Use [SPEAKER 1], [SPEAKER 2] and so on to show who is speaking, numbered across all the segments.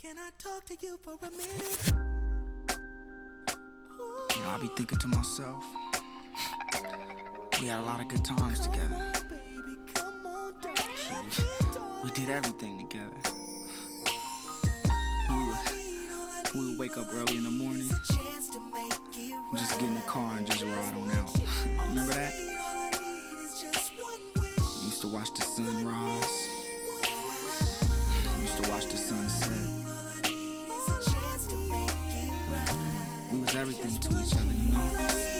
[SPEAKER 1] Can I talk to you for a minute?
[SPEAKER 2] You know, I be thinking to myself, we had a lot of good times together.
[SPEAKER 1] Baby, come on, don't
[SPEAKER 2] Shit, we did everything together. We would, we would wake up early in the morning,
[SPEAKER 1] chance to make it
[SPEAKER 2] just get in the car and just ride on out. Remember that?
[SPEAKER 1] All I need is just one wish.
[SPEAKER 2] We used to watch the sun rise. Everything to each other, you know?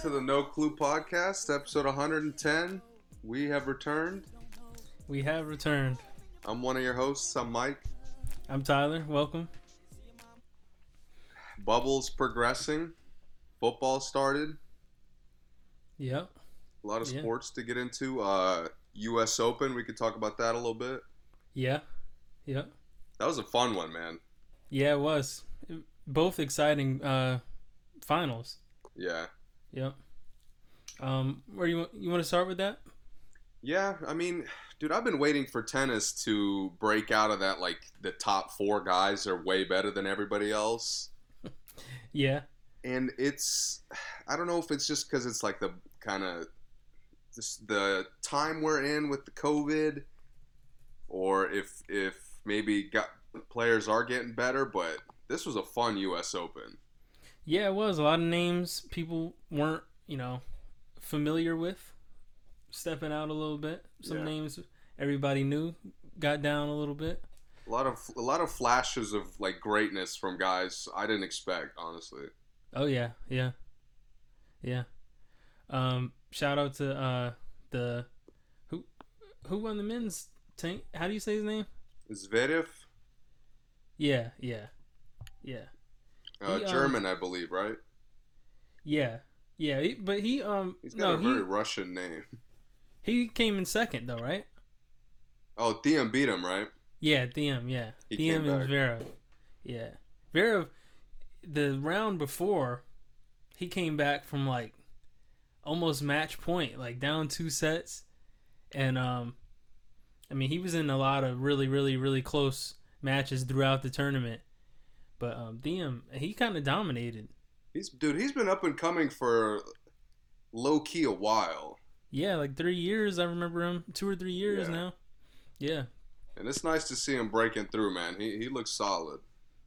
[SPEAKER 3] Back to the No Clue Podcast, episode 110. We have returned.
[SPEAKER 4] We have returned.
[SPEAKER 3] I'm one of your hosts. I'm Mike.
[SPEAKER 4] I'm Tyler. Welcome.
[SPEAKER 3] Bubbles progressing. Football started.
[SPEAKER 4] Yep.
[SPEAKER 3] A lot of
[SPEAKER 4] Yeah.
[SPEAKER 3] sports to get into. Uh, U.S. Open. We could talk about that a little bit.
[SPEAKER 4] Yeah. Yep.
[SPEAKER 3] That was a fun one, man.
[SPEAKER 4] Yeah, it was. Both exciting uh finals.
[SPEAKER 3] Yeah.
[SPEAKER 4] Yep. Um where you want you want to start with that?
[SPEAKER 3] Yeah, I mean, dude, I've been waiting for tennis to break out of that. Like the top four guys are way better than everybody else.
[SPEAKER 4] Yeah.
[SPEAKER 3] and it's i don't know if it's just because it's like the kind of the time we're in with the covid or if if maybe got players are getting better but this was a fun us open
[SPEAKER 4] Yeah, it was a lot of names people weren't, you know, familiar with stepping out a little bit. Some
[SPEAKER 3] Yeah.
[SPEAKER 4] names everybody knew got down a little bit.
[SPEAKER 3] a lot of a lot of flashes of like greatness from guys i didn't expect honestly
[SPEAKER 4] Oh yeah, yeah. Yeah. Um shout out to uh the who who won the men's tank how do you say his name?
[SPEAKER 3] zverev
[SPEAKER 4] Yeah, yeah. Yeah.
[SPEAKER 3] Uh,
[SPEAKER 4] He, um,
[SPEAKER 3] german i believe right
[SPEAKER 4] Yeah. Yeah, he, but he um
[SPEAKER 3] he's got
[SPEAKER 4] no,
[SPEAKER 3] a
[SPEAKER 4] he
[SPEAKER 3] very russian name
[SPEAKER 4] he came in second though, right?
[SPEAKER 3] oh Thiem beat him right
[SPEAKER 4] Yeah, Thiem, yeah.
[SPEAKER 3] He came
[SPEAKER 4] and
[SPEAKER 3] back.
[SPEAKER 4] Zverev. Yeah. Zverev the round before he came back from like almost match point, like down two sets. And um I mean, he was in a lot of really really really close matches throughout the tournament. But um Thiem, he kind of dominated.
[SPEAKER 3] he's dude he's been up and coming for low key a while
[SPEAKER 4] Yeah, like 3 years I remember him, 2 or 3 years
[SPEAKER 3] Yeah.
[SPEAKER 4] now. Yeah.
[SPEAKER 3] And it's nice to see him breaking through, man. He he looks solid.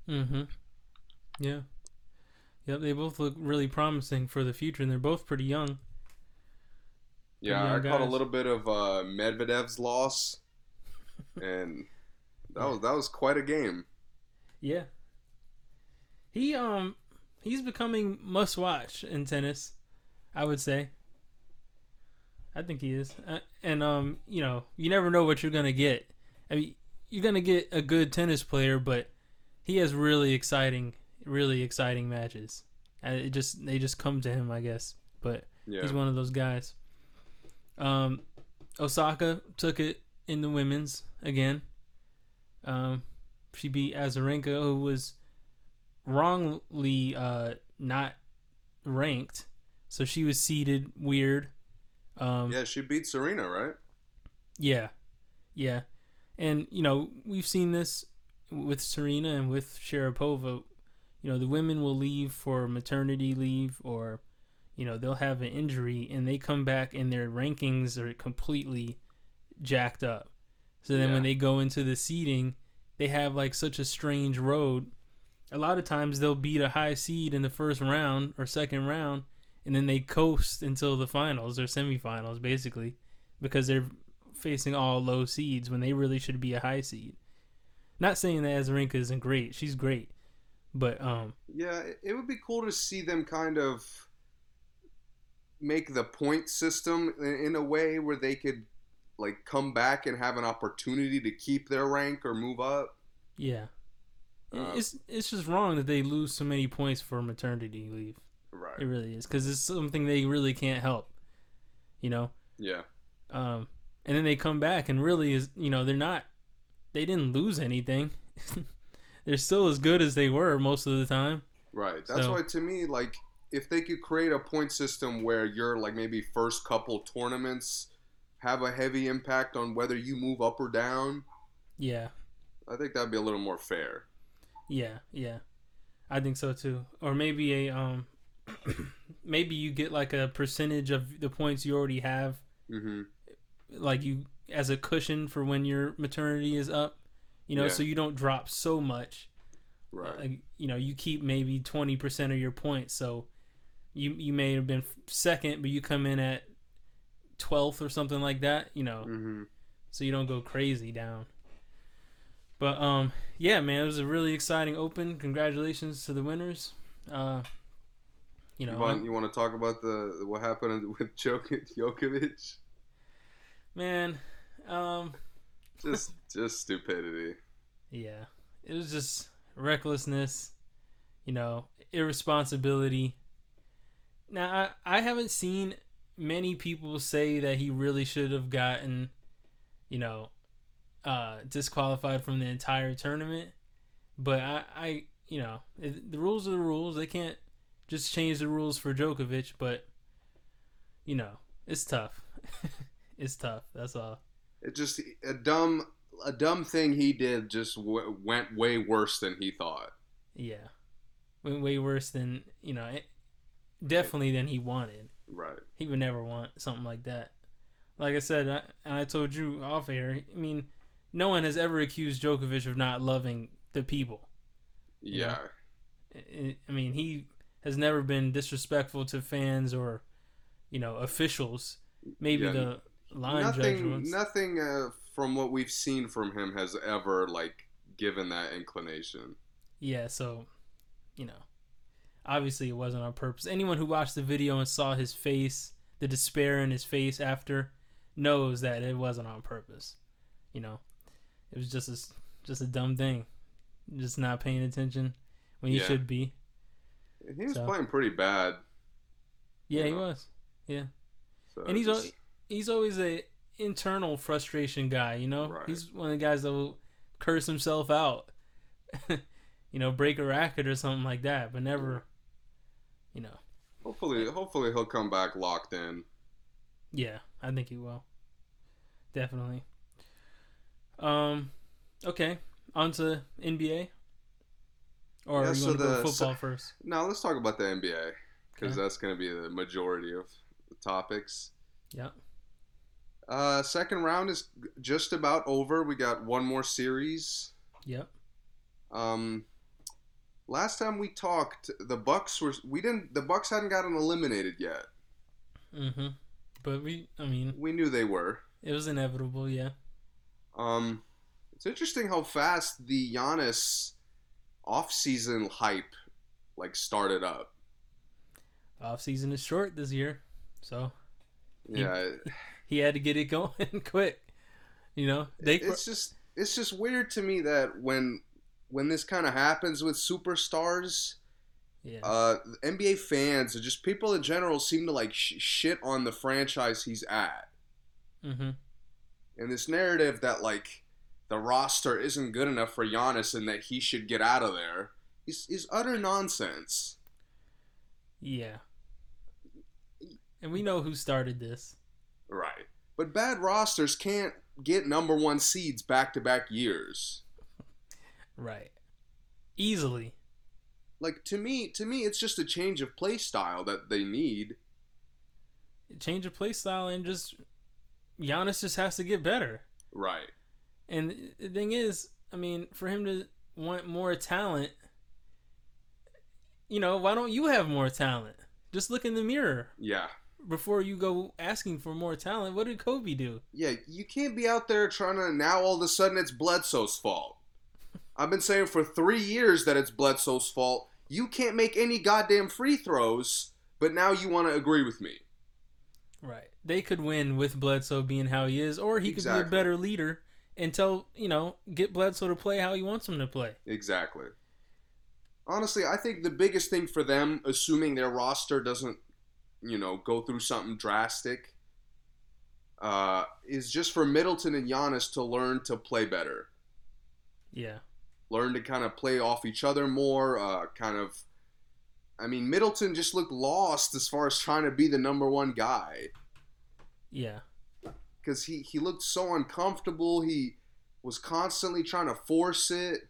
[SPEAKER 4] Mm-hmm. Yeah. Yep, they both look really promising for the future, and they're both pretty young.
[SPEAKER 3] Yeah, I
[SPEAKER 4] young
[SPEAKER 3] caught a little bit of uh, Medvedev's loss, and that was that was quite a game.
[SPEAKER 4] Yeah. He um he's becoming must watch in tennis, I would say. I think he is, uh, and um you know you never know what you're gonna get. I mean you're gonna get a good tennis player, but he has really exciting, really exciting matches. And it just they just come to him, I guess. But
[SPEAKER 3] Yeah,
[SPEAKER 4] He's one of those guys. Um, Osaka took it in the women's again. Um, she beat Azarenka, who was wrongly uh, not ranked, so she was seated weird. Um,
[SPEAKER 3] yeah. She beat Serena, right?
[SPEAKER 4] yeah, yeah, and you know we've seen this with Serena and with Sharapova. You know the women will leave for maternity leave, or you know they'll have an injury and they come back and their rankings are completely jacked up. So then
[SPEAKER 3] Yeah.
[SPEAKER 4] when they go into the seeding, they have like such a strange road. A lot of times they'll beat a high seed in the first round or second round, and then they coast until the finals or semifinals, basically, because they're facing all low seeds when they really should be a high seed. Not saying that Azarenka isn't great; she's great, But um,
[SPEAKER 3] Yeah, it- would be cool to see them kind of make the point system in a way where they could like come back and have an opportunity to keep their rank or move up.
[SPEAKER 4] yeah,
[SPEAKER 3] Uh,
[SPEAKER 4] it's it's just wrong that they lose so many points for maternity leave.
[SPEAKER 3] Right.
[SPEAKER 4] It really is because it's something they really can't help. You know,
[SPEAKER 3] Yeah.
[SPEAKER 4] um, and then they come back and really is you know they're not they didn't lose anything. they're still as good as they were most of the time.
[SPEAKER 3] Right. That's
[SPEAKER 4] So-
[SPEAKER 3] why to me, like, if they could create a point system where your like maybe first couple tournaments have a heavy impact on whether you move up or down,
[SPEAKER 4] Yeah,
[SPEAKER 3] I think that'd be a little more fair.
[SPEAKER 4] Yeah, yeah. I think so too. Or maybe a um, maybe you get like a percentage of the points you already have,
[SPEAKER 3] Mm-hmm.
[SPEAKER 4] like you as a cushion for when your maternity is up. You know,
[SPEAKER 3] Yeah.
[SPEAKER 4] so you don't drop so much.
[SPEAKER 3] Right.
[SPEAKER 4] Like, you know, you keep maybe twenty percent of your points. So you you may have been second, but you come in at twelfth or something like that. You know,
[SPEAKER 3] mm-hmm.
[SPEAKER 4] so you don't go crazy down. But um, yeah, man, it was a really exciting Open. Congratulations to the winners. Uh, you know,
[SPEAKER 3] you want you want to talk about the what happened with Djokovic?
[SPEAKER 4] man, um,
[SPEAKER 3] Just just stupidity.
[SPEAKER 4] yeah, it was just recklessness, you know, irresponsibility. Now, I, I haven't seen many people say that he really should have gotten, you know, uh, disqualified from the entire tournament. But I, I you know, it, the rules are the rules. They can't just change the rules for Djokovic, but, you know, it's tough. it's tough. That's all.
[SPEAKER 3] It just a dumb a dumb thing he did just w- went way worse than he thought.
[SPEAKER 4] Yeah, went way worse than you know, it, definitely than he wanted.
[SPEAKER 3] Right.
[SPEAKER 4] He would never want something like that. Like I said, I, and I told you off air. I mean, no one has ever accused Djokovic of not loving the people.
[SPEAKER 3] Yeah.
[SPEAKER 4] I, I mean, he has never been disrespectful to fans or, you know, officials. Maybe
[SPEAKER 3] Yeah,
[SPEAKER 4] the line
[SPEAKER 3] nothing
[SPEAKER 4] judgments.
[SPEAKER 3] nothing uh, from what we've seen from him has ever like given that inclination.
[SPEAKER 4] Yeah, so, you know, obviously it wasn't on purpose. Anyone who watched the video and saw his face, the despair in his face after, knows that it wasn't on purpose. You know, it was just a, just a dumb thing, just not paying attention when you
[SPEAKER 3] Yeah.
[SPEAKER 4] should be.
[SPEAKER 3] He was
[SPEAKER 4] So-
[SPEAKER 3] playing pretty bad.
[SPEAKER 4] Yeah, he
[SPEAKER 3] Yeah.
[SPEAKER 4] was.
[SPEAKER 3] So
[SPEAKER 4] And he's
[SPEAKER 3] just-
[SPEAKER 4] al- he's always a internal frustration guy. You know,
[SPEAKER 3] Right.
[SPEAKER 4] he's one of the guys that will curse himself out. you know, break a racket or something like that, but never. You know.
[SPEAKER 3] hopefully hopefully he'll come back locked in.
[SPEAKER 4] Yeah, I think he will. Definitely. Um, okay, on to NBA. Or
[SPEAKER 3] Yeah,
[SPEAKER 4] you
[SPEAKER 3] so
[SPEAKER 4] want to go
[SPEAKER 3] the-
[SPEAKER 4] football first?
[SPEAKER 3] Now let's talk about the NBA because
[SPEAKER 4] Okay.
[SPEAKER 3] that's going to be the majority of the topics.
[SPEAKER 4] Yeah.
[SPEAKER 3] Uh, second round is just about over. We got one more series.
[SPEAKER 4] Yep.
[SPEAKER 3] Um, last time we talked, the Bucks were we didn't the Bucks hadn't gotten eliminated yet.
[SPEAKER 4] Mm-hmm. But we, I mean,
[SPEAKER 3] We knew they were.
[SPEAKER 4] it was inevitable. Yeah.
[SPEAKER 3] Um, it's interesting how fast the Giannis off-season hype like started up.
[SPEAKER 4] Off season is short this year, so
[SPEAKER 3] Yeah,
[SPEAKER 4] he had to get it going quick. You know, they
[SPEAKER 3] it's just it's just weird to me that when when this kind of happens with superstars,
[SPEAKER 4] yeah.
[SPEAKER 3] uh, NBA fans or just people in general seem to like sh- shit on the franchise he's at,
[SPEAKER 4] mm-hmm.
[SPEAKER 3] And this narrative that like the roster isn't good enough for Giannis and that he should get out of there is is utter nonsense.
[SPEAKER 4] Yeah. And we know who started this.
[SPEAKER 3] Right. But bad rosters can't get number one seeds back to back years.
[SPEAKER 4] Right. Easily.
[SPEAKER 3] Like to me, to me, it's just a change of play style that they need.
[SPEAKER 4] Change of play style and just Giannis just has to get better.
[SPEAKER 3] Right.
[SPEAKER 4] And the thing is, I mean, for him to want more talent, you know, why don't you have more talent? Just look in the mirror
[SPEAKER 3] Yeah.
[SPEAKER 4] before you go asking for more talent. What did Kobe do?
[SPEAKER 3] Yeah. You can't be out there trying to now all of a sudden it's Bledsoe's fault. I've been saying for three years that it's Bledsoe's fault. You can't make any goddamn free throws, but now you want to agree with me.
[SPEAKER 4] Right. They could win with Bledsoe being how he is, or he could be a better leader until, you know, get Bledsoe to play how he wants him to play.
[SPEAKER 3] Exactly. Honestly, I think the biggest thing for them, assuming their roster doesn't, you know, go through something drastic, uh, is just for Middleton and Giannis to learn to play better.
[SPEAKER 4] Yeah.
[SPEAKER 3] learn to kind of play off each other more. Uh, kind of, I mean, Middleton just looked lost as far as trying to be the number one guy
[SPEAKER 4] Yeah.
[SPEAKER 3] because he he looked so uncomfortable. He was constantly trying to force it,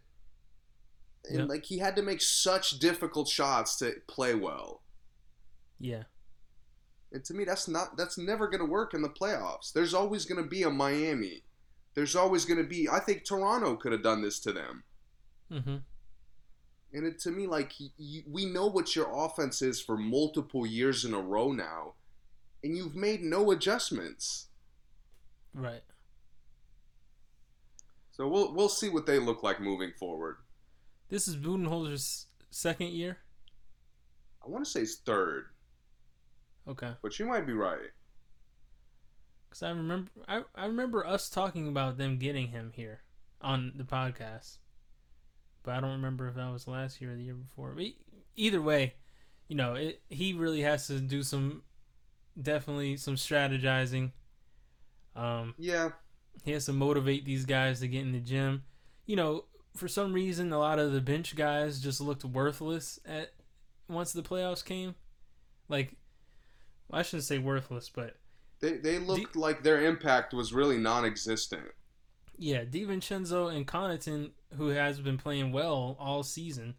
[SPEAKER 3] and
[SPEAKER 4] Yep.
[SPEAKER 3] like he had to make such difficult shots to play well.
[SPEAKER 4] Yeah.
[SPEAKER 3] And to me, that's not that's never going to work in the playoffs. There's always going to be a Miami. There's always going to be. I think Toronto could have done this to them.
[SPEAKER 4] Mm-hmm.
[SPEAKER 3] And it, to me, like y- y- we know what your offense is for multiple years in a row now, and you've made no adjustments.
[SPEAKER 4] Right.
[SPEAKER 3] So we'll we'll see what they look like moving forward.
[SPEAKER 4] This is Budenholzer's second year.
[SPEAKER 3] I want to say it's third,
[SPEAKER 4] Okay.
[SPEAKER 3] but you might be right.
[SPEAKER 4] Because I remember, I, I remember us talking about them getting him here on the podcast, but I don't remember if that was last year or the year before. But either way, you know, it, he really has to do some, definitely some strategizing. Um,
[SPEAKER 3] Yeah,
[SPEAKER 4] he has to motivate these guys to get in the gym. You know, for some reason, a lot of the bench guys just looked worthless at once the playoffs came. Like, well, I shouldn't say worthless, but
[SPEAKER 3] they they looked like their impact was really non-existent.
[SPEAKER 4] yeah, DiVincenzo and Connaughton, who has been playing well all season,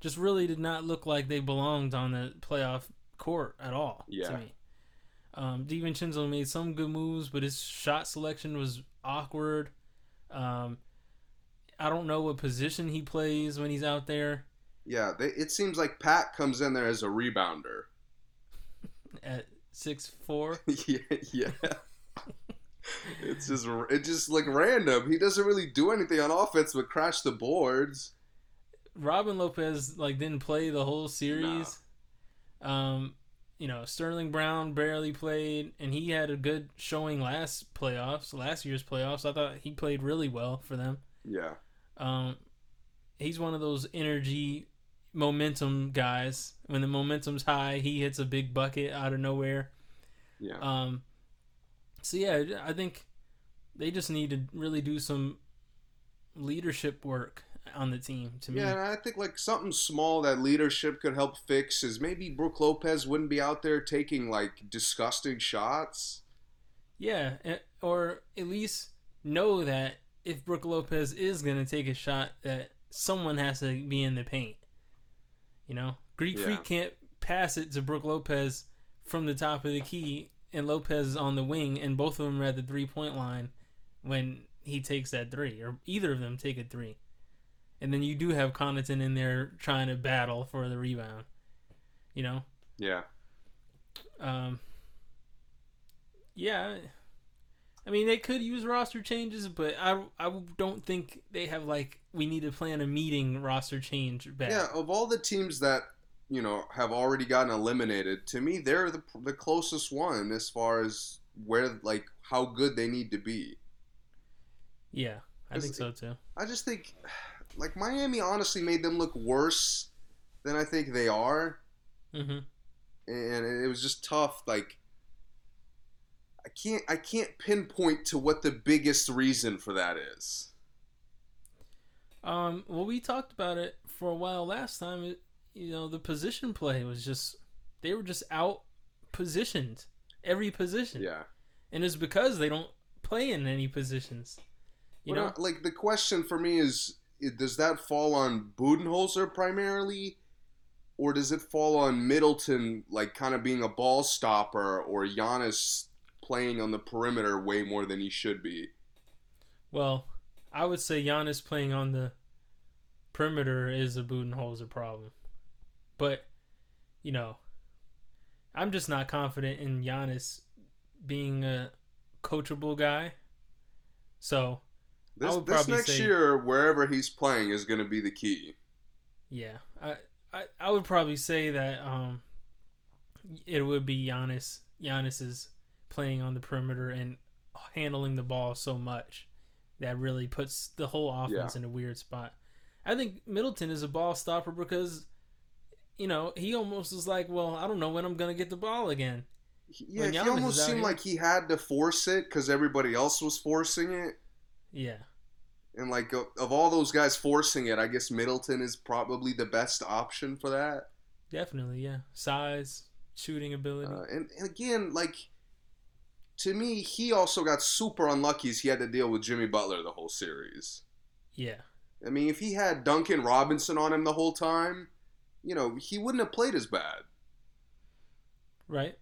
[SPEAKER 4] just really did not look like they belonged on the playoff court at all.
[SPEAKER 3] Yeah.
[SPEAKER 4] To me. Um, DiVincenzo made some good moves, but his shot selection was awkward. Um, I don't know what position he plays when he's out there
[SPEAKER 3] Yeah, they, it seems like Pat comes in there as a rebounder.
[SPEAKER 4] at six four.
[SPEAKER 3] yeah, yeah. it's just it's just like random. He doesn't really do anything on offense but crash the boards.
[SPEAKER 4] Robin Lopez like didn't play the whole series. Um, you know, Sterling Brown barely played, and he had a good showing last playoffs, last year's playoffs. I thought he played really well for them.
[SPEAKER 3] Yeah,
[SPEAKER 4] Um, he's one of those energy, momentum guys. When the momentum's high, he hits a big bucket out of nowhere.
[SPEAKER 3] yeah.
[SPEAKER 4] Um, so yeah, I think they just need to really do some leadership work on the team. To me,
[SPEAKER 3] Yeah, and I think like something small that leadership could help fix is maybe Brook Lopez wouldn't be out there taking like disgusting shots.
[SPEAKER 4] Yeah, or at least know that if Brook Lopez is gonna take a shot, that someone has to be in the paint. You know, Greek
[SPEAKER 3] Yeah.
[SPEAKER 4] Freak can't pass it to Brook Lopez from the top of the key, and Lopez is on the wing, and both of them are at the three point line when he takes that three, or either of them take a three, and then you do have Connaughton in there trying to battle for the rebound. You know,
[SPEAKER 3] Yeah,
[SPEAKER 4] um, yeah, I mean they could use roster changes, but I I don't think they have like we need to plan a meeting roster change back.
[SPEAKER 3] yeah. Of all the teams that you know have already gotten eliminated, to me they're the the closest one as far as where like how good they need to be.
[SPEAKER 4] Yeah, I think so too.
[SPEAKER 3] I just think like Miami honestly made them look worse than I think they are.
[SPEAKER 4] hmm
[SPEAKER 3] and it was just tough like i can't i can't pinpoint to what the biggest reason for that is
[SPEAKER 4] Um, well, we talked about it for a while last time. It, you know, the position play was just they were just out positioned every position,
[SPEAKER 3] yeah
[SPEAKER 4] and it's because they don't play in any positions. You know,
[SPEAKER 3] like the question for me is does that fall on budenholzer primarily or does it fall on middleton like kind of being a ball stopper or Giannis playing on the perimeter way more than he should be
[SPEAKER 4] Well, I would say Giannis playing on the perimeter is a Budenholzer problem. But, you know, I'm just not confident in Giannis being a coachable guy. So,
[SPEAKER 3] This, this next
[SPEAKER 4] say-
[SPEAKER 3] year, wherever he's playing, is going to be the key.
[SPEAKER 4] Yeah, I, I I would probably say that um, it would be Giannis. Giannis is playing on the perimeter and handling the ball so much that really puts the whole offense
[SPEAKER 3] Yeah.
[SPEAKER 4] in a weird spot. I think Middleton is a ball stopper because, you know, he almost is like, well, I don't know when I'm gonna get the ball again.
[SPEAKER 3] Yeah, he almost seemed
[SPEAKER 4] here-
[SPEAKER 3] like he had to force it because everybody else was forcing it.
[SPEAKER 4] Yeah,
[SPEAKER 3] And like of all those guys forcing it, I guess Middleton is probably the best option for that.
[SPEAKER 4] definitely. Yeah, size, shooting ability.
[SPEAKER 3] Uh, and, and again, like to me, he also got super unlucky as he had to deal with Jimmy Butler the whole series.
[SPEAKER 4] yeah,
[SPEAKER 3] I mean, if he had Duncan Robinson on him the whole time, you know, he wouldn't have played as bad.
[SPEAKER 4] right.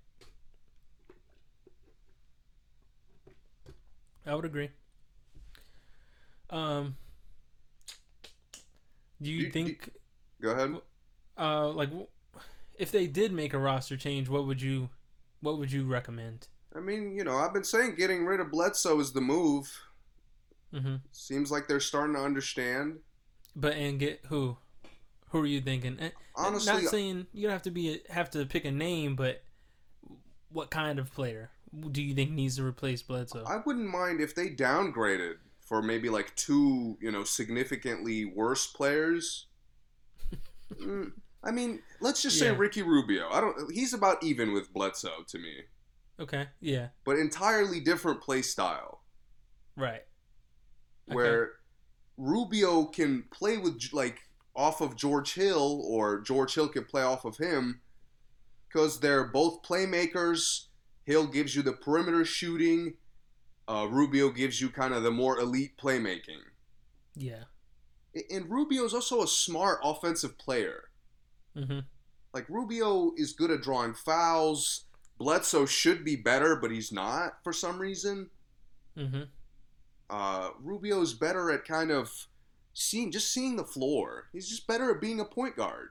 [SPEAKER 4] I would agree. Um, do you
[SPEAKER 3] Do-
[SPEAKER 4] think,
[SPEAKER 3] Go ahead.
[SPEAKER 4] uh, like, if they did make a roster change, what would you, what would you recommend?
[SPEAKER 3] I mean, you know, I've been saying getting rid of Bledsoe is the move.
[SPEAKER 4] Mm-hmm.
[SPEAKER 3] Seems like they're starting to understand.
[SPEAKER 4] But and get who? Who are you thinking?
[SPEAKER 3] Honestly,
[SPEAKER 4] not saying you have to be have to pick a name, but what kind of player do you think needs to replace Bledsoe?
[SPEAKER 3] I wouldn't mind if they downgraded for maybe like two, you know, significantly worse players. Mm, I mean, let's just say
[SPEAKER 4] Yeah.
[SPEAKER 3] Ricky Rubio. I don't. He's about even with Bledsoe to me,
[SPEAKER 4] okay, yeah,
[SPEAKER 3] but entirely different play style.
[SPEAKER 4] right. Okay.
[SPEAKER 3] Where Rubio can play with like off of George Hill, or George Hill can play off of him, because they're both playmakers. Hill gives you the perimeter shooting. Uh, Rubio gives you kind of the more elite playmaking.
[SPEAKER 4] yeah,
[SPEAKER 3] And Rubio is also a smart offensive player.
[SPEAKER 4] mm-hmm.
[SPEAKER 3] Like Rubio is good at drawing fouls. Bledsoe should be better, but he's not for some reason.
[SPEAKER 4] Mm-hmm.
[SPEAKER 3] Uh, Rubio's better at kind of seeing just seeing the floor. He's just better at being a point guard.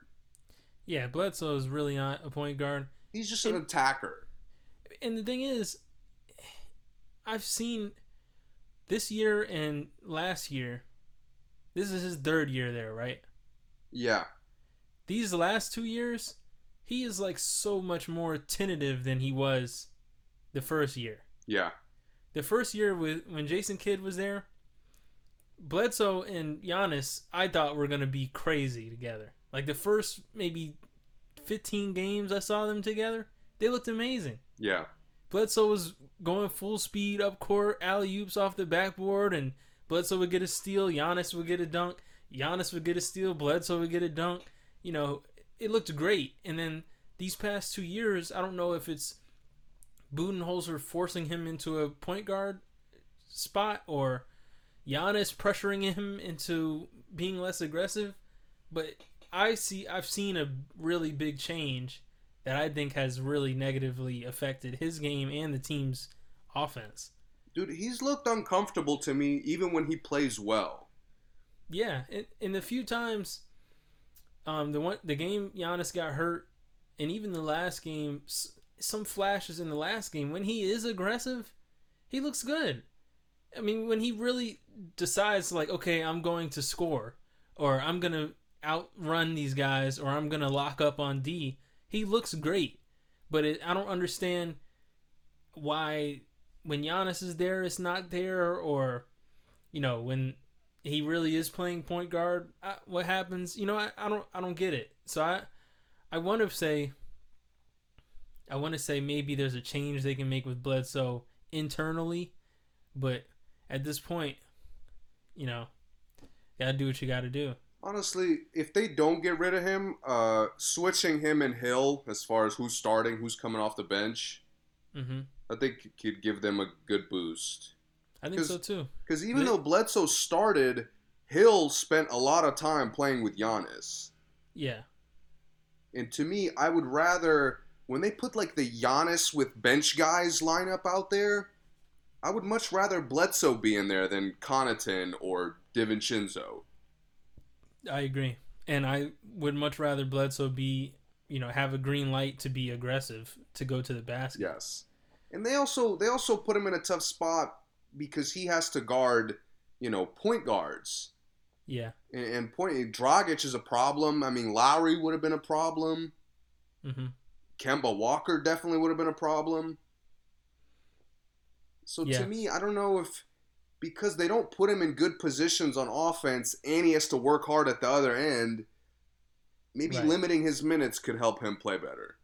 [SPEAKER 4] Yeah, Bledsoe is really not a point guard.
[SPEAKER 3] He's just an
[SPEAKER 4] And-
[SPEAKER 3] attacker.
[SPEAKER 4] And the thing is, I've seen this year and last year. This is his third year there, right?
[SPEAKER 3] Yeah,
[SPEAKER 4] these last two years, he is like so much more tentative than he was the first year.
[SPEAKER 3] yeah,
[SPEAKER 4] The first year with when Jason Kidd was there, Bledsoe and Giannis, I thought were gonna be crazy together. Like the first maybe fifteen games I saw them together, they looked amazing.
[SPEAKER 3] yeah.
[SPEAKER 4] Bledsoe was going full speed up court, alley oops off the backboard, and Bledsoe would get a steal. Giannis would get a dunk. Giannis would get a steal. Bledsoe would get a dunk. You know, it looked great. And then these past two years, I don't know if it's Budenholzer forcing him into a point guard spot or Giannis pressuring him into being less aggressive, but I see I've seen a really big change that I think has really negatively affected his game and the team's offense.
[SPEAKER 3] Dude, he's looked uncomfortable to me even when he plays well.
[SPEAKER 4] Yeah, in, in the few times, um, the one the game Giannis got hurt, and even the last game, some flashes in the last game when he is aggressive, he looks good. I mean, when he really decides like, okay, I'm going to score, or I'm gonna outrun these guys, or I'm gonna lock up on D, he looks great. But it, I don't understand why when Giannis is there, it's not there, or you know when he really is playing point guard. I, what happens? You know, I, I don't I don't get it. So I I want to say I want to say maybe there's a change they can make with Bledsoe internally, but at this point, you know, gotta do what you gotta do.
[SPEAKER 3] Honestly, if they don't get rid of him, uh, switching him and Hill as far as who's starting, who's coming off the bench,
[SPEAKER 4] hmm
[SPEAKER 3] I think could give them a good boost.
[SPEAKER 4] I think so too.
[SPEAKER 3] Because even
[SPEAKER 4] They-
[SPEAKER 3] though Bledsoe started, Hill spent a lot of time playing with Giannis.
[SPEAKER 4] Yeah,
[SPEAKER 3] And to me, I would rather when they put like the Giannis with bench guys lineup out there, I would much rather Bledsoe be in there than Connaughton or DiVincenzo.
[SPEAKER 4] I agree, and I would much rather Bledsoe be you know have a green light to be aggressive to go to the basket.
[SPEAKER 3] Yes. And they also they also put him in a tough spot because he has to guard you know, point guards.
[SPEAKER 4] Yeah.
[SPEAKER 3] And, and point Dragic is a problem. I mean, Lowry would have been a problem.
[SPEAKER 4] hmm
[SPEAKER 3] Kemba Walker definitely would have been a problem. So
[SPEAKER 4] Yeah.
[SPEAKER 3] to me, I don't know if because they don't put him in good positions on offense and he has to work hard at the other end, maybe
[SPEAKER 4] Right.
[SPEAKER 3] limiting his minutes could help him play better.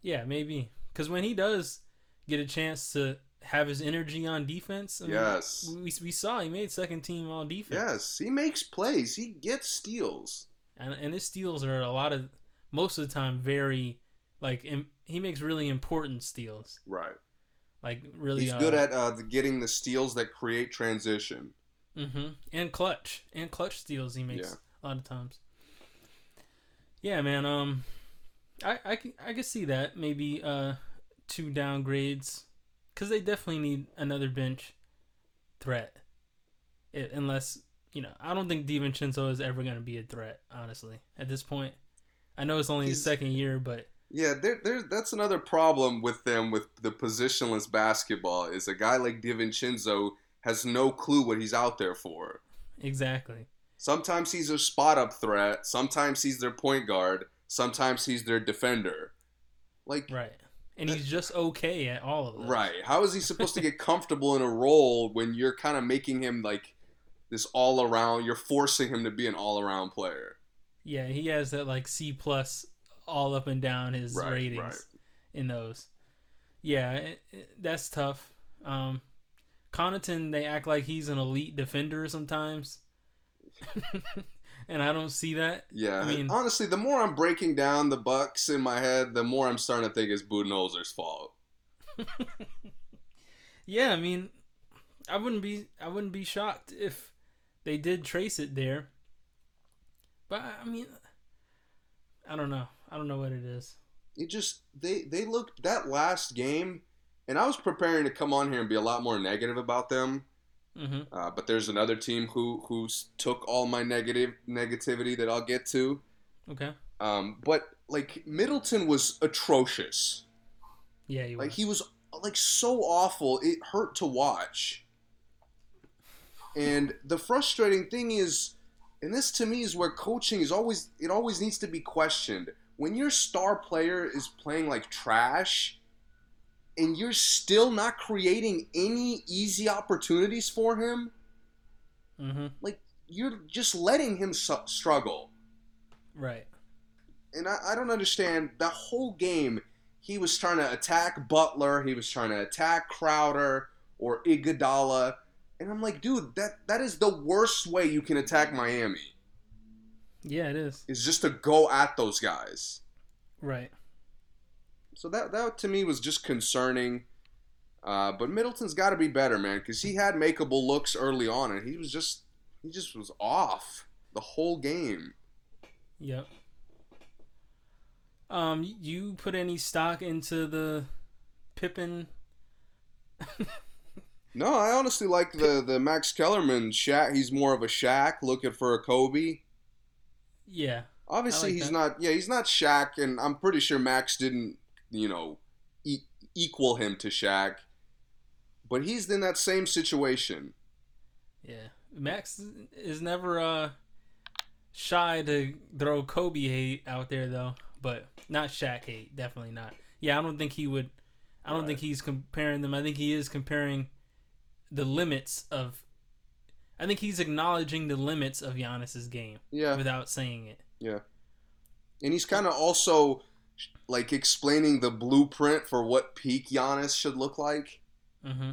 [SPEAKER 4] Yeah, maybe. Because when he does get a chance to have his energy on defense, I mean,
[SPEAKER 3] Yes.
[SPEAKER 4] we, we saw he made second team all defense.
[SPEAKER 3] Yes, he makes plays. He gets steals.
[SPEAKER 4] and and his steals are a lot of most of the time very like im- he makes really important steals.
[SPEAKER 3] Right.
[SPEAKER 4] Like really,
[SPEAKER 3] He's good at uh, the, getting the steals that create transition.
[SPEAKER 4] hmm and clutch and clutch steals he makes
[SPEAKER 3] Yeah.
[SPEAKER 4] a lot of times. Yeah, man. Um, I I can I can see that maybe uh two downgrades because they definitely need another bench threat. It, unless you know, I don't think DiVincenzo is ever going to be a threat. Honestly, at this point, I know it's only his second year, but
[SPEAKER 3] Yeah, there, there, that's another problem with them with the positionless basketball. Is a guy like DiVincenzo has no clue what he's out there for.
[SPEAKER 4] exactly.
[SPEAKER 3] Sometimes he's a spot up threat. Sometimes he's their point guard. Sometimes he's their defender. Like,
[SPEAKER 4] Right. And he's just okay at all of them.
[SPEAKER 3] right? How is he supposed to get comfortable in a role when you're kind of making him like this all around? You're forcing him to be an all around player.
[SPEAKER 4] Yeah, he has that like C plus all up and down his
[SPEAKER 3] Right,
[SPEAKER 4] ratings
[SPEAKER 3] right.
[SPEAKER 4] in those. Yeah, it, it- that's tough. Um, Connaughton, they act like he's an elite defender sometimes, and I don't see that.
[SPEAKER 3] Yeah,
[SPEAKER 4] I mean-
[SPEAKER 3] honestly, the more I'm breaking down the Bucks in my head, the more I'm starting to think it's Budenholzer's fault.
[SPEAKER 4] Yeah, I mean, I wouldn't be I wouldn't be shocked if they did trace it there. But I mean, I don't know. I don't know what it is.
[SPEAKER 3] it just they they looked that last game and i was preparing to come on here and be a lot more negative about them
[SPEAKER 4] hmm
[SPEAKER 3] uh, but there's another team who who's took all my negative negativity that i'll get to
[SPEAKER 4] Okay.
[SPEAKER 3] um, but like middleton was atrocious
[SPEAKER 4] Yeah, he was.
[SPEAKER 3] like he was like so awful it hurt to watch and the frustrating thing is and this to me is where coaching is always it always needs to be questioned when your star player is playing like trash and you're still not creating any easy opportunities for him
[SPEAKER 4] hmm
[SPEAKER 3] like you're just letting him su- struggle
[SPEAKER 4] Right.
[SPEAKER 3] and I, I don't understand that whole game. He was trying to attack Butler. He was trying to attack Crowder or Iguodala, and I'm like, dude, that that is the worst way you can attack Miami.
[SPEAKER 4] Yeah, it is.
[SPEAKER 3] Is just to go at those guys.
[SPEAKER 4] Right.
[SPEAKER 3] So that that to me was just concerning. Uh, but Middleton's got to be better, man, because he had makeable looks early on, and he was just he just was off the whole game.
[SPEAKER 4] Yep. Um, you put any stock into the Pippen?
[SPEAKER 3] No, I honestly like the the Max Kellerman Shaq. He's more of a Shaq looking for a Kobe.
[SPEAKER 4] Yeah.
[SPEAKER 3] Obviously,
[SPEAKER 4] like
[SPEAKER 3] he's
[SPEAKER 4] that.
[SPEAKER 3] not. Yeah, he's not Shaq, and I'm pretty sure Max didn't, you know, e- equal him to Shaq. But he's in that same situation.
[SPEAKER 4] Yeah. Max is never uh shy to throw Kobe hate out there though, but not Shaq hate. Definitely not. Yeah, I don't think he would. I don't
[SPEAKER 3] Right.
[SPEAKER 4] think he's comparing them. I think he is comparing the limits of. I think he's acknowledging the limits of Giannis's game
[SPEAKER 3] Yeah,
[SPEAKER 4] without saying it.
[SPEAKER 3] yeah. And he's kind of also like explaining the blueprint for what peak Giannis should look like,
[SPEAKER 4] Mm-hmm.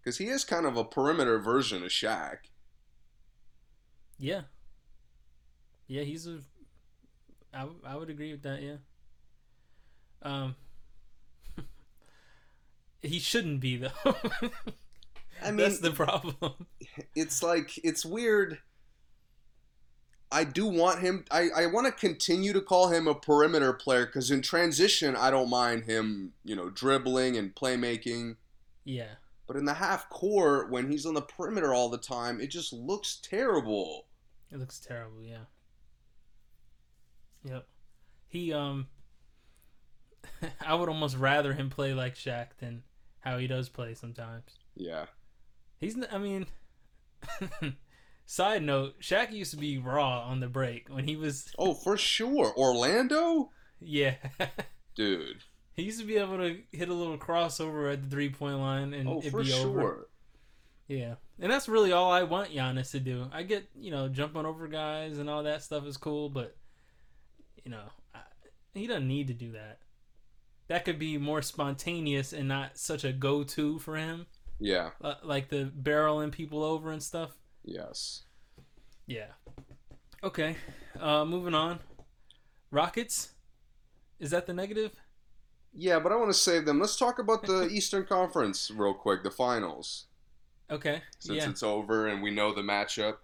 [SPEAKER 3] because he is kind of a perimeter version of Shaq.
[SPEAKER 4] Yeah. Yeah, he's a. I, I would agree with that. Yeah. Um. he shouldn't be though.
[SPEAKER 3] I mean,
[SPEAKER 4] that's the problem.
[SPEAKER 3] it's like it's weird. I do want him. I, I want to continue to call him a perimeter player because in transition, I don't mind him, you know, dribbling and playmaking.
[SPEAKER 4] Yeah.
[SPEAKER 3] But in the half court, when he's on the perimeter all the time, it just looks terrible.
[SPEAKER 4] It looks terrible. Yeah. Yep. He um. I would almost rather him play like Shaq than how he does play sometimes.
[SPEAKER 3] Yeah.
[SPEAKER 4] He's. I mean, Side note: Shaq used to be raw on the break when he was.
[SPEAKER 3] Oh, for sure. Orlando,
[SPEAKER 4] Yeah,
[SPEAKER 3] dude.
[SPEAKER 4] he used to be able to hit a little crossover at the three point line and
[SPEAKER 3] Oh,
[SPEAKER 4] it'd be over.
[SPEAKER 3] sure.
[SPEAKER 4] Yeah, and that's really all I want Giannis to do. I get you know jumping over guys and all that stuff is cool, but you know I, he doesn't need to do that. That could be more spontaneous and not such a go-to for him,
[SPEAKER 3] Yeah.
[SPEAKER 4] uh, like the barreling people over and stuff.
[SPEAKER 3] Yes.
[SPEAKER 4] Yeah. Okay. Uh, moving on. Rockets. Is that the negative?
[SPEAKER 3] Yeah, but I want to save them. Let's talk about the Eastern Conference real quick, the finals,
[SPEAKER 4] Okay.
[SPEAKER 3] since
[SPEAKER 4] yeah.
[SPEAKER 3] it's over and we know the matchup.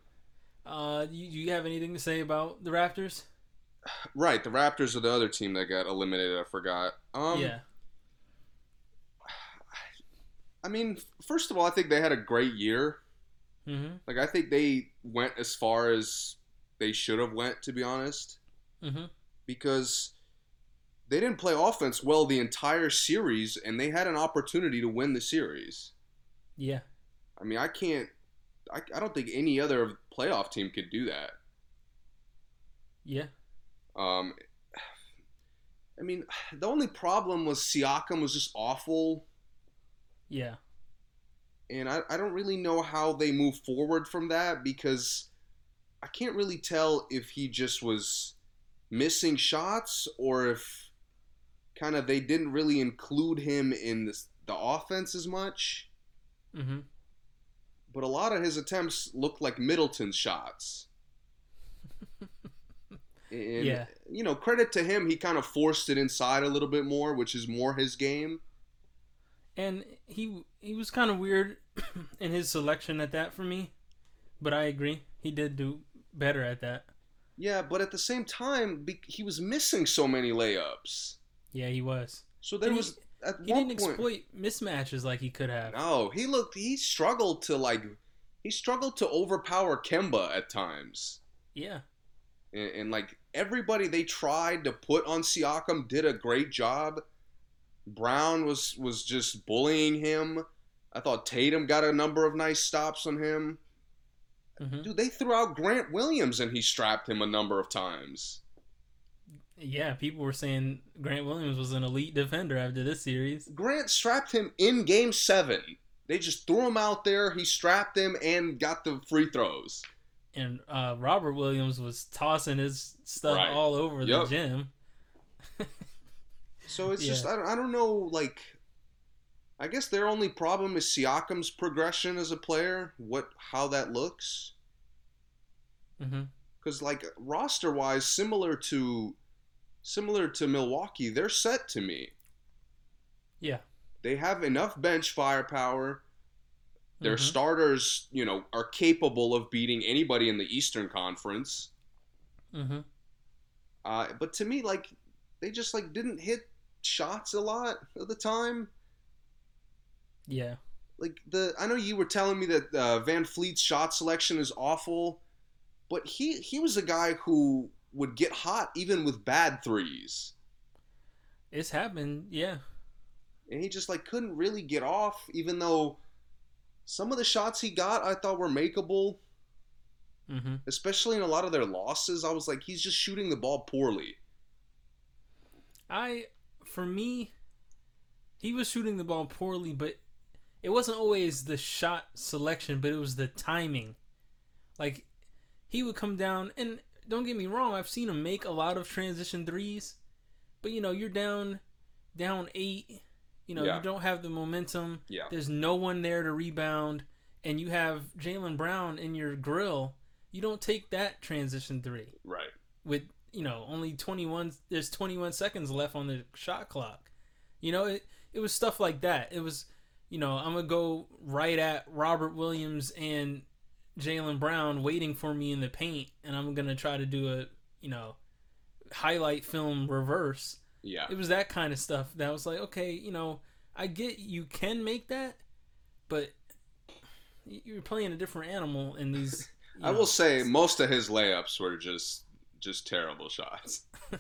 [SPEAKER 4] Uh, you, do you have anything to say about the Raptors?
[SPEAKER 3] Right, the Raptors are the other team that got eliminated. I forgot. Um,
[SPEAKER 4] yeah.
[SPEAKER 3] I mean, first of all, I think they had a great year.
[SPEAKER 4] Mm-hmm.
[SPEAKER 3] Like, I think they went as far as they should have went, to be honest,
[SPEAKER 4] Mm-hmm.
[SPEAKER 3] because they didn't play offense well the entire series, and they had an opportunity to win the series.
[SPEAKER 4] Yeah.
[SPEAKER 3] I mean, I can't. I, I don't think any other playoff team could do that.
[SPEAKER 4] Yeah.
[SPEAKER 3] Um, I mean, the only problem was Siakam was just awful,
[SPEAKER 4] Yeah.
[SPEAKER 3] and I, I don't really know how they move forward from that because I can't really tell if he just was missing shots or if kind of they didn't really include him in this, the offense as much.
[SPEAKER 4] Mm-hmm.
[SPEAKER 3] But a lot of his attempts looked like Middleton's shots. And,
[SPEAKER 4] Yeah.
[SPEAKER 3] you know, credit to him, he kind of forced it inside a little bit more, which is more his game.
[SPEAKER 4] And he he was kind of weird in his selection at that for me, but I agree he did do better at that.
[SPEAKER 3] Yeah, but at the same time, he was missing so many layups.
[SPEAKER 4] Yeah, he was.
[SPEAKER 3] So there
[SPEAKER 4] And he-
[SPEAKER 3] was at
[SPEAKER 4] He
[SPEAKER 3] one
[SPEAKER 4] didn't
[SPEAKER 3] point.
[SPEAKER 4] exploit mismatches like he could have.
[SPEAKER 3] No, he looked. He struggled to like. He struggled to overpower Kemba at times,
[SPEAKER 4] Yeah.
[SPEAKER 3] and, and like everybody they tried to put on Siakam did a great job. Brown was was just bullying him. I thought Tatum got a number of nice stops on him.
[SPEAKER 4] hmm
[SPEAKER 3] Dude, they threw out Grant Williams and he strapped him a number of times.
[SPEAKER 4] Yeah, people were saying Grant Williams was an elite defender after this series.
[SPEAKER 3] Grant strapped him in game seven. They just threw him out there. He strapped him and got the free throws.
[SPEAKER 4] and uh, Robert Williams was tossing his stuff
[SPEAKER 3] Right.
[SPEAKER 4] all over
[SPEAKER 3] Yep.
[SPEAKER 4] the gym.
[SPEAKER 3] So it's
[SPEAKER 4] Yeah.
[SPEAKER 3] just I don't, I don't know like I guess their only problem is Siakam's progression as a player, what how that looks
[SPEAKER 4] hmm
[SPEAKER 3] cuz like roster-wise similar to similar to Milwaukee, they're set to me.
[SPEAKER 4] Yeah.
[SPEAKER 3] They have enough bench firepower. Their
[SPEAKER 4] Mhm.
[SPEAKER 3] starters, you know, are capable of beating anybody in the Eastern Conference.
[SPEAKER 4] hmm
[SPEAKER 3] Uh, but to me, like, they just like didn't hit shots a lot of the time.
[SPEAKER 4] Yeah.
[SPEAKER 3] Like the, I know you were telling me that uh, VanVleet's shot selection is awful, but he he was a guy who would get hot even with bad threes,
[SPEAKER 4] It's happened. Yeah.
[SPEAKER 3] and he just like couldn't really get off. Even though some of the shots he got, I thought were makeable,
[SPEAKER 4] hmm
[SPEAKER 3] especially in a lot of their losses. I was like, he's just shooting the ball poorly.
[SPEAKER 4] I, for me, he was shooting the ball poorly, but it wasn't always the shot selection, but it was the timing. Like, he would come down, and don't get me wrong, I've seen him make a lot of transition threes, but you know, you're down, down eight. You know,
[SPEAKER 3] Yeah.
[SPEAKER 4] you don't have the momentum.
[SPEAKER 3] Yeah.
[SPEAKER 4] There's no one there to rebound, and you have Jaylen Brown in your grill. You don't take that transition three
[SPEAKER 3] Right.
[SPEAKER 4] with you know only 21 there's 21 seconds left on the shot clock. You know it, it was stuff like that. It was you know i'm gonna go right at robert williams and jaylen brown waiting for me in the paint and i'm gonna try to do a you know highlight film reverse.
[SPEAKER 3] Yeah.
[SPEAKER 4] it was that kind of stuff that was like okay you know i get you can make that but you're playing a different animal in these
[SPEAKER 3] I
[SPEAKER 4] know,
[SPEAKER 3] will say most of his layups were just just terrible shots.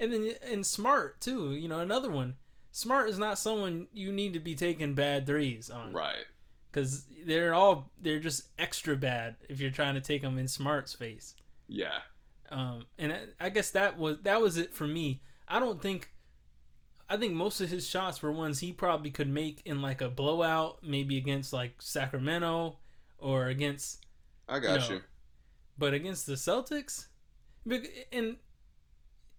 [SPEAKER 4] And then and smart too, you know, another one. Smart is not someone you need to be taking bad threes on.
[SPEAKER 3] Right.
[SPEAKER 4] because they're all they're just extra bad if you're trying to take them in Smart's face.
[SPEAKER 3] Yeah.
[SPEAKER 4] Um, and I, I guess that was that was it for me. I don't think. I think most of his shots were ones he probably could make in like a blowout, maybe against like Sacramento or against
[SPEAKER 3] I got
[SPEAKER 4] No.
[SPEAKER 3] you.
[SPEAKER 4] But against the Celtics, and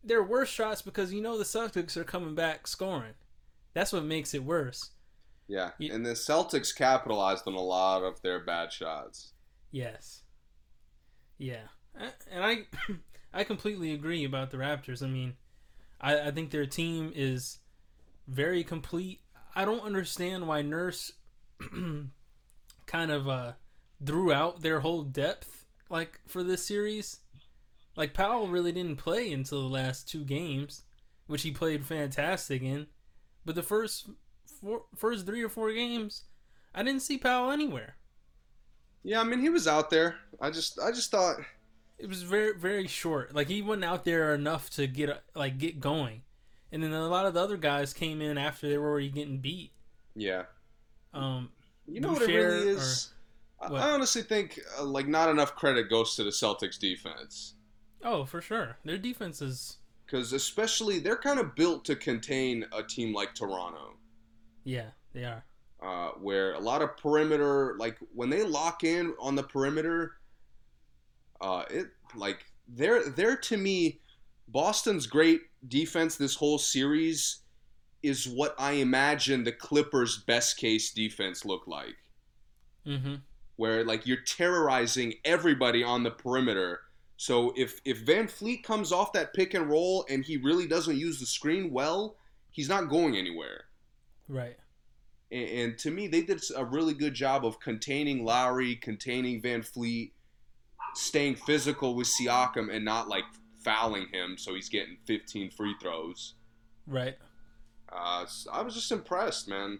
[SPEAKER 4] they're worse shots because you know the Celtics are coming back scoring. That's what makes it worse.
[SPEAKER 3] Yeah.
[SPEAKER 4] You-
[SPEAKER 3] And the Celtics capitalized on a lot of their bad shots.
[SPEAKER 4] Yes. Yeah, and I, I completely agree about the Raptors. I mean, I, I think their team is very complete. I don't understand why Nurse kind of uh, threw out their whole depth like for this series. Like Powell really didn't play until the last two games, which he played fantastic in. But the first four, first three or four games, I didn't see Powell anywhere.
[SPEAKER 3] Yeah, I mean he was out there. I just I just thought
[SPEAKER 4] It was very very short. Like he wasn't out there enough to get like get going, and then a lot of the other guys came in after they were already getting beat.
[SPEAKER 3] yeah.
[SPEAKER 4] Um,
[SPEAKER 3] You know what it really is? I,
[SPEAKER 4] what?
[SPEAKER 3] I honestly think uh, like not enough credit goes to the Celtics defense.
[SPEAKER 4] Oh, for sure, their defense is
[SPEAKER 3] Because especially they're kind of built to contain a team like Toronto.
[SPEAKER 4] yeah, they are.
[SPEAKER 3] uh, where a lot of perimeter, like when they lock in on the perimeter, uh, it like they're they're to me, Boston's great defense this whole series is what I imagine the Clippers' best case defense looked like,
[SPEAKER 4] Mm-hmm.
[SPEAKER 3] where like you're terrorizing everybody on the perimeter. So if if VanVleet comes off that pick and roll and he really doesn't use the screen well, he's not going anywhere.
[SPEAKER 4] Right.
[SPEAKER 3] And, and to me, they did a really good job of containing Lowry, containing VanVleet, staying physical with Siakam, and not like fouling him so he's getting 15 free throws.
[SPEAKER 4] Right.
[SPEAKER 3] Uh, I was just impressed, man.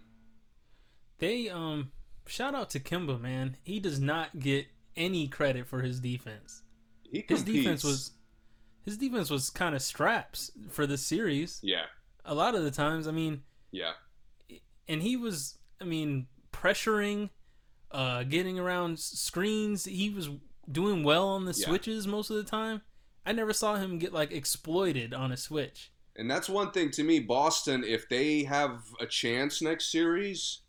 [SPEAKER 4] They um shout out to Kemba, man. He does not get any credit for his defense.
[SPEAKER 3] He
[SPEAKER 4] His
[SPEAKER 3] competes.
[SPEAKER 4] defense was his defense was kind of straps for the series.
[SPEAKER 3] yeah,
[SPEAKER 4] A lot of the times, I mean,
[SPEAKER 3] yeah,
[SPEAKER 4] and he was i mean pressuring uh getting around screens he was doing well on the
[SPEAKER 3] Yeah.
[SPEAKER 4] switches most of the time i never saw him get like exploited on a switch
[SPEAKER 3] and that's one thing to me. Boston, if they have a chance next series,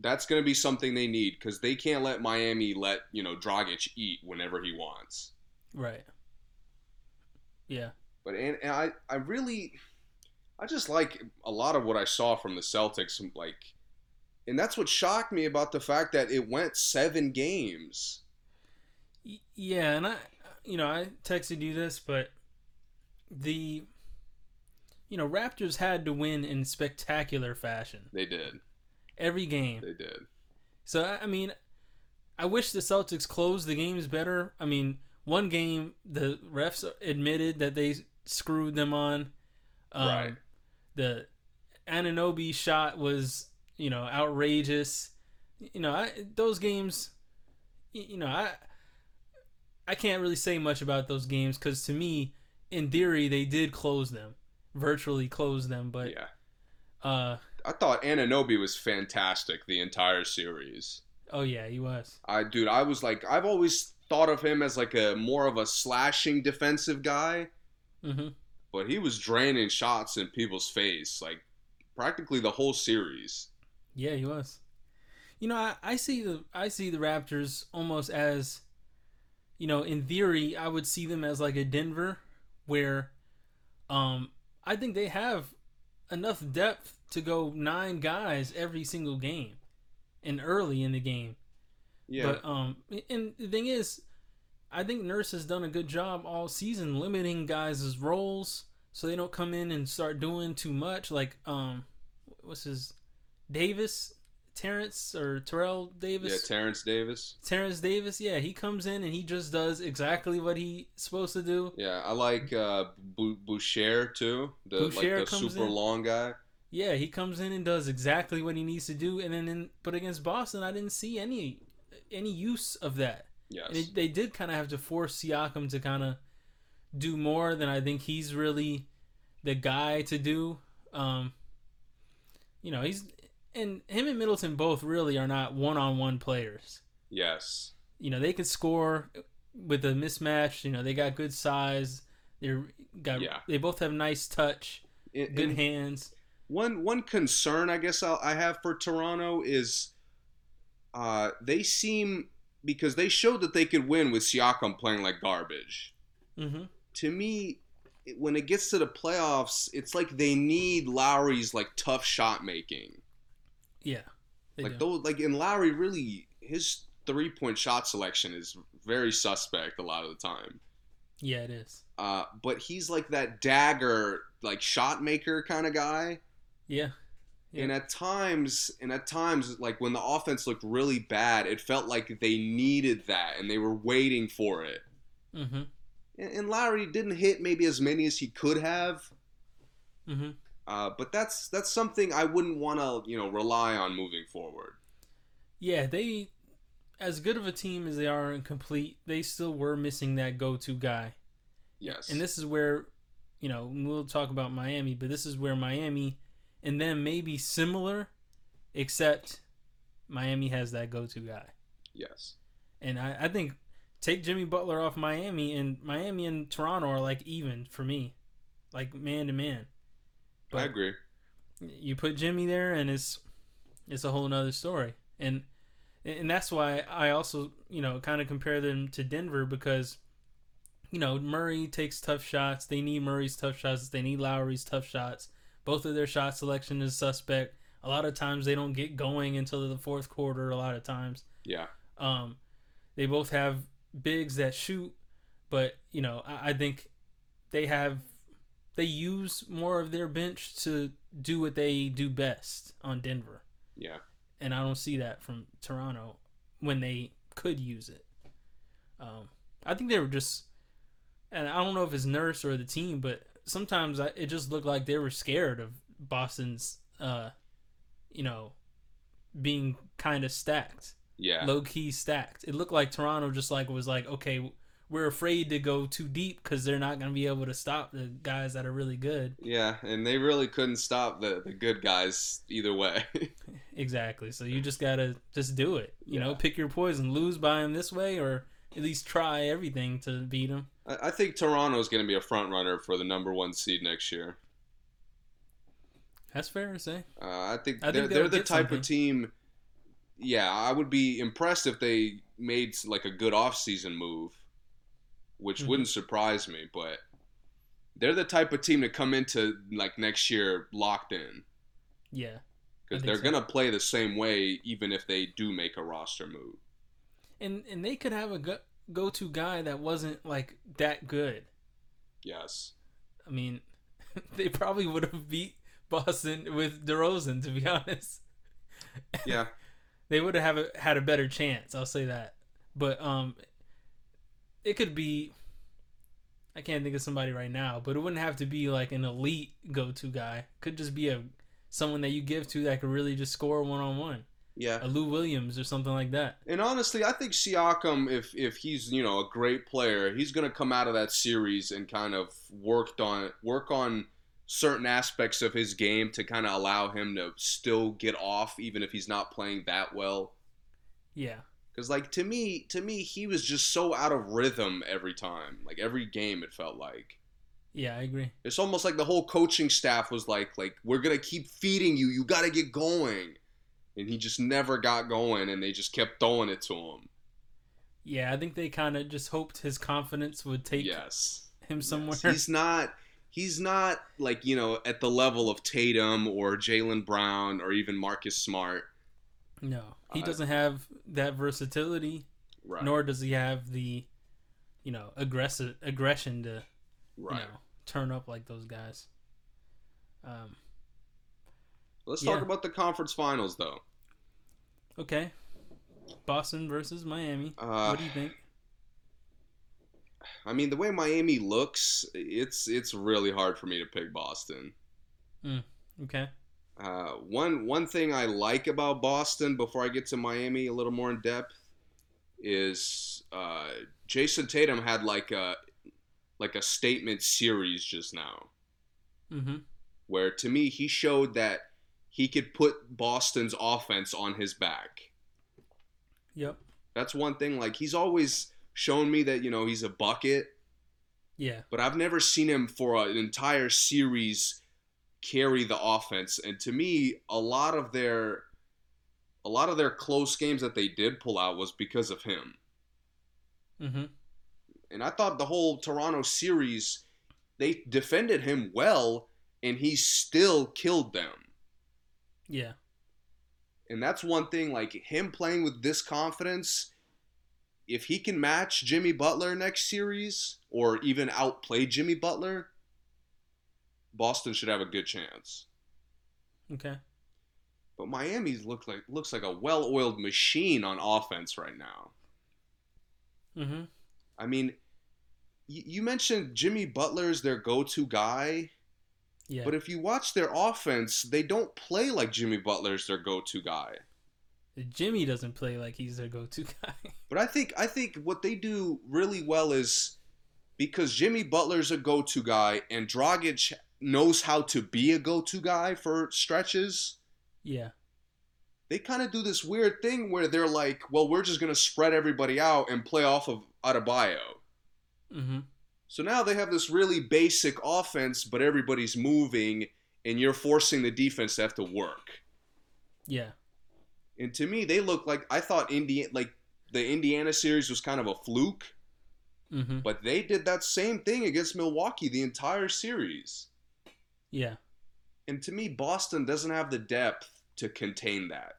[SPEAKER 3] that's going to be something they need because they can't let Miami let you know Dragic eat whenever he wants.
[SPEAKER 4] right yeah
[SPEAKER 3] But and, and I, I really, I just like a lot of what I saw from the Celtics. Like, and that's what shocked me about the fact that it went seven games.
[SPEAKER 4] Yeah and i you know i texted you this but the you know raptors had to win in spectacular fashion
[SPEAKER 3] They did.
[SPEAKER 4] Every game
[SPEAKER 3] They did.
[SPEAKER 4] So I mean, I wish the Celtics closed the games better. I mean, one game the refs admitted that they screwed them on. Um,
[SPEAKER 3] Right.
[SPEAKER 4] The Anunoby shot was you know outrageous. You know I, those games. You know I. I can't really say much about those games because to me, in theory, they did close them, virtually close them. But
[SPEAKER 3] yeah.
[SPEAKER 4] uh,
[SPEAKER 3] I thought Anunoby was fantastic the entire series.
[SPEAKER 4] oh yeah, he was.
[SPEAKER 3] I, dude, I was like, I've always thought of him as like a more of a slashing defensive guy,
[SPEAKER 4] hmm
[SPEAKER 3] but he was draining shots in people's face like practically the whole series.
[SPEAKER 4] Yeah, he was. You know, I, I see the I see the Raptors almost as, you know, in theory, I would see them as like a Denver, where, um, I think they have enough depth to go nine guys every single game, and early in the game.
[SPEAKER 3] Yeah.
[SPEAKER 4] But um, and the thing is, I think Nurse has done a good job all season limiting guys' roles so they don't come in and start doing too much. Like um, what's his Davis, Terrence or Terrell Davis.
[SPEAKER 3] yeah, Terrence Davis.
[SPEAKER 4] Terrence Davis, yeah, he comes in and he just does exactly what he's supposed to do.
[SPEAKER 3] Yeah, I like uh, Boucher too. The
[SPEAKER 4] Boucher
[SPEAKER 3] like the super
[SPEAKER 4] in.
[SPEAKER 3] long guy.
[SPEAKER 4] Yeah, he comes in and does exactly what he needs to do. And then, in, but against Boston, I didn't see any any use of that.
[SPEAKER 3] Yes.
[SPEAKER 4] And it, they did kind of have to force Siakam to kind of do more than I think he's really the guy to do. Um, you know, he's and him and Middleton both really are not one-on-one players.
[SPEAKER 3] Yes.
[SPEAKER 4] You know, they can score with a mismatch. You know, they got good size. They're got.
[SPEAKER 3] Yeah.
[SPEAKER 4] They both have nice touch,
[SPEAKER 3] And-
[SPEAKER 4] good
[SPEAKER 3] and
[SPEAKER 4] hands.
[SPEAKER 3] One one concern I guess I'll, I have for Toronto is uh, they seem because they showed that they could win with Siakam playing like garbage.
[SPEAKER 4] Mm-hmm.
[SPEAKER 3] To me, it- when it gets to the playoffs, it's like they need Lowry's like tough shot making.
[SPEAKER 4] Yeah.
[SPEAKER 3] Like
[SPEAKER 4] do.
[SPEAKER 3] those like and Lowry really his three point shot selection is very suspect a lot of the time.
[SPEAKER 4] yeah, it is.
[SPEAKER 3] Uh, but he's like that dagger like shot maker kind of guy.
[SPEAKER 4] Yeah. Yeah.
[SPEAKER 3] And at times, and at times, like when the offense looked really bad, it felt like they needed that and they were waiting for it.
[SPEAKER 4] Mm-hmm.
[SPEAKER 3] And, and Lowry didn't hit maybe as many as he could have,
[SPEAKER 4] Mm-hmm.
[SPEAKER 3] uh, but that's that's something I wouldn't want to you know rely on moving forward.
[SPEAKER 4] Yeah, they, as good of a team as they are and complete, they still were missing that go-to guy.
[SPEAKER 3] Yes,
[SPEAKER 4] And this is where, you know, we'll talk about Miami, but this is where Miami and then maybe similar, except Miami has that go-to guy.
[SPEAKER 3] yes,
[SPEAKER 4] And I, I think take Jimmy Butler off Miami, and Miami and Toronto are like even for me, like man to man.
[SPEAKER 3] But I agree.
[SPEAKER 4] you put Jimmy there, and it's it's a whole nother story. And and that's why I also you know kind of compare them to Denver because you know Murray takes tough shots. They need Murray's tough shots. They need Lowry's tough shots. Both of their shot selection is suspect. A lot of times they don't get going until the fourth quarter. A lot of times,
[SPEAKER 3] Yeah,
[SPEAKER 4] um, they both have bigs that shoot, but you know I, I think they have they use more of their bench to do what they do best on Denver,
[SPEAKER 3] yeah,
[SPEAKER 4] and I don't see that from Toronto when they could use it. Um, I think they were just, and I don't know if it's Nurse or the team, but sometimes I, it just looked like they were scared of Boston's, uh, you know, being kind of stacked
[SPEAKER 3] yeah.
[SPEAKER 4] low key stacked. It looked like Toronto just like was like, okay, we're afraid to go too deep because they're not going to be able to stop the guys that are really good.
[SPEAKER 3] Yeah, and they really couldn't stop the, the good guys either way.
[SPEAKER 4] Exactly. So you just gotta just do it. You know, pick your poison. Lose by him this way, or at least try everything to beat him.
[SPEAKER 3] I, think Toronto's going to be a front runner for the number one seed next year.
[SPEAKER 4] That's fair to say.
[SPEAKER 3] Uh, I think
[SPEAKER 4] I
[SPEAKER 3] they're,
[SPEAKER 4] think
[SPEAKER 3] they're the type
[SPEAKER 4] something.
[SPEAKER 3] of team. Yeah, I would be impressed if they made like a good offseason move, which
[SPEAKER 4] Mhm.
[SPEAKER 3] wouldn't surprise me. But they're the type of team to come into like next year locked in
[SPEAKER 4] Yeah.
[SPEAKER 3] because they're
[SPEAKER 4] so.
[SPEAKER 3] gonna play the same way even if they do make a roster move.
[SPEAKER 4] And and they could have a go go to guy that wasn't like that good.
[SPEAKER 3] Yes.
[SPEAKER 4] I mean, they probably would have beat Boston with DeRozan. To be honest.
[SPEAKER 3] Yeah.
[SPEAKER 4] they would have a, had a better chance. I'll say that. But um, it could be. I can't think of somebody right now, but it wouldn't have to be like an elite go-to guy. Could just be a someone that you give to that could really just score one on one.
[SPEAKER 3] Yeah.
[SPEAKER 4] A Lou Williams or something like that.
[SPEAKER 3] And honestly, I think Siakam, if if he's you know a great player, he's gonna come out of that series and kind of worked on work on certain aspects of his game to kind of allow him to still get off, even if he's not playing that well.
[SPEAKER 4] Yeah.
[SPEAKER 3] Because like to me, to me, he was just so out of rhythm every time. Like every game, it felt like
[SPEAKER 4] Yeah, I agree.
[SPEAKER 3] it's almost like the whole coaching staff was like, like we're gonna keep feeding you. You got to get going. And he just never got going, and they just kept throwing it to him.
[SPEAKER 4] Yeah, I think they kind of just hoped his confidence would take
[SPEAKER 3] Yes.
[SPEAKER 4] him somewhere.
[SPEAKER 3] Yes. He's not. He's not like you know at the level of Tatum or Jaylen Brown or even Marcus Smart.
[SPEAKER 4] no, he
[SPEAKER 3] Uh,
[SPEAKER 4] doesn't have that versatility,
[SPEAKER 3] Right.
[SPEAKER 4] nor does he have the, you know, aggressive aggression to
[SPEAKER 3] right.
[SPEAKER 4] you know, turn up like those guys. Um,
[SPEAKER 3] Let's
[SPEAKER 4] Yeah.
[SPEAKER 3] talk about the conference finals though.
[SPEAKER 4] Okay. Boston versus Miami.
[SPEAKER 3] Uh,
[SPEAKER 4] what do you think?
[SPEAKER 3] I mean, the way Miami looks, it's it's really hard for me to pick Boston.
[SPEAKER 4] Okay.
[SPEAKER 3] Uh, one one thing I like about Boston before I get to Miami a little more in depth is uh, Jayson Tatum had like a like a statement series just now.
[SPEAKER 4] Mm-hmm.
[SPEAKER 3] where to me he showed that he could put Boston's offense on his back.
[SPEAKER 4] Yep.
[SPEAKER 3] That's one thing. Like he's always shown me that you know he's a bucket,
[SPEAKER 4] Yeah.
[SPEAKER 3] but I've never seen him for an entire series carry the offense. And to me, a lot of their a lot of their close games that they did pull out was because of him.
[SPEAKER 4] Mm-hmm.
[SPEAKER 3] And I thought the whole Toronto series, they defended him well, and he still killed them.
[SPEAKER 4] Yeah.
[SPEAKER 3] And that's one thing, like him playing with this confidence. If he can match Jimmy Butler next series, or even outplay Jimmy Butler, Boston should have a good chance.
[SPEAKER 4] Okay.
[SPEAKER 3] But Miami's look like looks like a well-oiled machine on offense right now.
[SPEAKER 4] Mm-hmm.
[SPEAKER 3] I mean, you, you mentioned Jimmy Butler's their go-to guy.
[SPEAKER 4] Yeah.
[SPEAKER 3] But if you watch their offense, they don't play like Jimmy Butler's their go-to guy.
[SPEAKER 4] Jimmy doesn't play like he's their go-to guy.
[SPEAKER 3] But I think I think what they do really well is because Jimmy Butler's a go-to guy and Dragic knows how to be a go-to guy for stretches.
[SPEAKER 4] yeah.
[SPEAKER 3] They kind of do this weird thing where they're like, "Well, we're just gonna spread everybody out and play off of Adebayo."
[SPEAKER 4] Mm-hmm.
[SPEAKER 3] So now they have this really basic offense, but everybody's moving, and you're forcing the defense to have to work.
[SPEAKER 4] Yeah.
[SPEAKER 3] And to me, they look like I thought Indiana, like the Indiana series was kind of a fluke,
[SPEAKER 4] Mm-hmm.
[SPEAKER 3] but they did that same thing against Milwaukee the entire series.
[SPEAKER 4] Yeah.
[SPEAKER 3] And to me, Boston doesn't have the depth to contain that.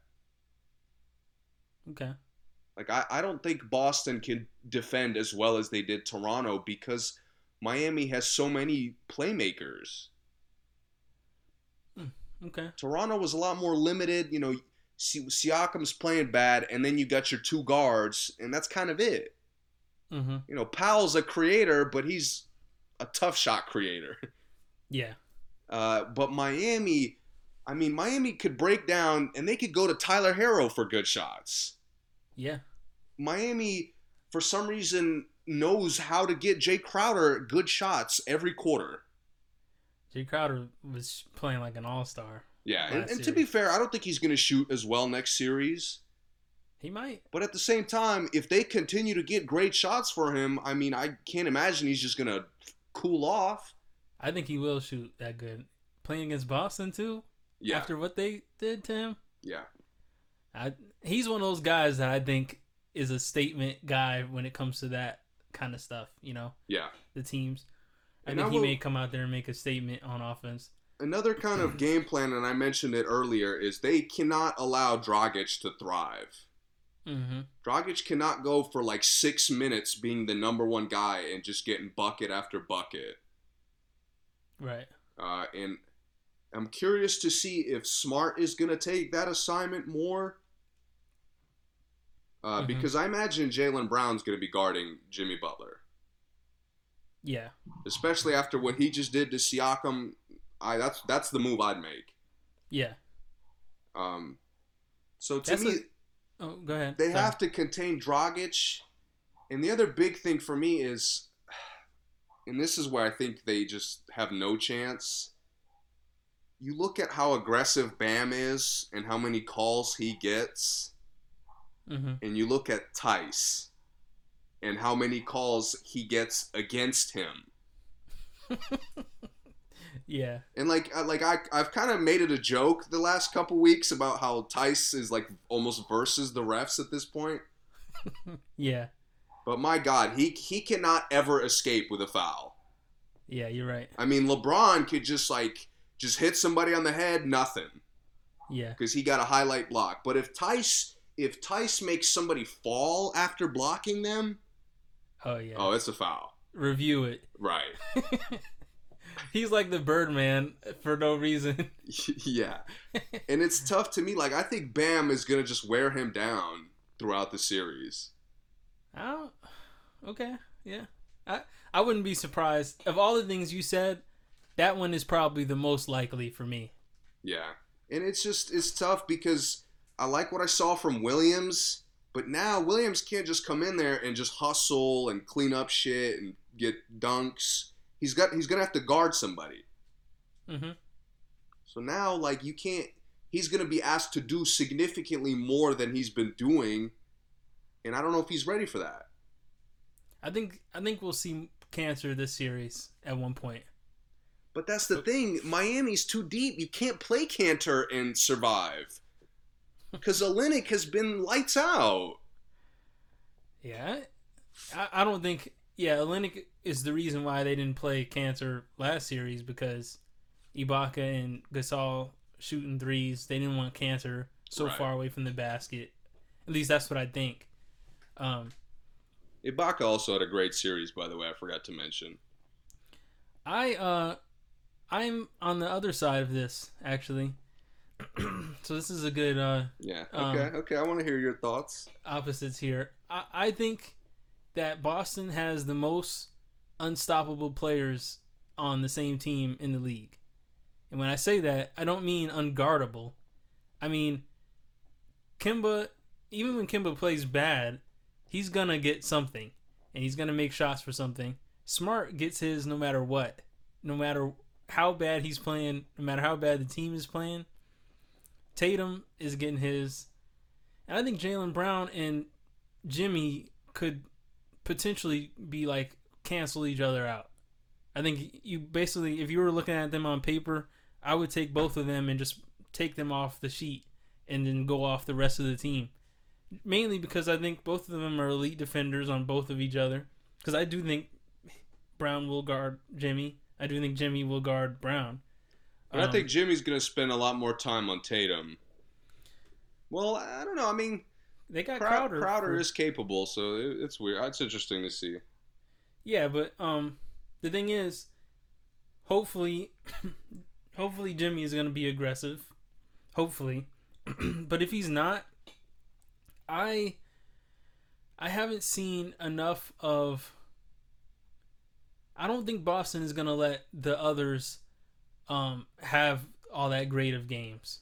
[SPEAKER 4] Okay.
[SPEAKER 3] Like I, I don't think Boston can defend as well as they did Toronto because Miami has so many playmakers.
[SPEAKER 4] Okay.
[SPEAKER 3] Toronto was a lot more limited. You know, Si- Siakam's playing bad, and then you got your two guards, and that's kind of it.
[SPEAKER 4] Mm-hmm.
[SPEAKER 3] You know, Powell's a creator, but he's a tough shot creator.
[SPEAKER 4] Yeah.
[SPEAKER 3] Uh, but Miami, I mean, Miami could break down, and they could go to Tyler Herro for good shots.
[SPEAKER 4] Yeah.
[SPEAKER 3] Miami, for some reason, knows how to get Jae Crowder good shots every quarter.
[SPEAKER 4] Jae Crowder was playing like an all-star.
[SPEAKER 3] Yeah, and, and to be fair, I don't think he's going to shoot as well next series.
[SPEAKER 4] He might.
[SPEAKER 3] But at the same time, if they continue to get great shots for him, I mean, I can't imagine he's just going to cool off.
[SPEAKER 4] I think he will shoot that good. Playing against Boston too.
[SPEAKER 3] Yeah,
[SPEAKER 4] After what they did to him,
[SPEAKER 3] yeah,
[SPEAKER 4] I he's one of those guys that I think is a statement guy when it comes to that kind of stuff. You know,
[SPEAKER 3] yeah.
[SPEAKER 4] the teams. I
[SPEAKER 3] And
[SPEAKER 4] think
[SPEAKER 3] I
[SPEAKER 4] he may come out there and make a statement on offense.
[SPEAKER 3] Another kind of game plan, and I mentioned it earlier, is they cannot allow Dragic to thrive.
[SPEAKER 4] Mm-hmm.
[SPEAKER 3] Dragic cannot go for like six minutes being the number one guy and just getting bucket after bucket.
[SPEAKER 4] Right.
[SPEAKER 3] Uh, and I'm curious to see if Smart is going to take that assignment more. Uh,
[SPEAKER 4] Mhm.
[SPEAKER 3] Because I imagine Jaylen Brown's going to be guarding Jimmy Butler,
[SPEAKER 4] Yeah.
[SPEAKER 3] especially after what he just did to Siakam. I that's that's the move I'd make.
[SPEAKER 4] Yeah.
[SPEAKER 3] Um, so to
[SPEAKER 4] That's
[SPEAKER 3] me,
[SPEAKER 4] a- Oh, go ahead.
[SPEAKER 3] they
[SPEAKER 4] Sorry.
[SPEAKER 3] have to contain Dragic, and the other big thing for me is, and this is where I think they just have no chance. You look at how aggressive Bam is and how many calls he gets,
[SPEAKER 4] Mm-hmm.
[SPEAKER 3] and you look at Theis and how many calls he gets against him.
[SPEAKER 4] Yeah.
[SPEAKER 3] And like, I- like I, I've kind of made it a joke the last couple weeks about how Theis is like almost versus the refs at this point.
[SPEAKER 4] Yeah.
[SPEAKER 3] But my God, he he cannot ever escape with a foul.
[SPEAKER 4] Yeah. You're right.
[SPEAKER 3] I mean, LeBron could just like just hit somebody on the head, nothing,
[SPEAKER 4] Yeah.
[SPEAKER 3] because he got a highlight block. But if Theis if Theis makes somebody fall after blocking them,
[SPEAKER 4] Oh yeah.
[SPEAKER 3] oh, it's a foul.
[SPEAKER 4] Review it.
[SPEAKER 3] Right.
[SPEAKER 4] He's like the Birdman for no reason.
[SPEAKER 3] yeah. And it's tough to me. Like I think Bam is gonna just wear him down throughout the series.
[SPEAKER 4] Don't. Okay. Yeah. I I wouldn't be surprised of all the things you said. That one is probably the most likely for me.
[SPEAKER 3] Yeah. And it's just it's tough because I like what I saw from Williams, but now Williams can't just come in there and just hustle and clean up shit and get dunks. He's got he's gonna have to guard somebody.
[SPEAKER 4] Mm-hmm.
[SPEAKER 3] So now like you can't he's going to be asked to do significantly more than he's been doing, and I don't know if he's ready for that.
[SPEAKER 4] I think I think we'll see Kanter this series at one point.
[SPEAKER 3] But that's the thing. Miami's too deep. You can't play Kanter and survive. Because Olynyk has been lights out.
[SPEAKER 4] Yeah, I, I don't think. Yeah, Olynyk is the reason why they didn't play Kanter last series because Ibaka and Gasol shooting threes. They didn't want Kanter so
[SPEAKER 3] Right.
[SPEAKER 4] far away from the basket. At least that's what I think. Um,
[SPEAKER 3] Ibaka also had a great series, by the way. I forgot to mention.
[SPEAKER 4] I uh, I'm on the other side of this actually. so this is a good uh,
[SPEAKER 3] Yeah.
[SPEAKER 4] Um,
[SPEAKER 3] Okay. okay. I want to hear your thoughts.
[SPEAKER 4] opposites here. I, I think that Boston has the most unstoppable players on the same team in the league. And when I say that, I don't mean unguardable. I mean Kemba even when Kemba plays bad, he's gonna get something. And he's gonna make shots for something. Smart gets his no matter what. No matter how bad he's playing, no matter how bad the team is playing. Tatum is getting his. And I think Jaylen Brown and Jimmy could potentially be like cancel each other out. I think you basically, if you were looking at them on paper, I would take both of them and just take them off the sheet and then go off the rest of the team. Mainly because I think both of them are elite defenders on both of each other. Because I do think Brown will guard Jimmy. I do think Jimmy will guard Brown.
[SPEAKER 3] But I
[SPEAKER 4] Um,
[SPEAKER 3] think Jimmy's going to spend a lot more time on Tatum. Well, I don't know. I mean,
[SPEAKER 4] they got
[SPEAKER 3] Crowder,
[SPEAKER 4] Crowder.
[SPEAKER 3] Crowder
[SPEAKER 4] for-
[SPEAKER 3] is capable, so it, it's weird. It's interesting to see.
[SPEAKER 4] Yeah, but um, the thing is, hopefully, hopefully Jimmy is gonna be aggressive. Hopefully, but if he's not, I, I haven't seen enough of. I don't think Boston is gonna let the others, um, have all that great of games,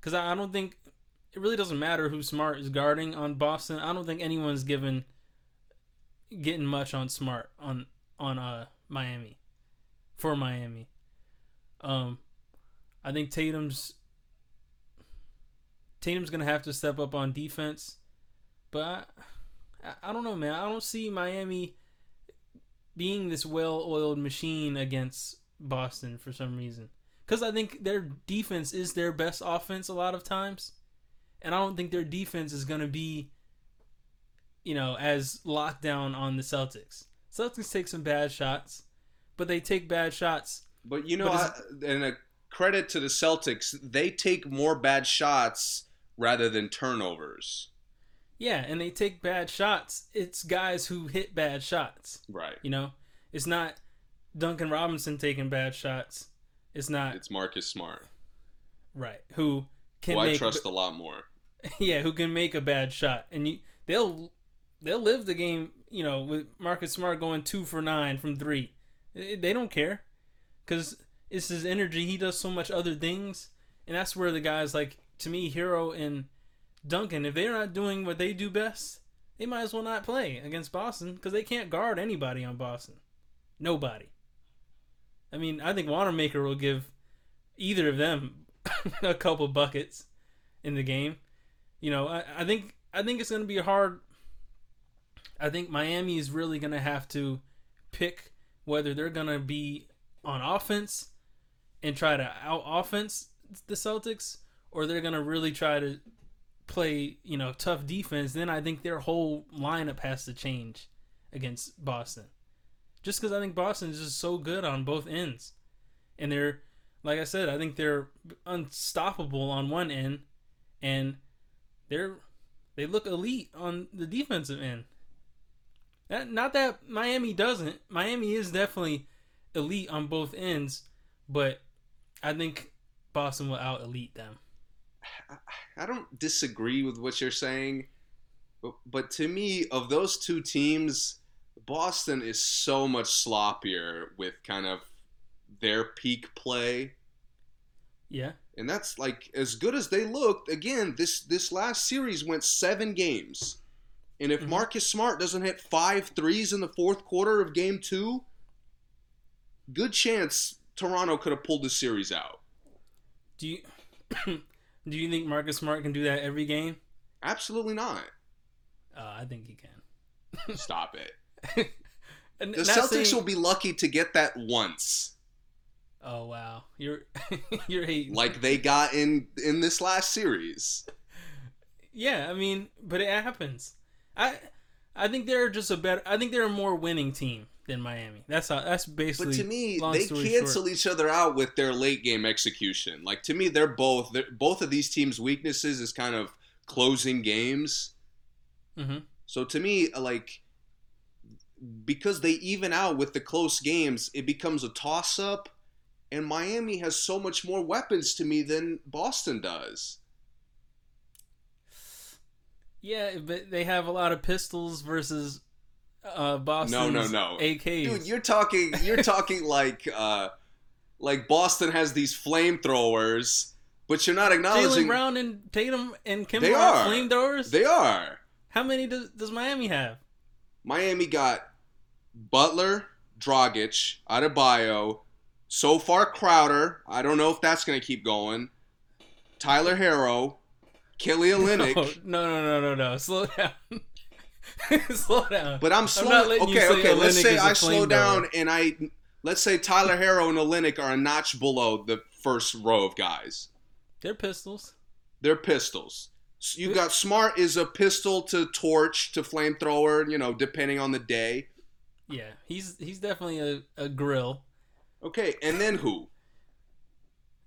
[SPEAKER 4] because I, I don't think it really doesn't matter who Smart is guarding on Boston. I don't think anyone's given getting much on Smart on on uh Miami for Miami. Um, I think Tatum's Tatum's gonna have to step up on defense, but I, I, don't know, man. I don't see Miami being this well-oiled machine against Boston for some reason. Because I think their defense is their best offense a lot of times, and I don't think their defense is gonna be you know, as lockdown on the Celtics. Celtics take some bad shots, but they take bad shots.
[SPEAKER 3] But you know,
[SPEAKER 4] But
[SPEAKER 3] I, and a credit to the Celtics, they take more bad shots rather than turnovers.
[SPEAKER 4] Yeah, and they take bad shots. It's guys who hit bad shots.
[SPEAKER 3] Right.
[SPEAKER 4] You know, it's not Duncan Robinson taking bad shots. It's not
[SPEAKER 3] It's Marcus Smart,
[SPEAKER 4] right who can
[SPEAKER 3] who I
[SPEAKER 4] make
[SPEAKER 3] trust a lot more.
[SPEAKER 4] yeah who can make a bad shot, and you they'll they'll live the game. You know, with Marcus Smart going two for nine from three, they they don't care because it's his energy. He does so much other things, and that's where the guys like to me, Herro and Duncan, if they're not doing what they do best, they might as well not play against Boston because they can't guard anybody on Boston. Nobody. I mean, I think Wanamaker will give either of them a couple buckets in the game. You know, I, I think I think it's going to be hard. I think Miami is really going to have to pick whether they're going to be on offense and try to out offense the Celtics or they're going to really try to play, you know, tough defense. Then I think their whole lineup has to change against Boston. Just because I think Boston is just so good on both ends. And they're, like I said, I think they're unstoppable on one end and they're they look elite on the defensive end. That, not that Miami doesn't. Miami is definitely elite on both ends, but I think Boston will out elite them.
[SPEAKER 3] I don't disagree with what you're saying, but, but to me, of those two teams, Boston is so much sloppier with kind of their peak play.
[SPEAKER 4] Yeah.
[SPEAKER 3] And that's like as good as they looked. Again, this this last series went seven games, and if
[SPEAKER 4] Mhm.
[SPEAKER 3] Marcus Smart doesn't hit five threes in the fourth quarter of Game Two, good chance Toronto could have pulled the series out.
[SPEAKER 4] Do you Do you think Marcus Smart can do that every game?
[SPEAKER 3] Absolutely not.
[SPEAKER 4] Uh, I think he can.
[SPEAKER 3] Stop it. The Celtics
[SPEAKER 4] saying-
[SPEAKER 3] will be lucky to get that once,
[SPEAKER 4] Oh wow, you're you're hating.
[SPEAKER 3] like they got in in this last series.
[SPEAKER 4] Yeah, I mean, but it happens. I I think they're just a better. I think they're a more winning team than Miami. That's how. That's basically.
[SPEAKER 3] But to me, they cancel
[SPEAKER 4] short.
[SPEAKER 3] each other out with their late game execution. Like to me, they're both they're, both of these teams' weaknesses is kind of closing games.
[SPEAKER 4] Mhm.
[SPEAKER 3] So to me, like because they even out with the close games, it becomes a toss up. And Miami has so much more weapons to me than Boston does.
[SPEAKER 4] Yeah, but they have a lot of pistols versus uh Boston.
[SPEAKER 3] no, no. No.
[SPEAKER 4] AKs.
[SPEAKER 3] Dude, you're talking you're talking like uh like Boston has these flamethrowers, but you're not acknowledging Jalen
[SPEAKER 4] Brown and Tatum and Kemba
[SPEAKER 3] They
[SPEAKER 4] are. flamethrowers.
[SPEAKER 3] they are.
[SPEAKER 4] How many does, does Miami have?
[SPEAKER 3] Miami got Butler, Dragic, Adebayo, so far Crowder. I don't know if that's going to keep going. Tyler Herro, Kelly Olynyk.
[SPEAKER 4] No, no, no, no, no. Slow down. Slow down.
[SPEAKER 3] But I'm
[SPEAKER 4] letting you
[SPEAKER 3] Okay, okay. Let's say I slow down and I let's say Tyler Herro and Olynyk are a notch below the first row of guys.
[SPEAKER 4] They're pistols.
[SPEAKER 3] They're pistols. So you got Smart is a pistol to torch to flamethrower, you know, depending on the day.
[SPEAKER 4] Yeah, he's he's definitely a, a grill.
[SPEAKER 3] Okay, and then who?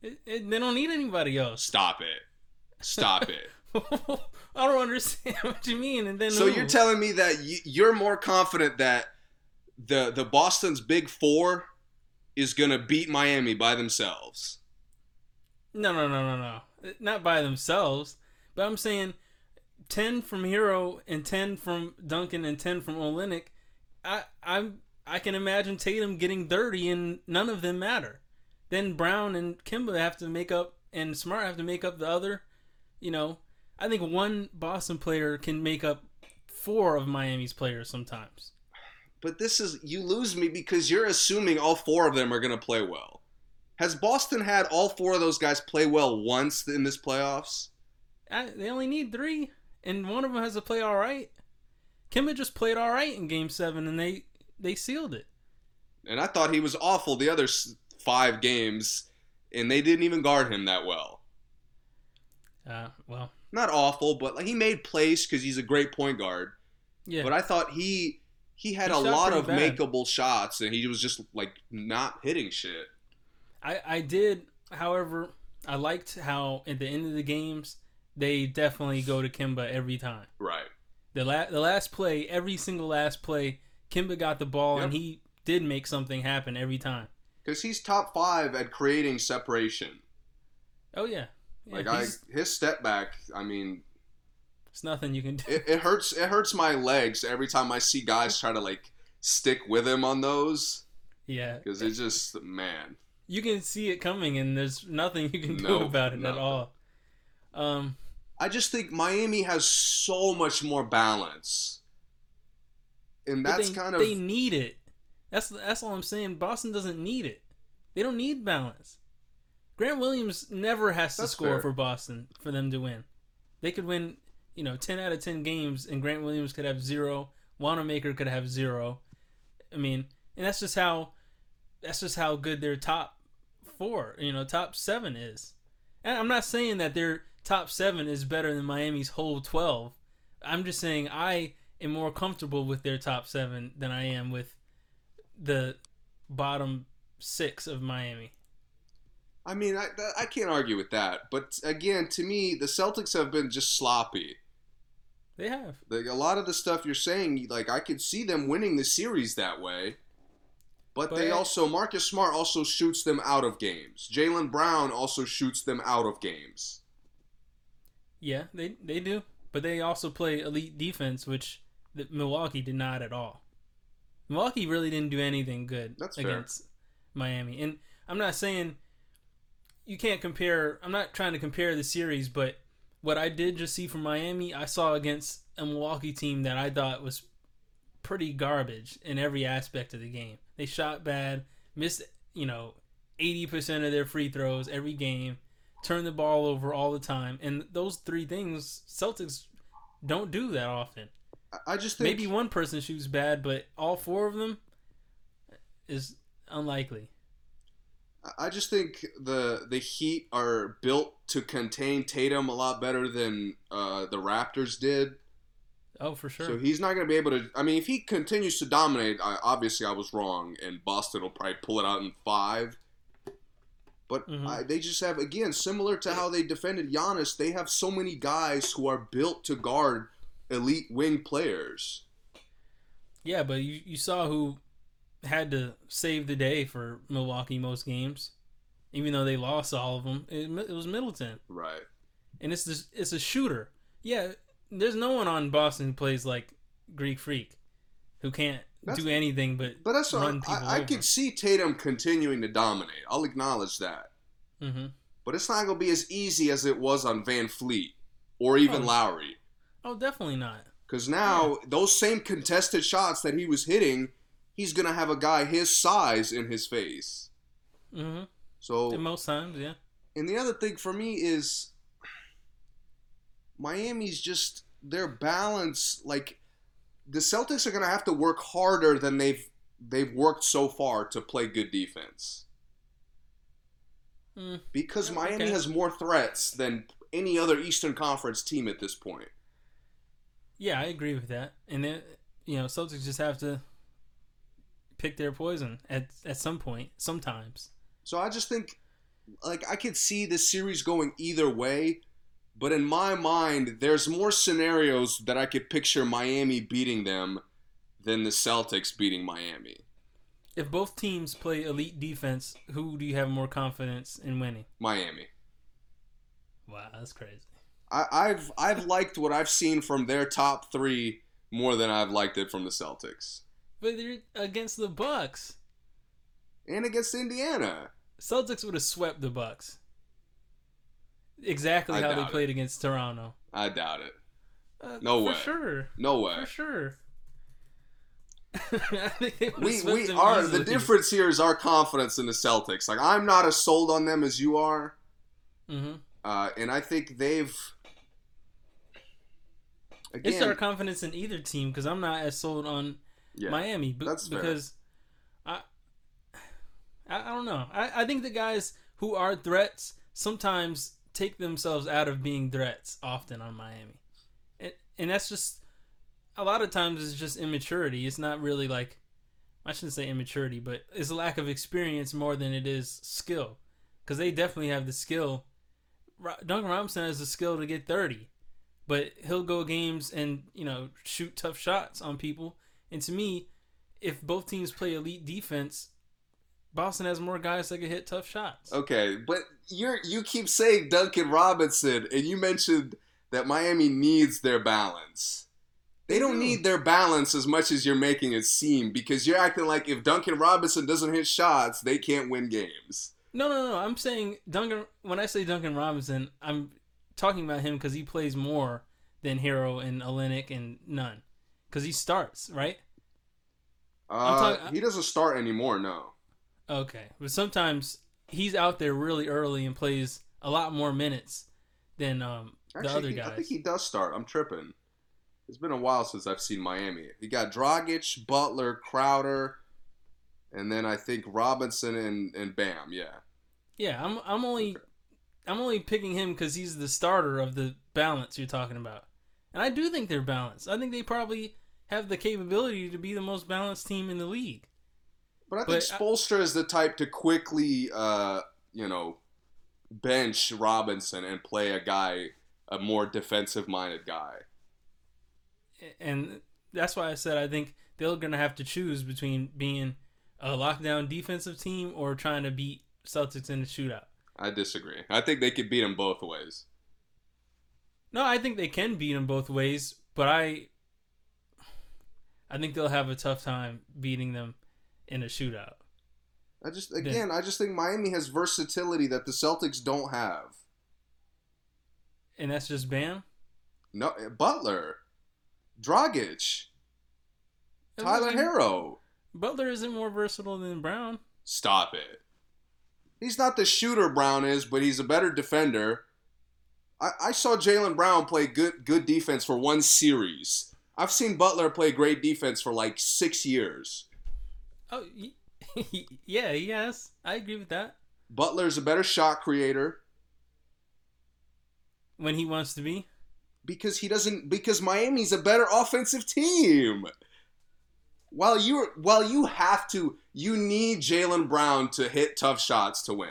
[SPEAKER 4] It, it, they don't need anybody else.
[SPEAKER 3] Stop it. Stop it.
[SPEAKER 4] I don't understand what you mean. And then
[SPEAKER 3] So
[SPEAKER 4] who?
[SPEAKER 3] you're telling me that y- you're more confident that the the Boston's Big Four is gonna beat Miami by themselves?
[SPEAKER 4] no, no, no, no, no, not by themselves. But I'm saying ten from Herro and ten from Duncan and ten from Olynyk. I I'm I can imagine Tatum getting thirty and none of them matter. Then Brown and Kemba have to make up, and Smart have to make up the other. You know, I think one Boston player can make up four of Miami's players sometimes.
[SPEAKER 3] But this is you lose me because you're assuming all four of them are gonna play well. Has Boston had all four of those guys play well once in this playoffs?
[SPEAKER 4] I, they only need three, and one of them has to play all right. Kemba just played all right in Game Seven, and they they sealed it.
[SPEAKER 3] And I thought he was awful the other five games, and they didn't even guard him that well.
[SPEAKER 4] Uh, well,
[SPEAKER 3] Not awful, but like he made plays because he's a great point guard.
[SPEAKER 4] yeah,
[SPEAKER 3] But I thought he he had
[SPEAKER 4] He
[SPEAKER 3] a lot of
[SPEAKER 4] bad.
[SPEAKER 3] makeable shots, and he was just like not hitting shit.
[SPEAKER 4] I I did. However, I liked how at the end of the games they definitely go to Kemba every time.
[SPEAKER 3] Right.
[SPEAKER 4] The la- the last play, every single last play, Kemba got the ball, and he did make something happen every time.
[SPEAKER 3] Because he's top five at creating separation.
[SPEAKER 4] Oh yeah, yeah
[SPEAKER 3] Like I, his step back. I mean,
[SPEAKER 4] it's nothing you can do.
[SPEAKER 3] it, it hurts. It hurts my legs every time I see guys try to like stick with him on those.
[SPEAKER 4] yeah,
[SPEAKER 3] Because it's just man.
[SPEAKER 4] you can see it coming, and there's nothing you can do
[SPEAKER 3] No,
[SPEAKER 4] about it at all. Um,
[SPEAKER 3] I just think Miami has so much more balance, and that's
[SPEAKER 4] they,
[SPEAKER 3] kind of
[SPEAKER 4] they need it. That's that's all I'm saying. Boston doesn't need it. They don't need balance. Grant Williams never has to score
[SPEAKER 3] fair.
[SPEAKER 4] for Boston for them to win. They could win, you know, ten out of ten games, and Grant Williams could have zero. Wanamaker could have zero. I mean, and that's just how that's just how good their top four, you know, top seven is. And I'm not saying that their top seven is better than Miami's whole twelve. I'm just saying I am more comfortable with their top seven than I am with the bottom six of Miami.
[SPEAKER 3] I mean, I, I can't argue with that. But again, to me, the Celtics have been just sloppy.
[SPEAKER 4] They have.
[SPEAKER 3] Like a lot of the stuff you're saying, like I could see them winning the series that way. But, they also Marcus Smart also shoots them out of games. Jaylen Brown also shoots them out of games.
[SPEAKER 4] Yeah, they they do, but they also play elite defense, which the, Milwaukee did not at all. Milwaukee really didn't do anything good
[SPEAKER 3] That's fair.
[SPEAKER 4] against Miami, and I'm not saying you can't compare. I'm not trying to compare the series, but what I did just see from Miami, I saw against a Milwaukee team that I thought was pretty garbage in every aspect of the game. They shot bad, missed you know 80% of their free throws every game, turn the ball over all the time, and those three things Celtics don't do that often.
[SPEAKER 3] I- just think
[SPEAKER 4] Maybe one person shoots bad, but all four of them is unlikely.
[SPEAKER 3] I just think the the Heat are built to contain Tatum a lot better than uh, the Raptors did.
[SPEAKER 4] Oh, for sure.
[SPEAKER 3] So he's not going to be able to. I mean, if he continues to dominate, I, obviously I was wrong, and Boston will probably pull it out in five. But
[SPEAKER 4] Mhm.
[SPEAKER 3] I, they just have again similar to how they defended Giannis. They have so many guys who are built to guard elite wing players.
[SPEAKER 4] yeah, but you, you saw who had to save the day for Milwaukee most games, even though they lost all of them. It, it was Middleton,
[SPEAKER 3] Right.
[SPEAKER 4] and it's this, it's a shooter. Yeah, there's no one on Boston who plays like Greek Freak, who can't
[SPEAKER 3] That's-
[SPEAKER 4] do anything but
[SPEAKER 3] But that's
[SPEAKER 4] run people
[SPEAKER 3] I, I see Tatum continuing to dominate. I'll acknowledge that.
[SPEAKER 4] hmm
[SPEAKER 3] But it's not going to be as easy as it was on VanVleet or even
[SPEAKER 4] Oh.
[SPEAKER 3] Lowry.
[SPEAKER 4] Oh, definitely not.
[SPEAKER 3] Because now those same contested shots that he was hitting, he's gonna have a guy his size in his face.
[SPEAKER 4] hmm
[SPEAKER 3] So,
[SPEAKER 4] most times, yeah.
[SPEAKER 3] and the other thing for me is Miami's just their balance. Like the Celtics are gonna have to work harder than they've they've worked so far to play good defense.
[SPEAKER 4] Mm.
[SPEAKER 3] Because
[SPEAKER 4] Yeah,
[SPEAKER 3] Miami
[SPEAKER 4] okay.
[SPEAKER 3] has more threats than any other Eastern Conference team at this point.
[SPEAKER 4] Yeah, I agree with that. And then you know, Celtics just have to pick their poison at at some point, sometimes.
[SPEAKER 3] So I just think, like, I could see this series going either way, but in my mind, there's more scenarios that I could picture Miami beating them than the Celtics beating Miami.
[SPEAKER 4] If both teams play elite defense, who do you have more confidence in winning?
[SPEAKER 3] Miami.
[SPEAKER 4] Wow, that's crazy.
[SPEAKER 3] I, I've I've liked what I've seen from their top three more than I've liked it from the Celtics
[SPEAKER 4] But they're against the Bucks.
[SPEAKER 3] and against Indiana.
[SPEAKER 4] Celtics would have swept the Bucks. Exactly
[SPEAKER 3] I
[SPEAKER 4] how they
[SPEAKER 3] doubt it.
[SPEAKER 4] played against Toronto.
[SPEAKER 3] I doubt it.
[SPEAKER 4] Uh,
[SPEAKER 3] No
[SPEAKER 4] for
[SPEAKER 3] way.
[SPEAKER 4] sure.
[SPEAKER 3] No way.
[SPEAKER 4] For sure. I think they would've
[SPEAKER 3] We we are the difference here is our confidence in the Celtics. Like I'm not as sold on them as you are.
[SPEAKER 4] Mhm.
[SPEAKER 3] Uh, and I think they've
[SPEAKER 4] It's
[SPEAKER 3] again.
[SPEAKER 4] our confidence in either team because I'm not as sold on
[SPEAKER 3] yeah,
[SPEAKER 4] Miami b- because I, I I don't know. I, I think the guys who are threats sometimes take themselves out of being threats often on Miami, and and that's just a lot of times it's just immaturity. It's not really like I shouldn't say immaturity, but it's a lack of experience more than it is skill, because they definitely have the skill. Duncan Robinson has the skill to get thirty, but he'll go games and you know shoot tough shots on people. And to me, if both teams play elite defense, Boston has more guys that can hit tough shots.
[SPEAKER 3] okay, but you're you keep saying Duncan Robinson, and you mentioned that Miami needs their balance. They don't need their balance as much as you're making it seem because you're acting like if Duncan Robinson doesn't hit shots, they can't win games.
[SPEAKER 4] No, no, no. I'm saying Duncan. When I say Duncan Robinson, I'm talking about him because he plays more than Herro and Olynyk and Nunn. Because he starts right.
[SPEAKER 3] Uh,
[SPEAKER 4] talking-
[SPEAKER 3] he doesn't start anymore. No.
[SPEAKER 4] Okay, but sometimes he's out there really early and plays a lot more minutes than um, the other
[SPEAKER 3] he-
[SPEAKER 4] guys.
[SPEAKER 3] I think he does start. I'm tripping. It's been a while since I've seen Miami. He got Dragic, Butler, Crowder, and then I think Robinson and, and Bam. Yeah.
[SPEAKER 4] Yeah, I'm I'm only I'm only picking him because he's the starter of the balance you're talking about, and I do think they're balanced. I think they probably have the capability to be the most balanced team in the league.
[SPEAKER 3] But I think Spoelstra is the type to quickly, uh, you know, bench Robinson and play a guy, a more defensive-minded guy.
[SPEAKER 4] and that's why I said I think they're gonna have to choose between being a lockdown defensive team or trying to beat Celtics in the shootout.
[SPEAKER 3] I disagree. I think they could beat them both ways.
[SPEAKER 4] No, I think they can beat them both ways, but I I think they'll have a tough time beating them in a shootout.
[SPEAKER 3] I just, again, I just think Miami has versatility that the Celtics don't have.
[SPEAKER 4] And that's just Bam.
[SPEAKER 3] No, Butler, Dragic, Tyler
[SPEAKER 4] mean,
[SPEAKER 3] Herro.
[SPEAKER 4] Butler isn't more versatile than Brown.
[SPEAKER 3] Stop it. he's not the shooter Brown is, but he's a better defender. I, I saw Jaylen Brown play good good defense for one series. I've seen Butler play great defense for like six years.
[SPEAKER 4] Oh, yeah, yes, I agree with that.
[SPEAKER 3] Butler's a better shot creator
[SPEAKER 4] When he wants to be,
[SPEAKER 3] because he doesn't because Miami's a better offensive team. While you while you have to, you need Jaylen Brown to hit tough shots to win.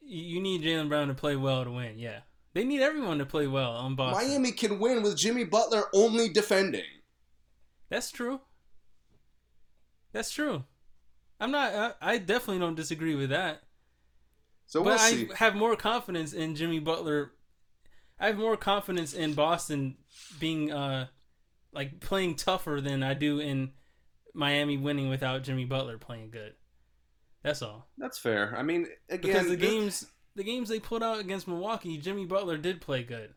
[SPEAKER 4] you you need Jaylen Brown to play well to win. Yeah, they need everyone to play well on Boston.
[SPEAKER 3] Miami can win with Jimmy Butler only defending.
[SPEAKER 4] That's true. That's true. I'm not. I, I definitely don't disagree with that.
[SPEAKER 3] So we'll
[SPEAKER 4] but I
[SPEAKER 3] see.
[SPEAKER 4] have more confidence in Jimmy Butler. I have more confidence in Boston being uh like playing tougher than I do in Miami winning without Jimmy Butler playing good. That's all.
[SPEAKER 3] That's fair. I mean, again,
[SPEAKER 4] Because the games the games they put out against Milwaukee, Jimmy Butler did play good.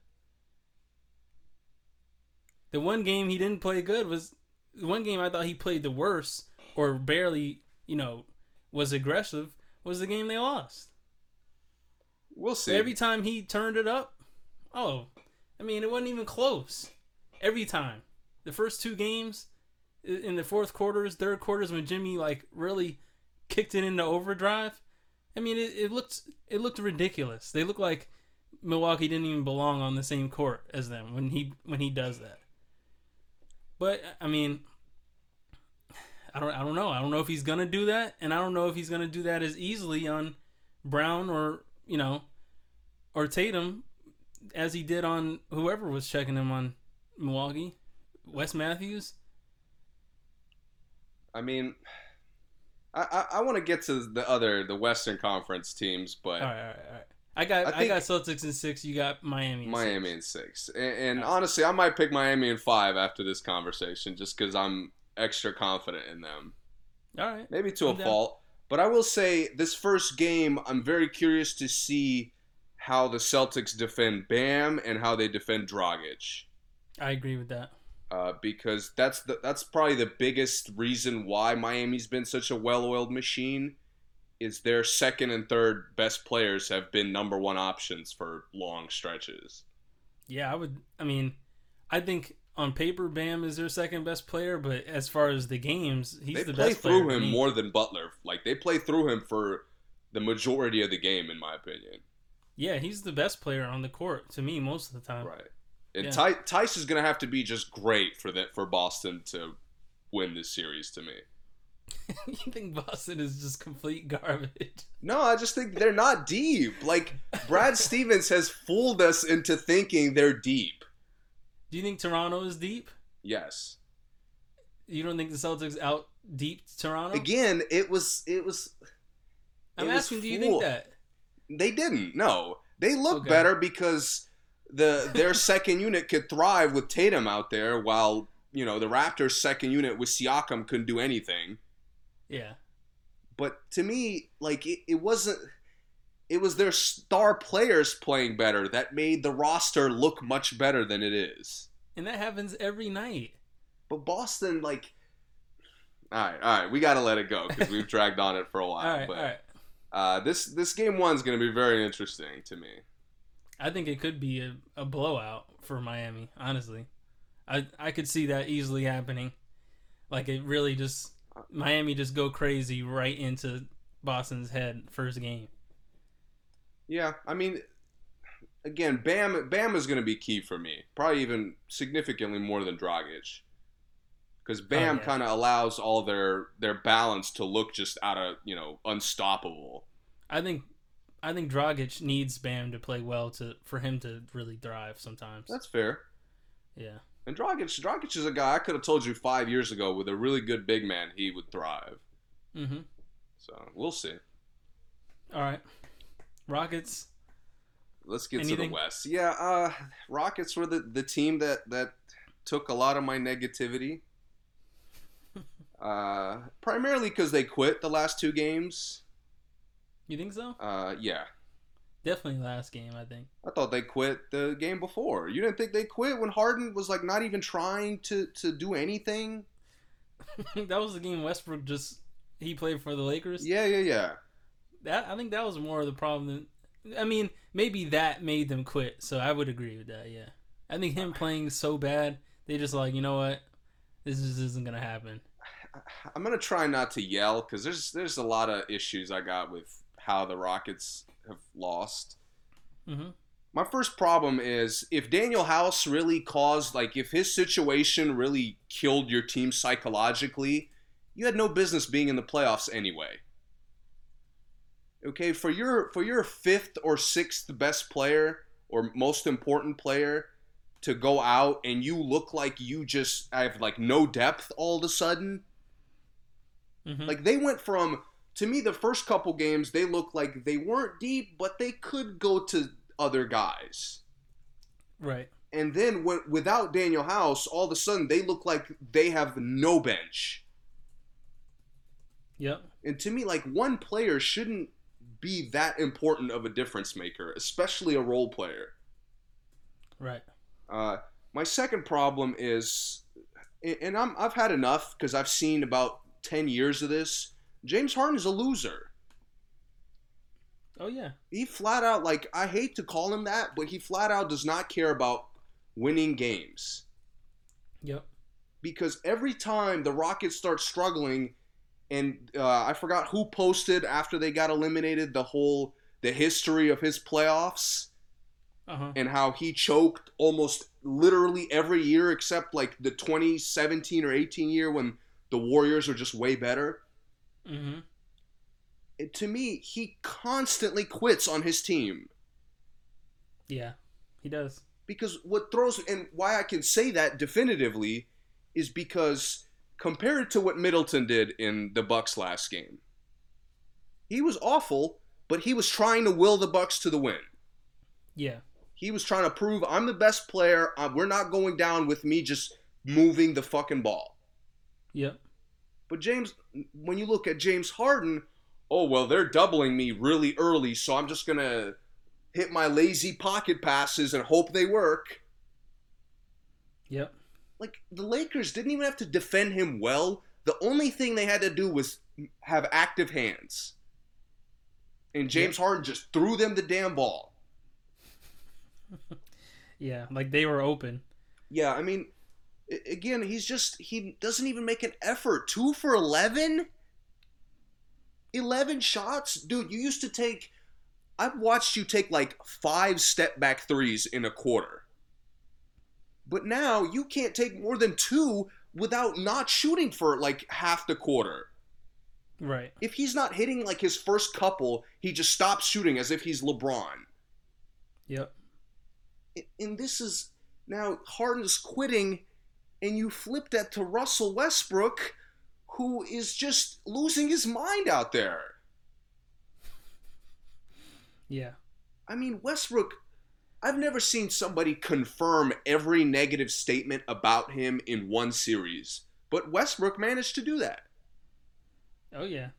[SPEAKER 4] The one game he didn't play good was the one game I thought he played the worst or barely, you know, was aggressive was the game they lost.
[SPEAKER 3] we'll see.
[SPEAKER 4] Every time he turned it up, oh, I mean, it wasn't even close. Every time. The first two games in the fourth quarters, third quarters, when Jimmy like really kicked it into overdrive, I mean, it, it looked it looked ridiculous. They looked like Milwaukee didn't even belong on the same court as them when he when he does that. But I mean, I don't I don't know. I don't know if he's gonna do that, and I don't know if he's gonna do that as easily on Brown or you know or Tatum as he did on whoever was checking him on Milwaukee, Wes Matthews.
[SPEAKER 3] I mean, I I, I want to get to the other the Western Conference teams, but
[SPEAKER 4] All right, all right, all right. I got
[SPEAKER 3] I
[SPEAKER 4] I, got Celtics in six. You got Miami. In
[SPEAKER 3] Miami
[SPEAKER 4] Six.
[SPEAKER 3] in six. And, and honestly, I might pick Miami in five after this conversation, just because I'm extra confident in them.
[SPEAKER 4] All right.
[SPEAKER 3] Maybe to a
[SPEAKER 4] I'm down.
[SPEAKER 3] fault, but I will say this first game, I'm very curious to see how the Celtics defend Bam and how they defend Dragic.
[SPEAKER 4] I agree with that.
[SPEAKER 3] uh, because that's the, that's probably the biggest reason why Miami's been such a well-oiled machine. Is their second and third best players have been number one options for long stretches.
[SPEAKER 4] Yeah, I would. I mean, I think on paper Bam is their second best player, but as far as the games, he's
[SPEAKER 3] they
[SPEAKER 4] the
[SPEAKER 3] play
[SPEAKER 4] best player.
[SPEAKER 3] They
[SPEAKER 4] play
[SPEAKER 3] through
[SPEAKER 4] him
[SPEAKER 3] more than Butler. Like they play through him for the majority of the game, in my opinion.
[SPEAKER 4] Yeah, he's the best player on the court to me most of the time.
[SPEAKER 3] Right. And
[SPEAKER 4] Yeah.
[SPEAKER 3] Ty- Theis is going to have to be just great for that for Boston to win this series. To me,
[SPEAKER 4] you think Boston is just complete garbage?
[SPEAKER 3] No, I just think they're not deep. Like Brad Stevens has fooled us into thinking they're deep.
[SPEAKER 4] Do you think Toronto is deep?
[SPEAKER 3] Yes.
[SPEAKER 4] You don't think the Celtics out deep Toronto?
[SPEAKER 3] Again, it was it was
[SPEAKER 4] I'm
[SPEAKER 3] it was
[SPEAKER 4] asking, do you think that?
[SPEAKER 3] they didn't. No. They look
[SPEAKER 4] Okay.
[SPEAKER 3] better because the their second unit could thrive with Tatum out there while, you know, the Raptors second unit with Siakam couldn't do anything.
[SPEAKER 4] Yeah.
[SPEAKER 3] But to me, like it, it wasn't it was their star players playing better that made the roster look much better than it is.
[SPEAKER 4] And that happens every night.
[SPEAKER 3] But Boston, like, all right, all right, we got to let it go because we've dragged on it for a while.
[SPEAKER 4] all right,
[SPEAKER 3] but
[SPEAKER 4] all right.
[SPEAKER 3] Uh, this this game one's going to be very interesting to me.
[SPEAKER 4] I think it could be a, a blowout for Miami, honestly. I I could see that easily happening. Like it really just Miami just go crazy right into Boston's head first game.
[SPEAKER 3] Yeah, I mean, again, Bam Bam is going to be key for me. Probably even significantly more than Dragic, because Bam
[SPEAKER 4] Oh, yeah.
[SPEAKER 3] kind of allows all their their balance to look just out of you know unstoppable.
[SPEAKER 4] I think I think Dragic needs Bam to play well to for him to really thrive sometimes.
[SPEAKER 3] That's fair.
[SPEAKER 4] yeah.
[SPEAKER 3] And Dragic, Dragic is a guy I could have told you five years ago with a really good big man he would thrive.
[SPEAKER 4] Mhm.
[SPEAKER 3] So we'll see.
[SPEAKER 4] All right. Rockets.
[SPEAKER 3] Let's get
[SPEAKER 4] Anything?
[SPEAKER 3] to the West. Yeah, uh, Rockets were the, the team that, that took a lot of my negativity. Uh, primarily because they quit the last two games.
[SPEAKER 4] You think so?
[SPEAKER 3] Uh, yeah,
[SPEAKER 4] Definitely last game, I think.
[SPEAKER 3] I thought they quit the game before. You didn't think they quit when Harden was like not even trying to, to do anything?
[SPEAKER 4] that was the game Westbrook just he played for the Lakers.
[SPEAKER 3] Yeah, yeah, yeah.
[SPEAKER 4] That I think that was more of the problem than I mean, maybe that made them quit. So I would agree with that. Yeah, I think him playing so bad, they just like you know what, this just isn't gonna happen.
[SPEAKER 3] I'm gonna try not to yell because there's there's a lot of issues I got with how the Rockets have lost.
[SPEAKER 4] hmm
[SPEAKER 3] My first problem is if Danuel House really caused like if his situation really killed your team psychologically, you had no business being in the playoffs anyway. Okay, for your for your fifth or sixth best player or most important player to go out and you look like you just have like no depth all of a sudden,
[SPEAKER 4] hmm
[SPEAKER 3] like they went from to me the first couple games they looked like they weren't deep, but they could go to other guys.
[SPEAKER 4] right.
[SPEAKER 3] And then when, without Danuel House, all of a sudden they look like they have no bench.
[SPEAKER 4] Yep.
[SPEAKER 3] And to me, like one player shouldn't be that important of a difference maker, especially a role player.
[SPEAKER 4] Right.
[SPEAKER 3] Uh, my second problem is, and I'm, I've had enough because I've seen about 10 years of this. James Harden is a loser.
[SPEAKER 4] Oh yeah.
[SPEAKER 3] He flat out, like, I hate to call him that, but he flat out does not care about winning games.
[SPEAKER 4] Yep.
[SPEAKER 3] because every time the Rockets start struggling, and uh, I forgot who posted after they got eliminated the whole the history of his playoffs
[SPEAKER 4] Uh huh.
[SPEAKER 3] and how he choked almost literally every year except like the 2017 or 18 year when the Warriors are just way better.
[SPEAKER 4] Mm-hmm.
[SPEAKER 3] It, to me, he constantly quits on his team
[SPEAKER 4] Yeah. He does.
[SPEAKER 3] because what throws and why I can say that definitively is because compared to what Middleton did in the Bucks last game, he was awful, but he was trying to will the Bucks to the win.
[SPEAKER 4] Yeah.
[SPEAKER 3] He was trying to prove I'm the best player. uh, We're not going down with me just moving the fucking ball.
[SPEAKER 4] Yep.
[SPEAKER 3] But James, when you look at James Harden, oh well, they're doubling me really early, so I'm just gonna hit my lazy pocket passes and hope they work.
[SPEAKER 4] Yep.
[SPEAKER 3] Like the Lakers didn't even have to defend him well. The only thing they had to do was have active hands. And James Harden just threw them the damn ball.
[SPEAKER 4] Yeah. Like they were open.
[SPEAKER 3] Yeah, I mean, again, he's just he doesn't even make an effort. 2 for 11? 11 shots? Dude, you used to take I've watched you take like 5 step back threes in a quarter. But now you can't take more than 2 without not shooting for like half the quarter.
[SPEAKER 4] Right.
[SPEAKER 3] if he's not hitting like his first couple, he just stops shooting as if he's LeBron.
[SPEAKER 4] Yep.
[SPEAKER 3] And this is now Harden's quitting, and you flip that to Russell Westbrook, who is just losing his mind out there.
[SPEAKER 4] Yeah.
[SPEAKER 3] I mean, Westbrook, I've never seen somebody confirm every negative statement about him in one series, but Westbrook managed to do that.
[SPEAKER 4] Oh yeah.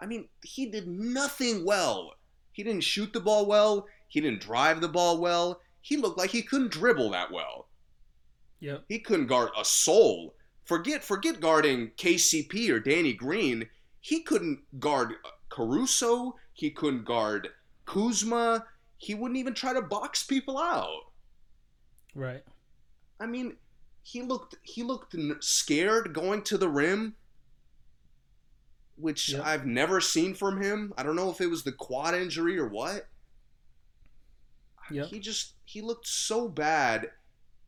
[SPEAKER 3] I mean, he did nothing well. He didn't shoot the ball well. He didn't drive the ball well. He looked like he couldn't dribble that well.
[SPEAKER 4] Yep.
[SPEAKER 3] He couldn't guard a soul. Forget forget guarding KCP or Danny Green. He couldn't guard Caruso. He couldn't guard Kuzma. He wouldn't even try to box people out.
[SPEAKER 4] Right.
[SPEAKER 3] I mean, he looked he looked scared going to the rim, which
[SPEAKER 4] Yep.
[SPEAKER 3] I've never seen from him. I don't know if it was the quad injury or what.
[SPEAKER 4] Yep.
[SPEAKER 3] He just he looked so bad,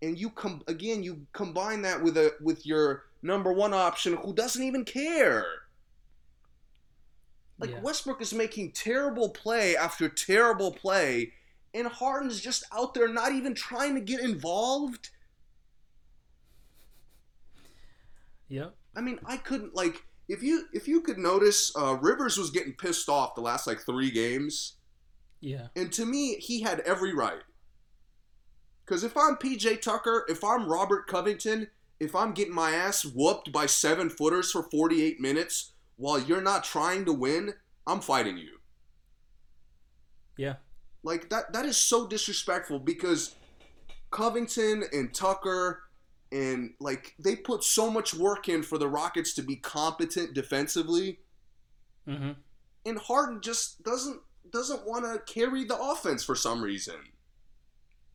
[SPEAKER 3] and you come again. You combine that with a with your number one option who doesn't even care. Like
[SPEAKER 4] Yeah.
[SPEAKER 3] Westbrook is making terrible play after terrible play, and Harden's just out there not even trying to get involved.
[SPEAKER 4] Yep.
[SPEAKER 3] I mean, I couldn't like if you if you could notice, uh, Rivers was getting pissed off the last like three games,
[SPEAKER 4] Yeah.
[SPEAKER 3] and to me, he had every right. Because if I'm PJ Tucker, if I'm Robert Covington, if I'm getting my ass whooped by seven footers for 48 minutes while you're not trying to win, I'm fighting you.
[SPEAKER 4] Yeah.
[SPEAKER 3] Like that that is so disrespectful because Covington and Tucker and like they put so much work in for the Rockets to be competent defensively
[SPEAKER 4] Mm-hmm.
[SPEAKER 3] and Harden just doesn't doesn't want to carry the offense for some reason.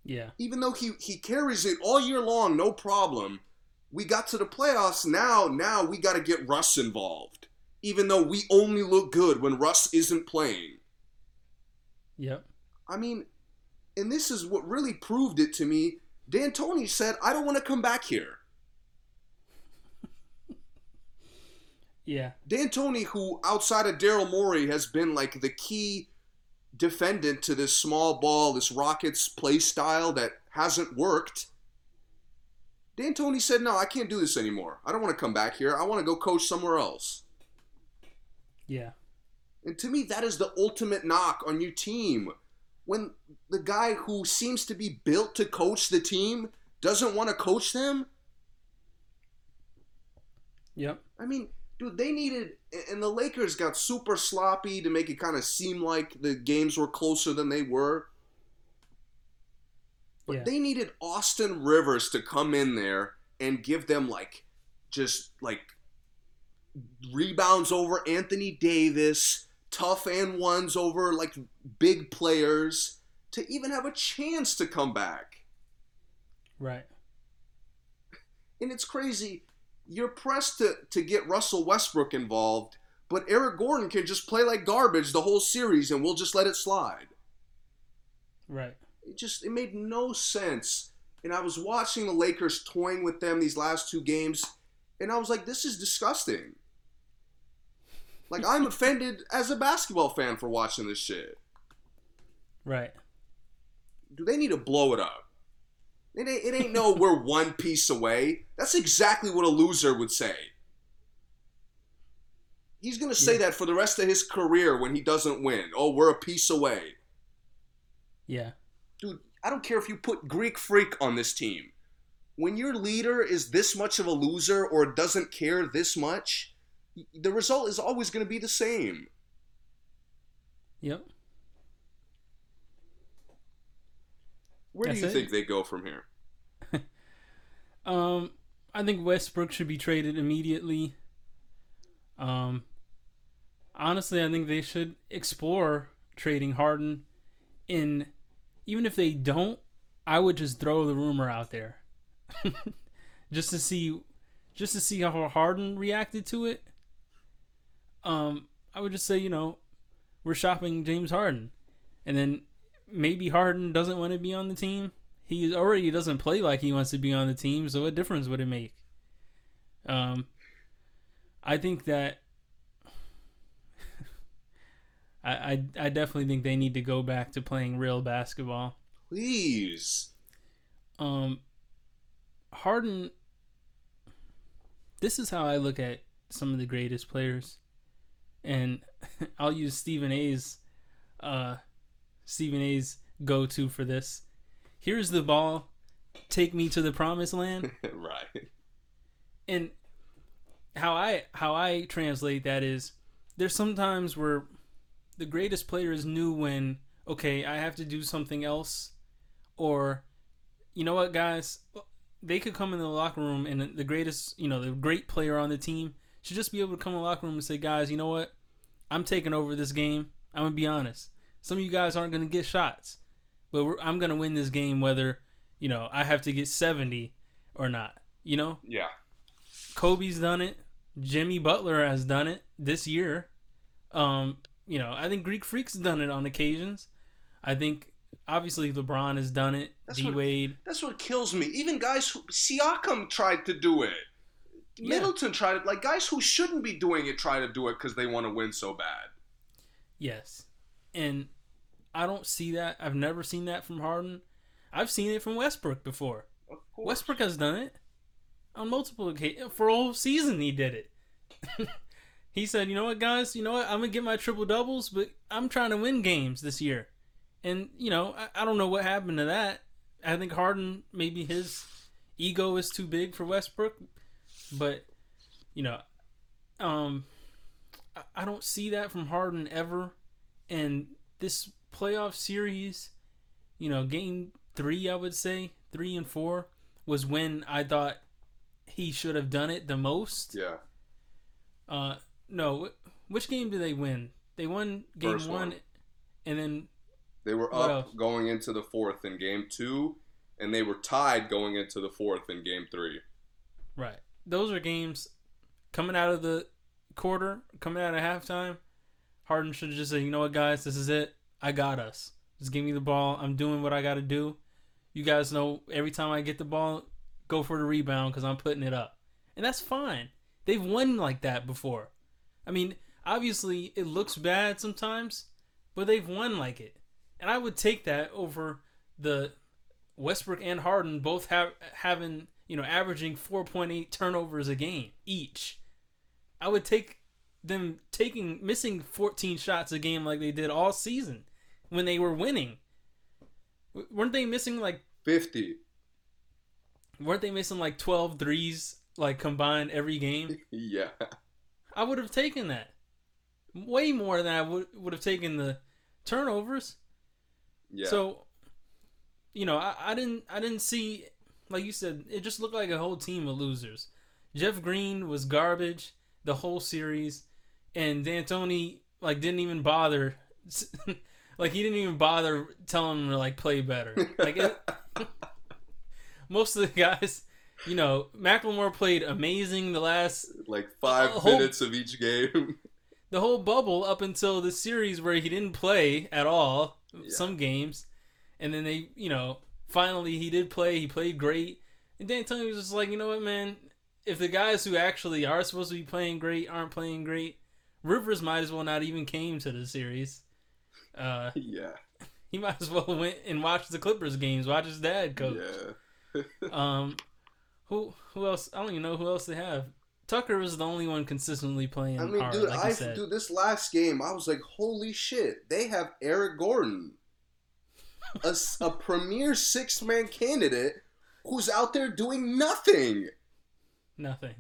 [SPEAKER 4] Yeah.
[SPEAKER 3] Even though he he carries it all year long, no problem. We got to the playoffs now. Now we got to get Russ involved. Even though we only look good when Russ isn't playing.
[SPEAKER 4] Yep.
[SPEAKER 3] I mean, and this is what really proved it to me. D'Antoni said, "I don't want to come back here."
[SPEAKER 4] Yeah.
[SPEAKER 3] D'Antoni, who outside of Daryl Morey has been like the key defendant to this small ball, this Rockets play style that hasn't worked. D'Antoni said, "No, I can't do this anymore. I don't want to come back here. I want to go coach somewhere else."
[SPEAKER 4] Yeah.
[SPEAKER 3] And to me, that is the ultimate knock on your team. When the guy who seems to be built to coach the team doesn't want to coach them,
[SPEAKER 4] Yep.
[SPEAKER 3] I mean, dude, they needed, and the Lakers got super sloppy to make it kind of seem like the games were closer than they were. But
[SPEAKER 4] Yeah.
[SPEAKER 3] they needed Austin Rivers to come in there and give them like, just like rebounds over Anthony Davis, tough and ones over like big players to even have a chance to come back.
[SPEAKER 4] Right.
[SPEAKER 3] And it's crazy. You're pressed to, to get Russell Westbrook involved, but Eric Gordon can just play like garbage the whole series and we'll just let it slide.
[SPEAKER 4] Right.
[SPEAKER 3] It just it made no sense. And I was watching the Lakers toying with them these last two games, and I was like, this is disgusting. Like I'm offended as a basketball fan for watching this shit.
[SPEAKER 4] Right.
[SPEAKER 3] Do they need to blow it up? It ain't, it ain't no we're one piece away. That's exactly what a loser would say. He's gonna say that for the rest of his career when he doesn't win. Oh, we're a piece away.
[SPEAKER 4] Yeah.
[SPEAKER 3] Dude, I don't care if you put Greek Freak on this team. When your leader is this much of a loser or doesn't care this much, the result is always going to be the same.
[SPEAKER 4] Yep.
[SPEAKER 3] Where
[SPEAKER 4] That's
[SPEAKER 3] do you
[SPEAKER 4] it.
[SPEAKER 3] think they go from here?
[SPEAKER 4] Um, I think Westbrook should be traded immediately. Um, honestly, I think they should explore trading Harden. In even if they don't, I would just throw the rumor out there, just to see, just to see how Harden reacted to it. Um, I would just say, you know, we're shopping James Harden, and then maybe Harden doesn't want to be on the team. He already doesn't play like he wants to be on the team, so what difference would it make? Um, I think that I, I I definitely think they need to go back to playing real basketball.
[SPEAKER 3] Please.
[SPEAKER 4] Um, Harden. This is how I look at some of the greatest players, and I'll use Stephen A's, uh, Stephen A's go-to for this. Here's the ball. Take me to the promised land.
[SPEAKER 3] right.
[SPEAKER 4] and how I how I translate that is there's sometimes where the greatest players knew when okay I have to do something else or you know what guys they could come in the locker room and the greatest you know the great player on the team should just be able to come in the locker room and say guys you know what I'm taking over this game I'm gonna be honest some of you guys aren't gonna get shots but we're, I'm gonna win this game whether you know I have to get 70 or not you know
[SPEAKER 3] Yeah.
[SPEAKER 4] Kobe's done it. Jimmy Butler has done it this year. Um, you know, I think Greek Freak's done it on occasions. I think obviously LeBron has done it. D Wade.
[SPEAKER 3] That's what kills me. Even guys who Siakam tried to do it.
[SPEAKER 4] Yeah.
[SPEAKER 3] Middleton tried it. Like guys who shouldn't be doing it try to do it because they want to win so bad.
[SPEAKER 4] Yes. And I don't see that. I've never seen that from Harden. I've seen it from Westbrook before.
[SPEAKER 3] Of.
[SPEAKER 4] Westbrook has done it on multiple occasions. For a whole season, he did it. he said, "You know what, guys? You know what? I'm gonna get my triple doubles, but I'm trying to win games this year." And you know, I, I don't know what happened to that. I think Harden maybe his ego is too big for Westbrook, but you know, um, I, I don't see that from Harden ever. And this playoff series, you know, game three, I would say three and four was when I thought he should have done it the most.
[SPEAKER 3] Yeah.
[SPEAKER 4] Uh, no, which game did they win? They won game one,
[SPEAKER 3] one.
[SPEAKER 4] and then
[SPEAKER 3] They were up
[SPEAKER 4] else?
[SPEAKER 3] going into the fourth in game two, and they were tied going into the fourth in game three.
[SPEAKER 4] right. Those are games coming out of the quarter, coming out of halftime. Harden should just said, "You know what, guys, this is it. I got us. Just give me the ball. I'm doing what I got to do. You guys know every time I get the ball, go for the rebound because I'm putting it up, and that's fine. They've won like that before. I mean, obviously it looks bad sometimes, but they've won like it, and I would take that over the Westbrook and Harden both have having you know averaging 4.8 turnovers a game each. I would take them taking missing 14 shots a game like they did all season when they were winning. W- Weren't they missing like
[SPEAKER 3] Fifty.
[SPEAKER 4] weren't they missing like 12 threes like combined every game?
[SPEAKER 3] Yeah.
[SPEAKER 4] I would have taken that. Way more than I would would have taken the turnovers.
[SPEAKER 3] Yeah.
[SPEAKER 4] So, you know, I, I didn't I didn't see like you said, it just looked like a whole team of losers. Jeff Green was garbage the whole series, and D'Antoni like didn't even bother, like he didn't even bother telling him to like play better. Like it, most of the guys, you know, McLemore played amazing the last
[SPEAKER 3] like five
[SPEAKER 4] whole-
[SPEAKER 3] minutes of each game.
[SPEAKER 4] the whole bubble up until the series where he didn't play at all
[SPEAKER 3] Yeah.
[SPEAKER 4] some games and then they you know finally he did play he played great and D'Antoni was just like you know what man if the guys who actually are supposed to be playing great aren't playing great Rivers might as well not even came to the series uh
[SPEAKER 3] yeah.
[SPEAKER 4] he might as well went and watched the Clippers games watch his dad coach
[SPEAKER 3] Yeah.
[SPEAKER 4] um who who else I don't even know who else they have Tucker was the only one consistently playing
[SPEAKER 3] I mean,
[SPEAKER 4] hard,
[SPEAKER 3] dude,
[SPEAKER 4] like
[SPEAKER 3] I
[SPEAKER 4] said.
[SPEAKER 3] dude, this last game, I was like, holy shit! They have Eric Gordon, a, a premier six man candidate, who's out there doing nothing.
[SPEAKER 4] nothing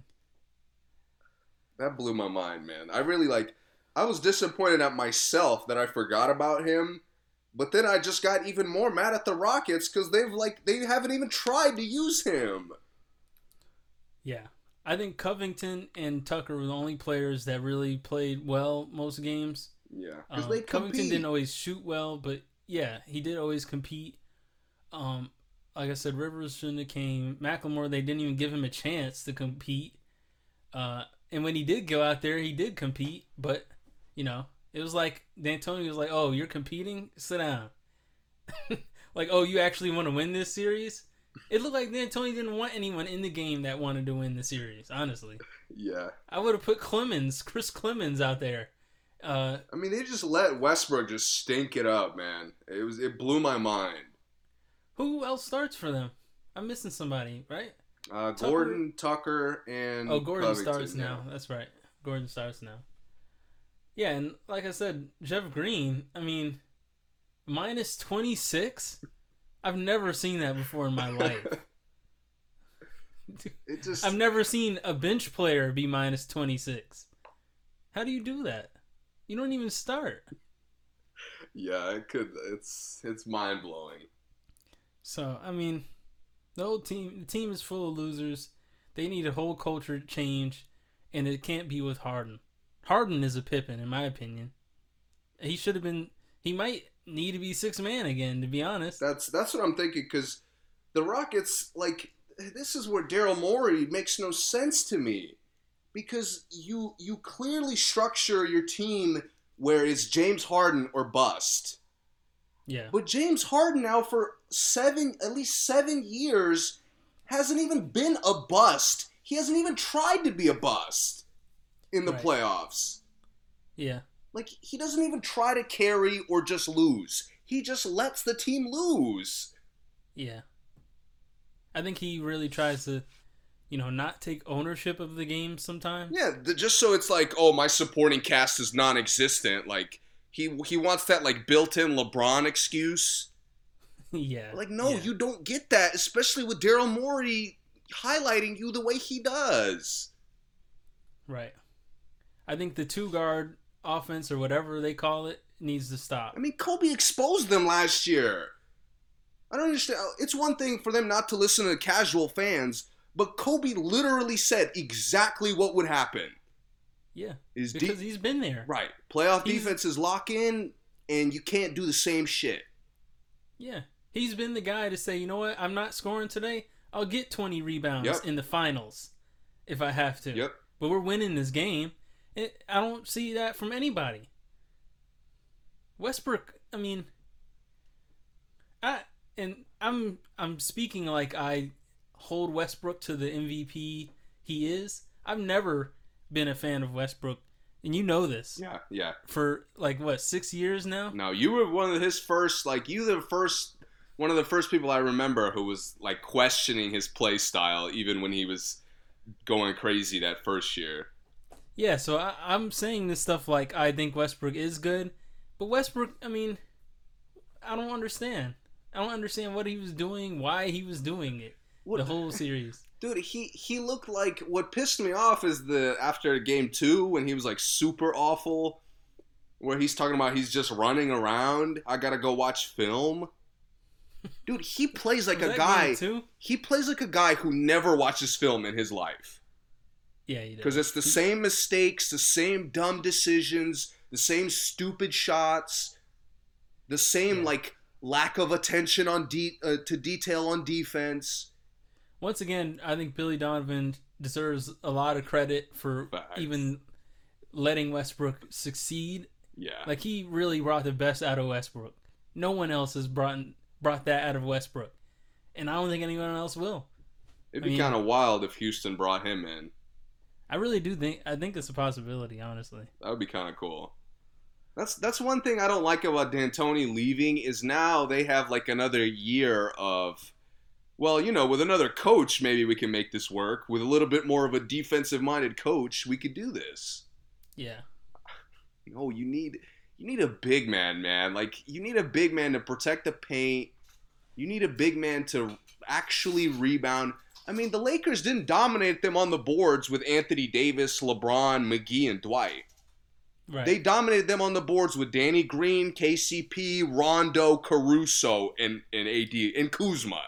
[SPEAKER 3] That blew my mind, man. I really like. I was disappointed at myself that I forgot about him, but then I just got even more mad at the Rockets because they've like they haven't even tried to use him.
[SPEAKER 4] Yeah. I think Covington and Tucker were the only players that really played well most games.
[SPEAKER 3] Yeah, because
[SPEAKER 4] Um, Covington didn't always shoot well, but yeah, he did always compete. Um, like I said, Rivers shouldn't have came. McLemore, they didn't even give him a chance to compete. Uh, and when he did go out there, he did compete, but you know, it was like D'Antoni was like, "Oh, you're competing? Sit down." like, "Oh, you actually want to win this series?" It looked like D'Antoni didn't want anyone in the game that wanted to win the series. Honestly,
[SPEAKER 3] Yeah,
[SPEAKER 4] I would have put Clemons, Chris Clemons, out there. Uh,
[SPEAKER 3] I mean they just let Westbrook just stink it up, man. It was it blew my mind.
[SPEAKER 4] who else starts for them? I'm missing somebody, right?
[SPEAKER 3] Uh,
[SPEAKER 4] Tucker-
[SPEAKER 3] Gordon, Tucker, and
[SPEAKER 4] Oh, Gordon
[SPEAKER 3] Covington,
[SPEAKER 4] starts now. That's right. Gordon starts now. Yeah, and like I said, Jeff Green. I mean, minus twenty six. I've never seen that before in my life.
[SPEAKER 3] It just
[SPEAKER 4] I've never seen a bench player be minus twenty six. How do you do that? You don't even start.
[SPEAKER 3] yeah, it could. It's it's mind blowing.
[SPEAKER 4] So I mean, the whole team the team is full of losers. They need a whole culture change, and it can't be with Harden. Harden is a Pippen, in my opinion. He should have been. He might need to be six man again, to be honest.
[SPEAKER 3] That's that's what I'm thinking because the Rockets like this is where Daryl Morey makes no sense to me because you you clearly structure your team where it's James Harden or bust.
[SPEAKER 4] yeah,
[SPEAKER 3] But James Harden now for seven at least seven years hasn't even been a bust. He hasn't even tried to be a bust in the
[SPEAKER 4] Right.
[SPEAKER 3] playoffs.
[SPEAKER 4] yeah,
[SPEAKER 3] Like he doesn't even try to carry or just lose. He just lets the team lose.
[SPEAKER 4] yeah. I think he really tries to, you know, not take ownership of the game sometimes.
[SPEAKER 3] Yeah, the, just so it's like, oh, my supporting cast is non-existent. Like he he wants that like built-in LeBron excuse.
[SPEAKER 4] yeah.
[SPEAKER 3] Like no,
[SPEAKER 4] yeah.
[SPEAKER 3] you don't get that, especially with Daryl Morey highlighting you the way he does.
[SPEAKER 4] Right. I think the two guard offense or whatever they call it needs to stop.
[SPEAKER 3] I mean, Kobe exposed them last year. I don't understand. It's one thing for them not to listen to casual fans, but Kobe literally said exactly what would happen.
[SPEAKER 4] Yeah,
[SPEAKER 3] Is
[SPEAKER 4] because
[SPEAKER 3] deep
[SPEAKER 4] he's been there.
[SPEAKER 3] right. Playoff
[SPEAKER 4] He's-
[SPEAKER 3] defenses lock in, and you can't do the same shit.
[SPEAKER 4] Yeah, he's been the guy to say, you know what, I'm not scoring today. I'll get 20 rebounds
[SPEAKER 3] Yep.
[SPEAKER 4] in the finals if I have to.
[SPEAKER 3] Yep.
[SPEAKER 4] But we're winning this game. It, I don't see that from anybody. Westbrook, I mean, I and I'm I'm speaking like I hold Westbrook to the MVP he is. I've never been a fan of Westbrook, and you know this
[SPEAKER 3] Yeah, yeah.
[SPEAKER 4] for like what six years now.
[SPEAKER 3] No, you were one of his first, like you the first, one of the first people I remember who was like questioning his play style, even when he was going crazy that first year.
[SPEAKER 4] Yeah, so I, I'm saying this stuff like I think Westbrook is good, but Westbrook, I mean, I don't understand. I don't understand what he was doing, why he was doing it, the whole series.
[SPEAKER 3] Dude, he he looked like what pissed me off is the after game two when he was like super awful, where he's talking about he's just running around. I gotta go watch film. Dude, he plays like a guy. He plays like a guy who never watches film in his life.
[SPEAKER 4] Yeah.
[SPEAKER 3] Because it's the same mistakes, the same dumb decisions, the same stupid shots, the same
[SPEAKER 4] Yeah.
[SPEAKER 3] like lack of attention on de- uh, to detail on defense.
[SPEAKER 4] Once again, I think Billy Donovan deserves a lot of credit for
[SPEAKER 3] Facts.
[SPEAKER 4] even letting Westbrook succeed.
[SPEAKER 3] Yeah.
[SPEAKER 4] Like he really brought the best out of Westbrook. No one else has brought brought that out of Westbrook, and I don't think anyone else will.
[SPEAKER 3] It'd
[SPEAKER 4] I
[SPEAKER 3] be kind of wild if Houston brought him in.
[SPEAKER 4] I really do think I think it's a possibility, honestly.
[SPEAKER 3] That would be kind of cool. That's that's one thing I don't like about D'Antoni leaving is now they have like another year of, well, you know, with another coach maybe we can make this work. With a little bit more of a defensive minded coach, we could do this.
[SPEAKER 4] Yeah.
[SPEAKER 3] No, you need you need a big man, man. Like you need a big man to protect the paint. You need a big man to actually rebound. I mean, the Lakers didn't dominate them on the boards with Anthony Davis, LeBron, McGee, and Dwight.
[SPEAKER 4] Right.
[SPEAKER 3] They dominated them on the boards with Danny Green, KCP, Rondo, Caruso, and, and AD and Kuzma.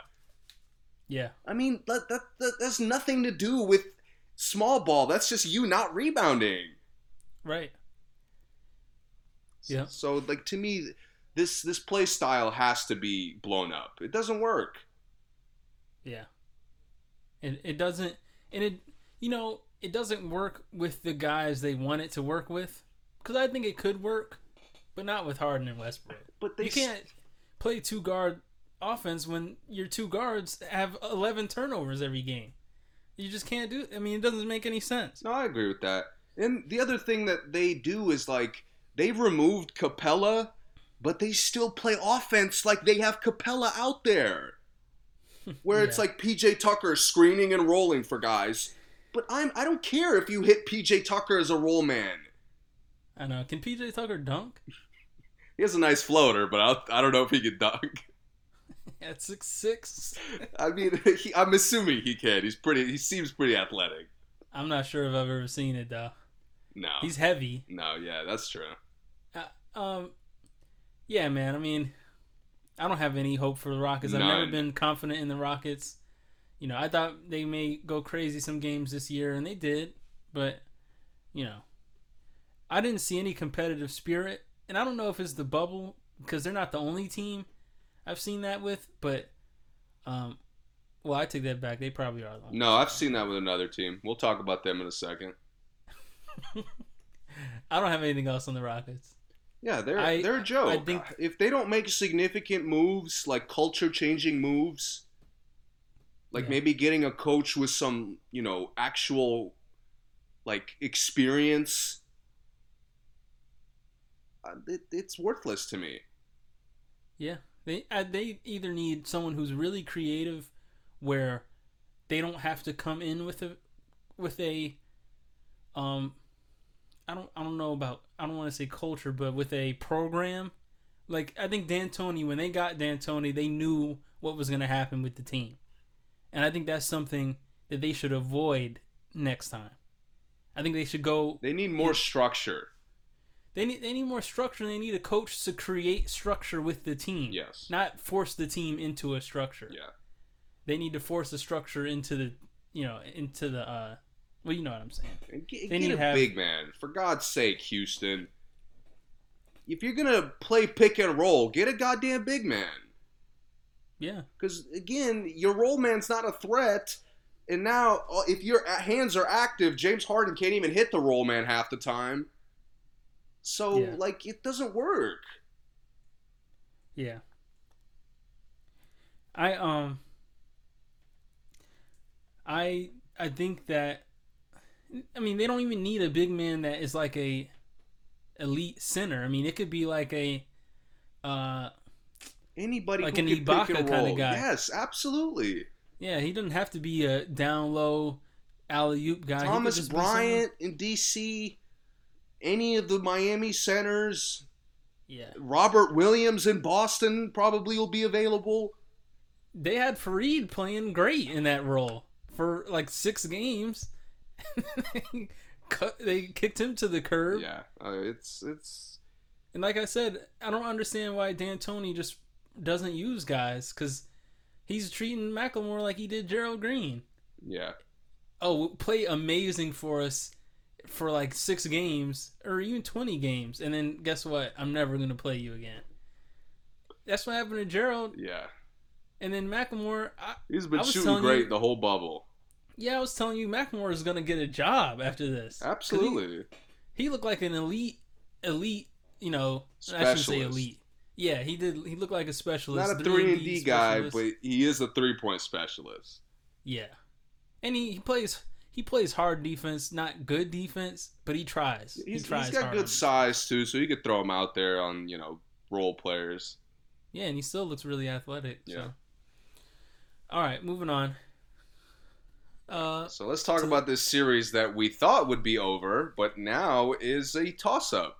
[SPEAKER 4] Yeah.
[SPEAKER 3] I mean, that, that, that that's nothing to do with small ball. That's just you not rebounding.
[SPEAKER 4] Right. Yeah.
[SPEAKER 3] So like to me, this this play style has to be blown up. It doesn't work.
[SPEAKER 4] Yeah. And it doesn't and it you know, it doesn't work with the guys they want it to work with cuz I think it could work, but not with Harden and Westbrook.
[SPEAKER 3] But they
[SPEAKER 4] You can't play two guard offense when your two guards have 11 turnovers every game. You just can't do I mean, it doesn't make any sense.
[SPEAKER 3] No, I agree with that. And the other thing that they do is like they've removed Capela, but they still play offense like they have Capela out there. Where it's like PJ Tucker screening and rolling for guys. But I'm I don't care if you hit PJ Tucker as a roll man.
[SPEAKER 4] I know. Can PJ Tucker dunk?
[SPEAKER 3] He has a nice floater, but I, I don't know if he can dunk.
[SPEAKER 4] At six six.
[SPEAKER 3] I mean, he, I'm assuming he can. He's pretty. He seems pretty athletic.
[SPEAKER 4] I'm not sure if I've ever seen it though.
[SPEAKER 3] No,
[SPEAKER 4] He's heavy.
[SPEAKER 3] no, yeah, that's true.
[SPEAKER 4] Um, yeah, man. I mean, I don't have any hope for the Rockets. I've never been confident in the Rockets. You know, I thought they may go crazy some games this year, and they did. But you know, I didn't see any competitive spirit, and I don't know if it's the bubble because they're not the only team I've seen that with. But um, well, I take that back. They probably are.
[SPEAKER 3] No, I've seen that with another team. We'll talk about them in a second.
[SPEAKER 4] I don't have anything else on the Rockets.
[SPEAKER 3] Yeah, they're
[SPEAKER 4] I-
[SPEAKER 3] they're a joke.
[SPEAKER 4] I think-
[SPEAKER 3] if they don't make significant moves, like culture changing moves, like
[SPEAKER 4] Yeah.
[SPEAKER 3] maybe getting a coach with some, you know, actual like experience, uh, it, it's worthless to me.
[SPEAKER 4] Yeah, they uh, they either need someone who's really creative, where they don't have to come in with a with a um, I don't I don't know about I don't want to say culture, but with a program. Like I think D'Antoni, when they got D'Antoni, they knew what was going to happen with the team, and I think that's something that they should avoid next time. I think they should go
[SPEAKER 3] They need more structure.
[SPEAKER 4] They need they need more structure. They need a coach to create structure with the team.
[SPEAKER 3] Yes.
[SPEAKER 4] Not force the team into a structure.
[SPEAKER 3] Yeah.
[SPEAKER 4] They need to force the structure into the you know into the uh, Well, you know what I'm saying.
[SPEAKER 3] And Get,
[SPEAKER 4] They
[SPEAKER 3] get
[SPEAKER 4] need
[SPEAKER 3] a
[SPEAKER 4] have-
[SPEAKER 3] big man, for God's sake, Houston. If you're gonna play pick and roll, get a goddamn big man.
[SPEAKER 4] Yeah.
[SPEAKER 3] Because again, your roll man's not a threat. And now, uh, if your hands are active, James Harden can't even hit the roll man half the time. So,
[SPEAKER 4] Yeah.
[SPEAKER 3] like, it doesn't work.
[SPEAKER 4] Yeah. I um I I think that I mean they don't even need a big man that is like a elite center. I mean it could be like a uh
[SPEAKER 3] Anybody
[SPEAKER 4] Like an Ibaka kinda guy.
[SPEAKER 3] Yes, absolutely.
[SPEAKER 4] yeah, he doesn't have to be a down low alley oop guy.
[SPEAKER 3] Thomas
[SPEAKER 4] just be someone-
[SPEAKER 3] Bryant in DC, any of the Miami centers,
[SPEAKER 4] Yeah.
[SPEAKER 3] Robert Williams in Boston probably will be available.
[SPEAKER 4] They had Faried playing great in that role for like 6 games. Cut- they kicked him to the curb.
[SPEAKER 3] Yeah, uh, it's it's
[SPEAKER 4] And like I said, I don't understand why D'Antoni just doesn't use guys because he's treating McLemore like he did Gerald Green.
[SPEAKER 3] yeah.
[SPEAKER 4] Oh, play amazing for us for like six games or even 20 games. And then guess what? I'm never going to play you again. That's what happened to Gerald.
[SPEAKER 3] Yeah.
[SPEAKER 4] And then McLemore, I,
[SPEAKER 3] He's been shooting great
[SPEAKER 4] you-
[SPEAKER 3] the whole bubble.
[SPEAKER 4] yeah, I was telling you, McLemore is going to get a job after this.
[SPEAKER 3] Absolutely.
[SPEAKER 4] He, looked like an elite, elite, you know, I shouldn't say elite. Yeah, he did. He looked like a specialist.
[SPEAKER 3] Not a three and D guy,
[SPEAKER 4] specialist.
[SPEAKER 3] but he is a three point specialist.
[SPEAKER 4] Yeah, and he, he plays he plays hard defense, not good defense, but he tries.
[SPEAKER 3] He's,
[SPEAKER 4] he
[SPEAKER 3] he's
[SPEAKER 4] tries
[SPEAKER 3] got
[SPEAKER 4] hard
[SPEAKER 3] good size too, so you could throw him out there on you know role players.
[SPEAKER 4] Yeah, and he still looks really athletic.
[SPEAKER 3] Yeah.
[SPEAKER 4] So. All right, moving on. Uh,
[SPEAKER 3] So let's talk about this series that we thought would be over, but now is a toss up.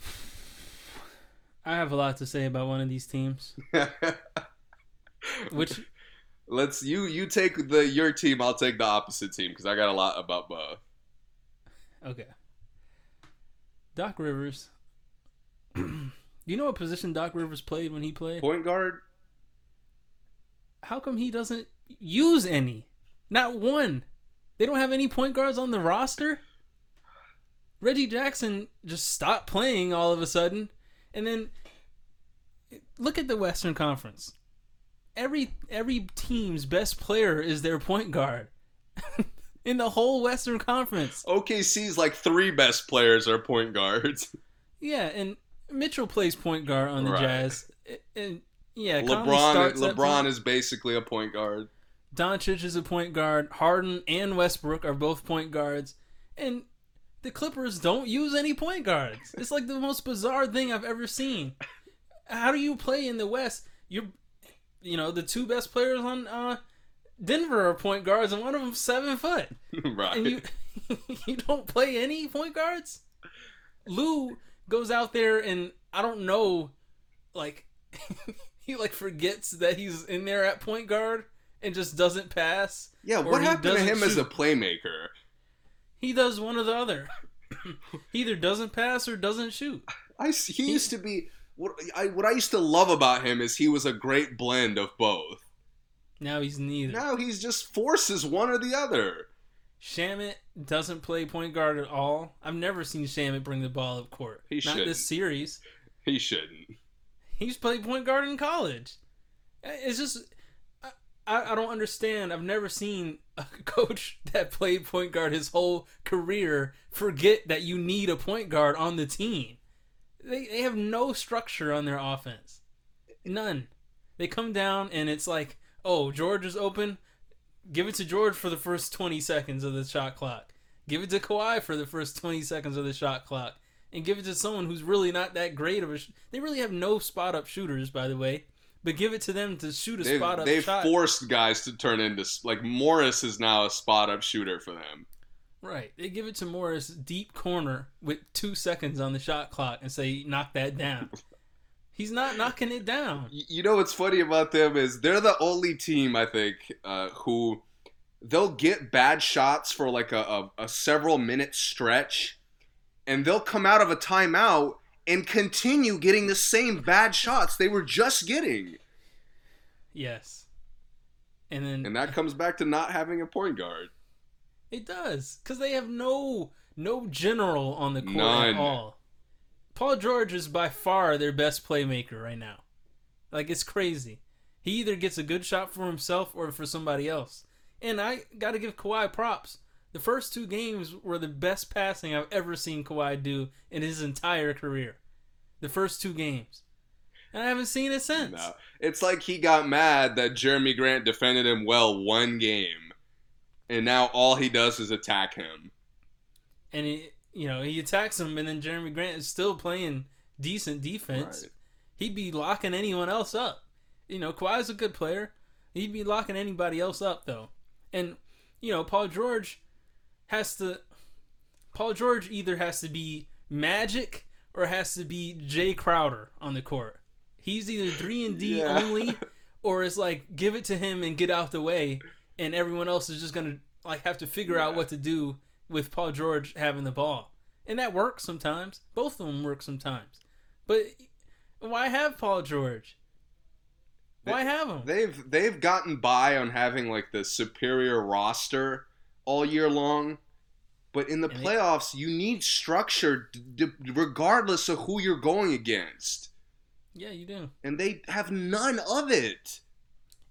[SPEAKER 4] I have a lot to say about one of these teams. Which
[SPEAKER 3] let's you you take the your team, I'll take the opposite team because I got a lot about both.
[SPEAKER 4] okay, Doc Rivers. you know what position Doc Rivers played when he played?
[SPEAKER 3] Point guard,
[SPEAKER 4] How come he doesn't use any? Not one. They don't have any point guards on the roster. Reggie Jackson just stopped playing all of a sudden, and then look at the Western Conference. Every every team's best player is their point guard in the whole Western Conference.
[SPEAKER 3] OKC's like three best players are point guards.
[SPEAKER 4] Yeah, and Mitchell plays point guard on the
[SPEAKER 3] Right.
[SPEAKER 4] Jazz, and yeah,
[SPEAKER 3] LeBron LeBron is basically a point guard.
[SPEAKER 4] Doncic is a point guard. Harden and Westbrook are both point guards. And the Clippers don't use any point guards. It's like the most bizarre thing I've ever seen. How do you play in the West? You're, you know, the two best players on uh, Denver are point guards, and one of them's seven foot.
[SPEAKER 3] right.
[SPEAKER 4] And you, you don't play any point guards. Lou goes out there, and I don't know, like, he like forgets that he's in there at point guard and just doesn't pass.
[SPEAKER 3] yeah, what happened to him as a playmaker?
[SPEAKER 4] He does one or the other. he either doesn't pass or doesn't shoot.
[SPEAKER 3] I s- he used to be what I what I used to love about him is he was a great blend of both.
[SPEAKER 4] Now he's neither.
[SPEAKER 3] Now he's just forces one or the other.
[SPEAKER 4] Shamet doesn't play point guard at all. I've never seen Shamet bring the ball up court.
[SPEAKER 3] He
[SPEAKER 4] Not
[SPEAKER 3] shouldn't.
[SPEAKER 4] this series.
[SPEAKER 3] He shouldn't.
[SPEAKER 4] He's played point guard in college. It's just I, I I don't understand. I've never seen a coach that played point guard his whole career forget that you need a point guard on the team. They they have no structure on their offense. None. They come down and it's like, "Oh, George is open. Give it to George for the first 20 seconds of the shot clock. Give it to Kawhi for the first 20 seconds of the shot clock." And give it to someone who's really not that great of a. Sh- they really have no spot up shooters, by the way. But give it to them to shoot a
[SPEAKER 3] They've,
[SPEAKER 4] spot up
[SPEAKER 3] they've
[SPEAKER 4] shot.
[SPEAKER 3] forced guys to turn into like Morris is now a spot up shooter for them.
[SPEAKER 4] Right. They give it to Morris deep corner with two seconds on the shot clock and say, knock that down. He's not knocking it down.
[SPEAKER 3] You know what's funny about them is they're the only team I think uh, who they'll get bad shots for like a, a, a several minute stretch, and they'll come out of a timeout and continue getting the same bad shots they were just getting,
[SPEAKER 4] Yes. And then
[SPEAKER 3] and that comes back to not having a point guard.
[SPEAKER 4] It does because they have no no general on the court
[SPEAKER 3] None.
[SPEAKER 4] at all. Paul George is by far their best playmaker right now. Like it's crazy. He either gets a good shot for himself or for somebody else. And I got to give Kawhi props. The first two games were the best passing I've ever seen Kawhi do in his entire career. The first two games. And I haven't seen it since.
[SPEAKER 3] No. It's like he got mad that Jerami Grant defended him well one game, and now all he does is attack him.
[SPEAKER 4] and he you know he attacks him and then Jerami Grant is still playing decent defense
[SPEAKER 3] Right.
[SPEAKER 4] he'd be locking anyone else up you know Kawhi's a good player he'd be locking anybody else up though and you know paul george has to paul george either has to be magic or has to be Jae Crowder on the court he's either 3 and d
[SPEAKER 3] Yeah.
[SPEAKER 4] only or it's like give it to him and get out the way and everyone else is just gonna like have to figure out what to do with Paul George having the ball. And that works sometimes. Both of them work sometimes. But why have Paul George? Why have him?
[SPEAKER 3] They've they've gotten by on having like the superior roster all year long, but in the
[SPEAKER 4] And they-
[SPEAKER 3] playoffs, you need structure d- d- regardless of who you're going against,
[SPEAKER 4] yeah, you do.
[SPEAKER 3] and they have none of it.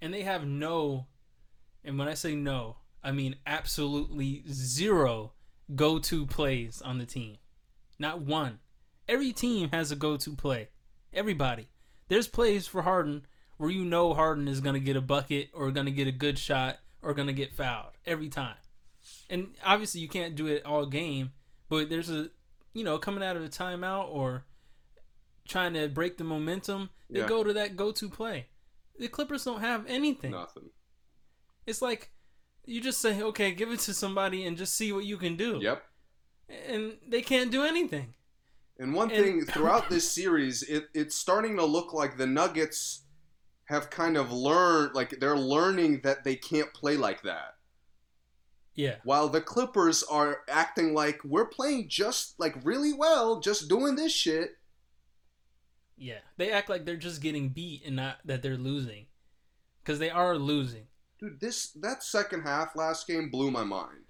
[SPEAKER 4] And they have no and when I say no, I mean absolutely zero go-to plays on the team. Not one. Every team has a go-to play. Everybody. There's plays for Harden where you know Harden is going to get a bucket or going to get a good shot or going to get fouled every time. And obviously you can't do it all game, but there's a you know, coming out of a timeout or trying to break the momentum, they
[SPEAKER 3] Yeah.
[SPEAKER 4] go to that go-to play. The Clippers don't have anything.
[SPEAKER 3] Nothing.
[SPEAKER 4] It's like you just say, okay, give it to somebody and just see what you can do.
[SPEAKER 3] Yep.
[SPEAKER 4] And they can't do anything.
[SPEAKER 3] And one
[SPEAKER 4] And-
[SPEAKER 3] thing throughout this series, it, it's starting to look like the Nuggets have kind of learned, like they're learning that they can't play like that.
[SPEAKER 4] Yeah.
[SPEAKER 3] While the Clippers are acting like we're playing just like really well, just doing this shit.
[SPEAKER 4] Yeah. They act like they're just getting beat and not that they're losing. Because they are losing.
[SPEAKER 3] Dude, this that second half last game blew my mind.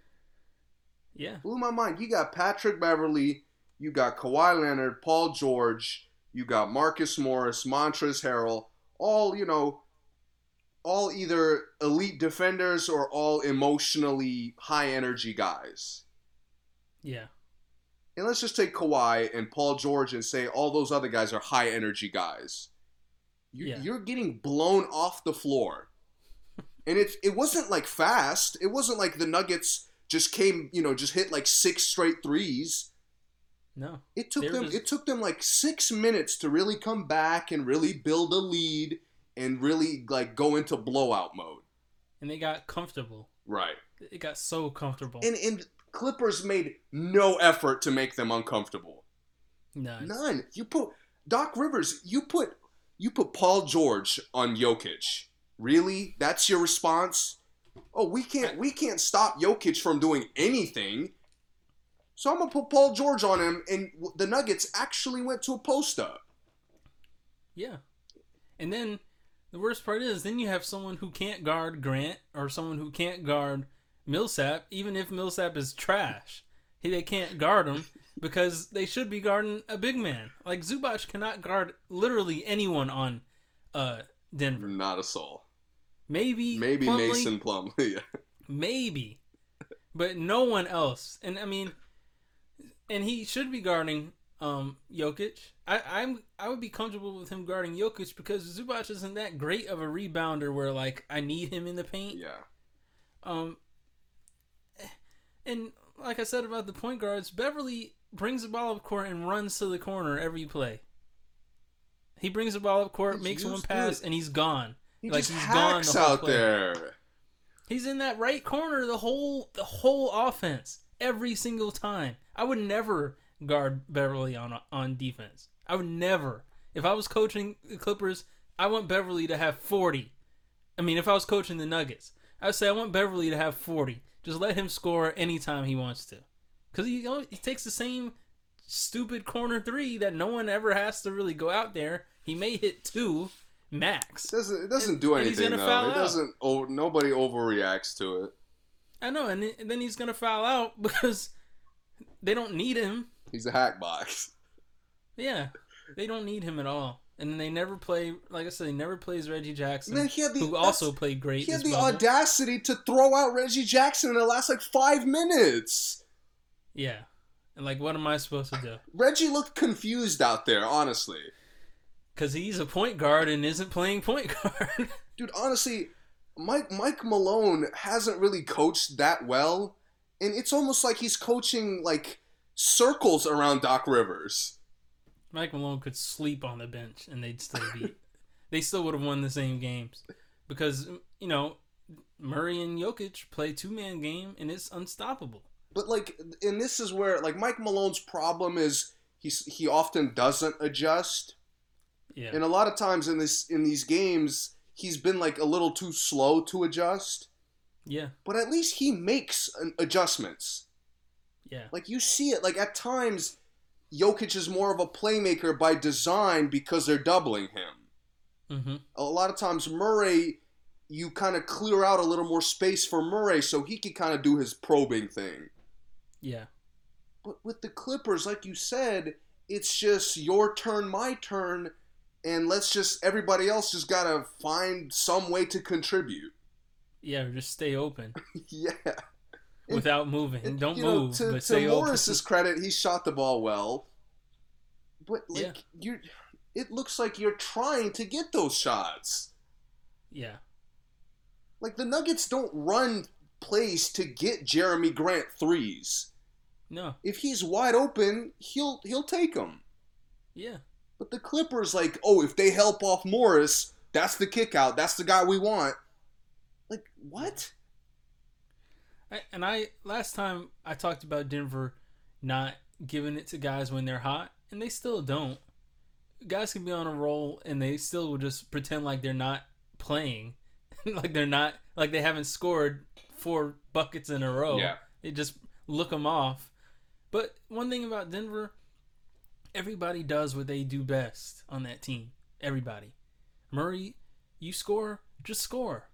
[SPEAKER 4] Yeah.
[SPEAKER 3] Blew my mind. You got Patrick Beverley, you got Kawhi Leonard, Paul George, you got Marcus Morris, Montrezl Harrell, all, you know, all either elite defenders or all emotionally high energy guys.
[SPEAKER 4] Yeah.
[SPEAKER 3] And let's just take Kawhi and Paul George and say all those other guys are high energy guys. You,
[SPEAKER 4] Yeah.
[SPEAKER 3] You're getting blown off the floor. And it, it wasn't like fast. It wasn't like the Nuggets just came, you know, just hit like six straight threes.
[SPEAKER 4] No.
[SPEAKER 3] It took them
[SPEAKER 4] just-
[SPEAKER 3] it took them like 6 minutes to really come back and really build a lead and really like go into blowout mode.
[SPEAKER 4] And they got comfortable.
[SPEAKER 3] Right.
[SPEAKER 4] It got so comfortable.
[SPEAKER 3] And and Clippers made no effort to make them uncomfortable.
[SPEAKER 4] None.
[SPEAKER 3] None. You put Doc Rivers. You put you put Paul George on Jokic. Really? That's your response? Oh, we can't we can't stop Jokic from doing anything. So I'm gonna put Paul George on him, and the Nuggets actually went to a post up.
[SPEAKER 4] Yeah. And then the worst part is then you have someone who can't guard Grant or someone who can't guard Millsap, even if Millsap is trash. He, they can't guard him because they should be guarding a big man. Like Zubac cannot guard literally anyone on uh Denver.
[SPEAKER 3] Not a soul.
[SPEAKER 4] Maybe
[SPEAKER 3] Maybe
[SPEAKER 4] Plumlee,
[SPEAKER 3] Mason Plumlee.
[SPEAKER 4] maybe, but no one else. And I mean, and he should be guarding um Jokic. I I'm I would be comfortable with him guarding Jokic because Zubac isn't that great of a rebounder where like I need him in the paint.
[SPEAKER 3] yeah.
[SPEAKER 4] Um, and like I said about the point guards, Beverley brings the ball up court and runs to the corner every play. He brings the ball up court,
[SPEAKER 3] He's
[SPEAKER 4] makes one pass,
[SPEAKER 3] it.
[SPEAKER 4] and he's gone.
[SPEAKER 3] He
[SPEAKER 4] Like,
[SPEAKER 3] just
[SPEAKER 4] he's gone
[SPEAKER 3] hacks
[SPEAKER 4] the
[SPEAKER 3] out
[SPEAKER 4] play.
[SPEAKER 3] there.
[SPEAKER 4] He's in that right corner the whole the whole offense every single time. I would never guard Beverley on on defense. I would never. If I was coaching the Clippers, I want Beverley to have 40. I mean, if I was coaching the Nuggets, I would say I want Beverley to have 40. Just let him score anytime he wants to. Cuz he oh, he takes the same stupid corner 3 that no one ever has to really go out there. He may hit 2 max.
[SPEAKER 3] It doesn't it doesn't do
[SPEAKER 4] And
[SPEAKER 3] anything though. It
[SPEAKER 4] out.
[SPEAKER 3] doesn't. Oh, nobody overreacts to it.
[SPEAKER 4] I know, and, then- and then he's gonna foul out because they don't need him.
[SPEAKER 3] He's a hack box.
[SPEAKER 4] Yeah, they don't need him at all. And they never play, like I said, he never plays Reggie Jackson,
[SPEAKER 3] Man, he had the
[SPEAKER 4] who also played great.
[SPEAKER 3] He had the
[SPEAKER 4] bubble.
[SPEAKER 3] audacity to throw out Reggie Jackson in the last like five minutes.
[SPEAKER 4] Yeah, and like, what am I supposed to do?
[SPEAKER 3] Reggie looked confused out there, honestly.
[SPEAKER 4] Because he's a point guard and isn't playing point guard.
[SPEAKER 3] Dude, honestly, Mike Mike Malone hasn't really coached that well, and it's almost like he's coaching like circles around Doc Rivers.
[SPEAKER 4] Mike Malone could sleep on the bench and they'd still be. they still would have won the same games because you know Murray and Jokic play two man game and it's unstoppable.
[SPEAKER 3] But like, and this is where like Mike Malone's problem is he's he often doesn't adjust,
[SPEAKER 4] Yeah,
[SPEAKER 3] and a lot of times in this in these games he's been like a little too slow to adjust.
[SPEAKER 4] yeah,
[SPEAKER 3] But at least he makes an adjustments.
[SPEAKER 4] yeah,
[SPEAKER 3] Like you see it. Like at times, Jokic is more of a playmaker by design because they're doubling him.
[SPEAKER 4] mm-hmm.
[SPEAKER 3] A lot of times Murray, you kind of clear out a little more space for Murray so he can kind of do his probing thing.
[SPEAKER 4] yeah,
[SPEAKER 3] But with the Clippers, like you said, it's just your turn, my turn, and let's just everybody else just gotta find some way to contribute.
[SPEAKER 4] yeah. Just stay open
[SPEAKER 3] yeah.
[SPEAKER 4] without moving.
[SPEAKER 3] And,
[SPEAKER 4] Don't
[SPEAKER 3] you know,
[SPEAKER 4] move,
[SPEAKER 3] to,
[SPEAKER 4] but
[SPEAKER 3] to Morris's credit, he shot the ball well. But like
[SPEAKER 4] Yeah.
[SPEAKER 3] you're, it looks like you're trying to get those shots.
[SPEAKER 4] Yeah,
[SPEAKER 3] Like the Nuggets don't run plays to get Jerami Grant threes.
[SPEAKER 4] no,
[SPEAKER 3] If he's wide open, he'll he'll take them.
[SPEAKER 4] yeah,
[SPEAKER 3] But the Clippers, like, oh, if they help off Morris, that's the kick out. That's the guy we want. Like what?
[SPEAKER 4] And I last time I talked about Denver not giving it to guys when they're hot, and they still don't. Guys can be on a roll and they still will just pretend like they're not playing, like they're not like they haven't scored four buckets in a row.
[SPEAKER 3] Yeah.
[SPEAKER 4] they just look them off. But one thing about Denver, everybody does what they do best on that team. Everybody, Murray, you score, just score.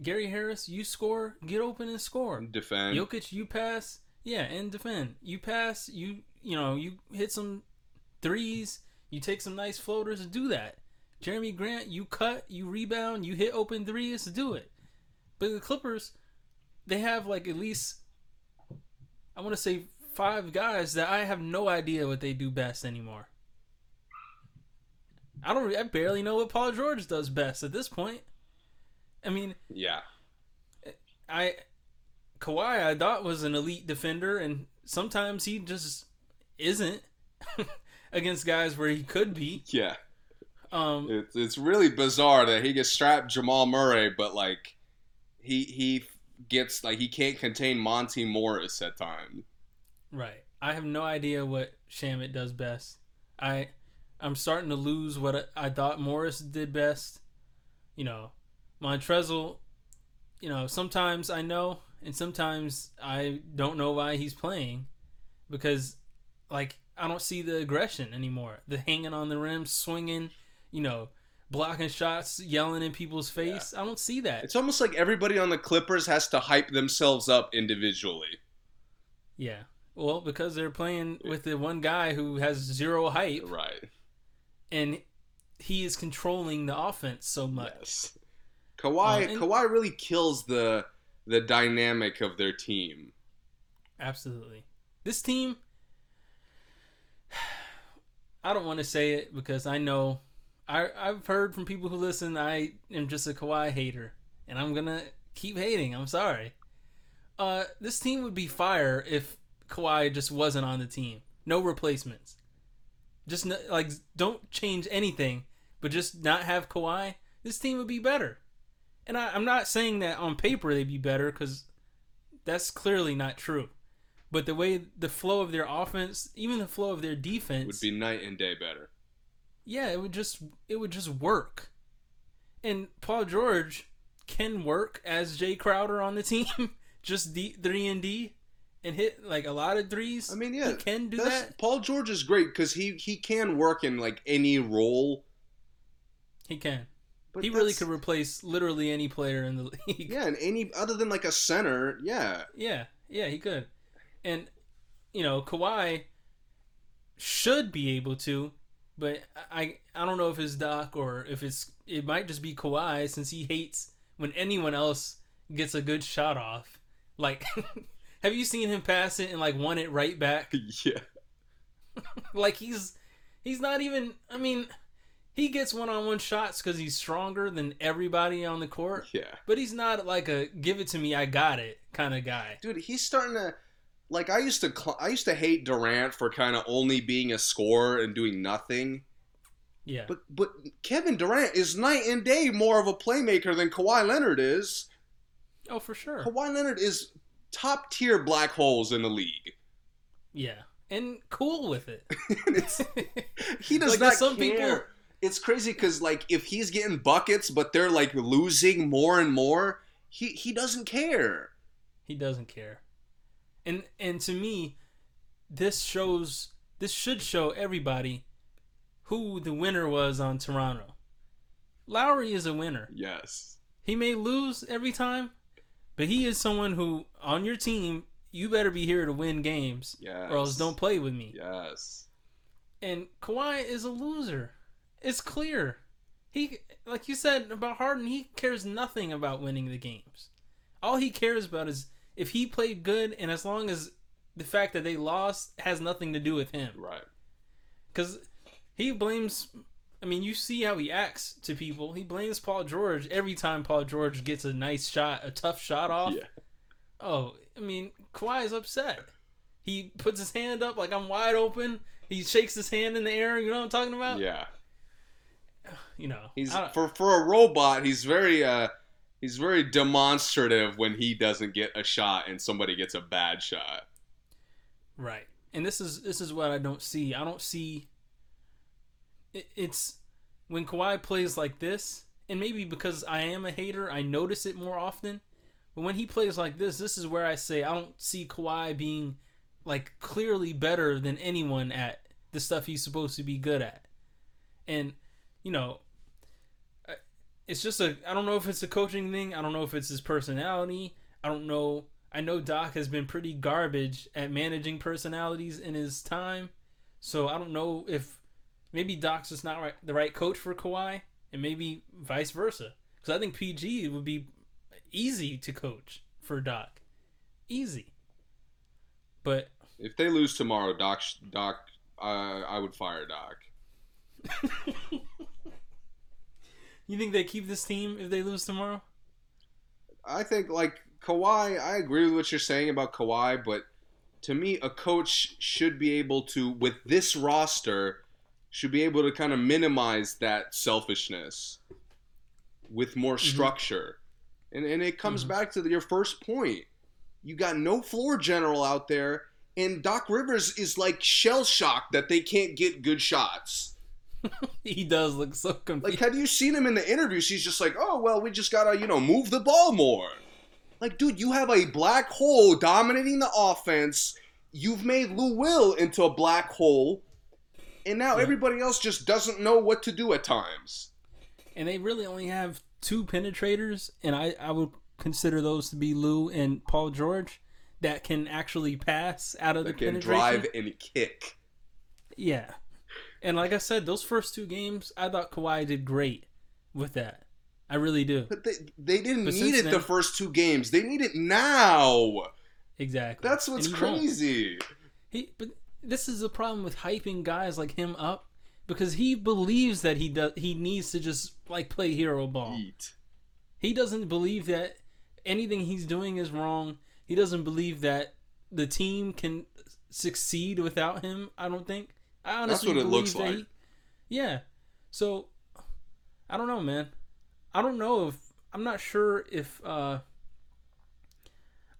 [SPEAKER 4] Gary Harris, you score, get open and score.
[SPEAKER 3] Defend.
[SPEAKER 4] Jokic, you pass, yeah, and defend. You pass, you you know, you hit some threes, you take some nice floaters, and do that. Jerami Grant, you cut, you rebound, you hit open threes, do it. But the Clippers, they have like at least I want to say five guys that I have no idea what they do best anymore. I don't. I barely know what Paul George does best at this point. I mean,
[SPEAKER 3] Yeah.
[SPEAKER 4] I Kawhi I thought was an elite defender, and sometimes he just isn't against guys where he could be.
[SPEAKER 3] Yeah.
[SPEAKER 4] Um,
[SPEAKER 3] It's it's really bizarre that he gets strapped Jamal Murray, but like he he gets like he can't contain Monte Morris at times.
[SPEAKER 4] Right. I have no idea what Shamet does best. I I'm starting to lose what I, I thought Morris did best. You know, Montrezl. You know, sometimes I know, and sometimes I don't know why he's playing, because like I don't see the aggression anymore. The hanging on the rim, swinging, you know, blocking shots, yelling in people's face. I don't see that.
[SPEAKER 3] It's almost like everybody on the Clippers has to hype themselves up individually.
[SPEAKER 4] Yeah. Well, because they're playing with the one guy who has zero hype,
[SPEAKER 3] Right.
[SPEAKER 4] and he is controlling the offense so much.
[SPEAKER 3] Yes. Kawhi
[SPEAKER 4] Uh, and-
[SPEAKER 3] Kawhi really kills the the dynamic of their team.
[SPEAKER 4] Absolutely. This team, I don't want to say it because I know I, I've heard from people who listen I am just a Kawhi hater, and I'm gonna keep hating. I'm sorry. Uh, this team would be fire if Kawhi just wasn't on the team. No replacements. Just no, like don't change anything, but just not have Kawhi. This team would be better. And I, I'm not saying that on paper they'd be better because that's clearly not true. But the way the flow of their offense, even the flow of their defense,
[SPEAKER 3] Would be night and day better.
[SPEAKER 4] yeah, it would just it would just work. And Paul George can work as Jae Crowder on the team, just D three and D, and hit like a lot of threes.
[SPEAKER 3] I mean, yeah,
[SPEAKER 4] he can do that.
[SPEAKER 3] Paul George is great because he he can work in like any role,
[SPEAKER 4] He can.
[SPEAKER 3] But
[SPEAKER 4] he really could replace literally any player in the league.
[SPEAKER 3] Yeah, and any other than like a center, yeah.
[SPEAKER 4] Yeah, yeah, he could. And you know, Kawhi should be able to, but I I don't know if it's Doc or if it's it might just be Kawhi since he hates when anyone else gets a good shot off. Like have you seen him pass it and like won it right back?
[SPEAKER 3] yeah.
[SPEAKER 4] Like he's he's not even I mean, he gets one-on-one shots cuz he's stronger than everybody on the court,
[SPEAKER 3] Yeah.
[SPEAKER 4] but he's not like a give it to me, I got it kind of guy.
[SPEAKER 3] Dude, he's starting to like I used to cl- I used to hate Durant for kind of only being a scorer and doing nothing.
[SPEAKER 4] Yeah.
[SPEAKER 3] But but Kevin Durant is night and day more of a playmaker than Kawhi Leonard is.
[SPEAKER 4] oh, for sure.
[SPEAKER 3] Kawhi Leonard is top tier black holes in the league.
[SPEAKER 4] Yeah, and cool with it.
[SPEAKER 3] He does
[SPEAKER 4] Like,
[SPEAKER 3] not
[SPEAKER 4] some
[SPEAKER 3] care.
[SPEAKER 4] people-
[SPEAKER 3] It's crazy because like if he's getting buckets, but they're like losing more and more, he he doesn't care.
[SPEAKER 4] he doesn't care, and and to me, this shows this should show everybody who the winner was on Toronto. Lowry is a winner.
[SPEAKER 3] Yes.
[SPEAKER 4] He may lose every time, but he is someone who on your team you better be here to win games,
[SPEAKER 3] Yes.
[SPEAKER 4] or else don't play with me.
[SPEAKER 3] Yes.
[SPEAKER 4] And Kawhi is a loser. It's clear. He, like you said about Harden, he cares nothing about winning the games. All he cares about is if he played good, and as long as the fact that they lost has nothing to do with him.
[SPEAKER 3] Right.
[SPEAKER 4] Because he blames. I mean, you see how he acts to people. He blames Paul George every time Paul George gets a nice shot, a tough shot off.
[SPEAKER 3] Yeah.
[SPEAKER 4] Oh, I mean, Kawhi is upset. He puts his hand up like I'm wide open. He shakes his hand in the air. You know what I'm talking about?
[SPEAKER 3] Yeah.
[SPEAKER 4] You know,
[SPEAKER 3] He's for for a robot. He's very uh he's very demonstrative when he doesn't get a shot and somebody gets a bad shot.
[SPEAKER 4] right. And this is this is what I don't see. I don't see. It, it's when Kawhi plays like this, and maybe because I am a hater, I notice it more often. But when he plays like this, this is where I say I don't see Kawhi being like clearly better than anyone at the stuff he's supposed to be good at. And you know, it's just a I don't know if it's a coaching thing. I don't know if it's his personality. I don't know. I know Doc has been pretty garbage at managing personalities in his time. So I don't know if maybe Doc's just not right, the right coach for Kawhi, and maybe vice versa. Because I think PG would be easy to coach for Doc, easy. But
[SPEAKER 3] If they lose tomorrow, Doc Doc uh, I would fire Doc.
[SPEAKER 4] you think they keep this team if they lose tomorrow?
[SPEAKER 3] I think like Kawhi, I agree with what you're saying about Kawhi, but to me, a coach should be able to, with this roster, should be able to kind of minimize that selfishness with more mm-hmm. structure. And and it comes mm-hmm. back to your first point. You got no floor general out there, and Doc Rivers is like shell shocked that they can't get good shots.
[SPEAKER 4] He does look so confused.
[SPEAKER 3] Like, have you seen him in the interviews? He's just like, oh, well, we just gotta, you know, move the ball more. Like, dude, you have a black hole dominating the offense. You've made Lou Will into a black hole. And now
[SPEAKER 4] Yeah.
[SPEAKER 3] everybody else just doesn't know what to do at times.
[SPEAKER 4] and they really only have two penetrators, and I, I would consider those to be Lou and Paul George that can actually pass out of
[SPEAKER 3] That
[SPEAKER 4] the
[SPEAKER 3] can
[SPEAKER 4] penetration.
[SPEAKER 3] drive and kick.
[SPEAKER 4] Yeah. And like I said, those first two games, I thought Kawhi did great with that. I really do.
[SPEAKER 3] But they, they didn't
[SPEAKER 4] But
[SPEAKER 3] need it the first two games. They need it now.
[SPEAKER 4] Exactly.
[SPEAKER 3] That's what's
[SPEAKER 4] won't.
[SPEAKER 3] crazy.
[SPEAKER 4] He, but this is the problem with hyping guys like him up because he believes that he does. He needs to just like play hero ball.
[SPEAKER 3] Eat.
[SPEAKER 4] He doesn't believe that anything he's doing is wrong. He doesn't believe that the team can succeed without him. I don't think. I honestly
[SPEAKER 3] what it looks
[SPEAKER 4] that
[SPEAKER 3] like.
[SPEAKER 4] He, yeah. So I don't know, man. I don't know if I'm not sure if uh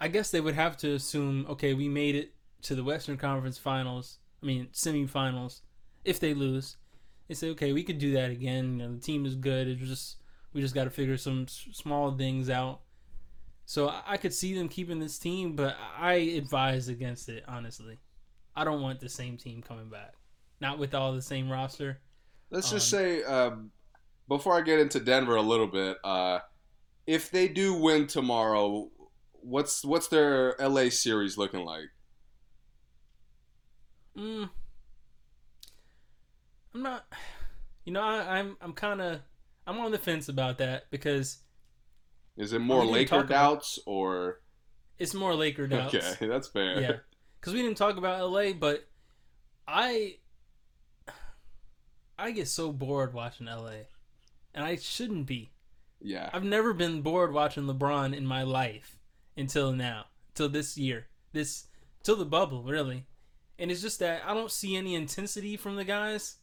[SPEAKER 4] I guess they would have to assume okay, we made it to the Western Conference Finals. I mean, semifinals. If they lose, they say okay, we could do that again. You know, the team is good. It's just we just got to figure some s- small things out. So I- I could see them keeping this team, but I advise against it. Honestly, I don't want the same team coming back. Not with all the same roster.
[SPEAKER 3] Let's just
[SPEAKER 4] Um,
[SPEAKER 3] say um, before I get into Denver a little bit, uh, if they do win tomorrow, what's what's their LA series looking like?
[SPEAKER 4] Mm, I'm not. You know, I, I'm I'm kind of I'm on the fence about that because
[SPEAKER 3] Is it more Laker
[SPEAKER 4] talk about-
[SPEAKER 3] doubts or
[SPEAKER 4] it's more Laker doubts.
[SPEAKER 3] okay? That's fair.
[SPEAKER 4] Yeah, because we didn't talk about LA, but I I get so bored watching LA, and I shouldn't be.
[SPEAKER 3] yeah.
[SPEAKER 4] I've never been bored watching LeBron in my life until now, till this year, this till the bubble really, and it's just that I don't see any intensity from the guys.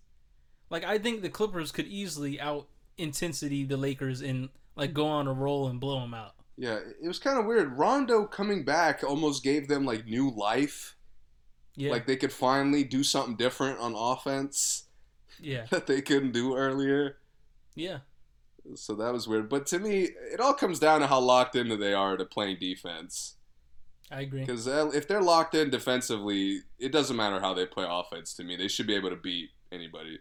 [SPEAKER 4] Like I think the Clippers could easily out intensity the Lakers and like go on a roll and blow them out.
[SPEAKER 3] Yeah, it was kind of weird. Rondo coming back almost gave them like new life.
[SPEAKER 4] Yeah,
[SPEAKER 3] Like they could finally do something different on offense
[SPEAKER 4] yeah,
[SPEAKER 3] that they couldn't do earlier.
[SPEAKER 4] yeah.
[SPEAKER 3] So that was weird. But to me, it all comes down to how locked into they are to playing defense.
[SPEAKER 4] I agree.
[SPEAKER 3] Because if they're locked in defensively, it doesn't matter how they play offense to me. They should be able to beat anybody.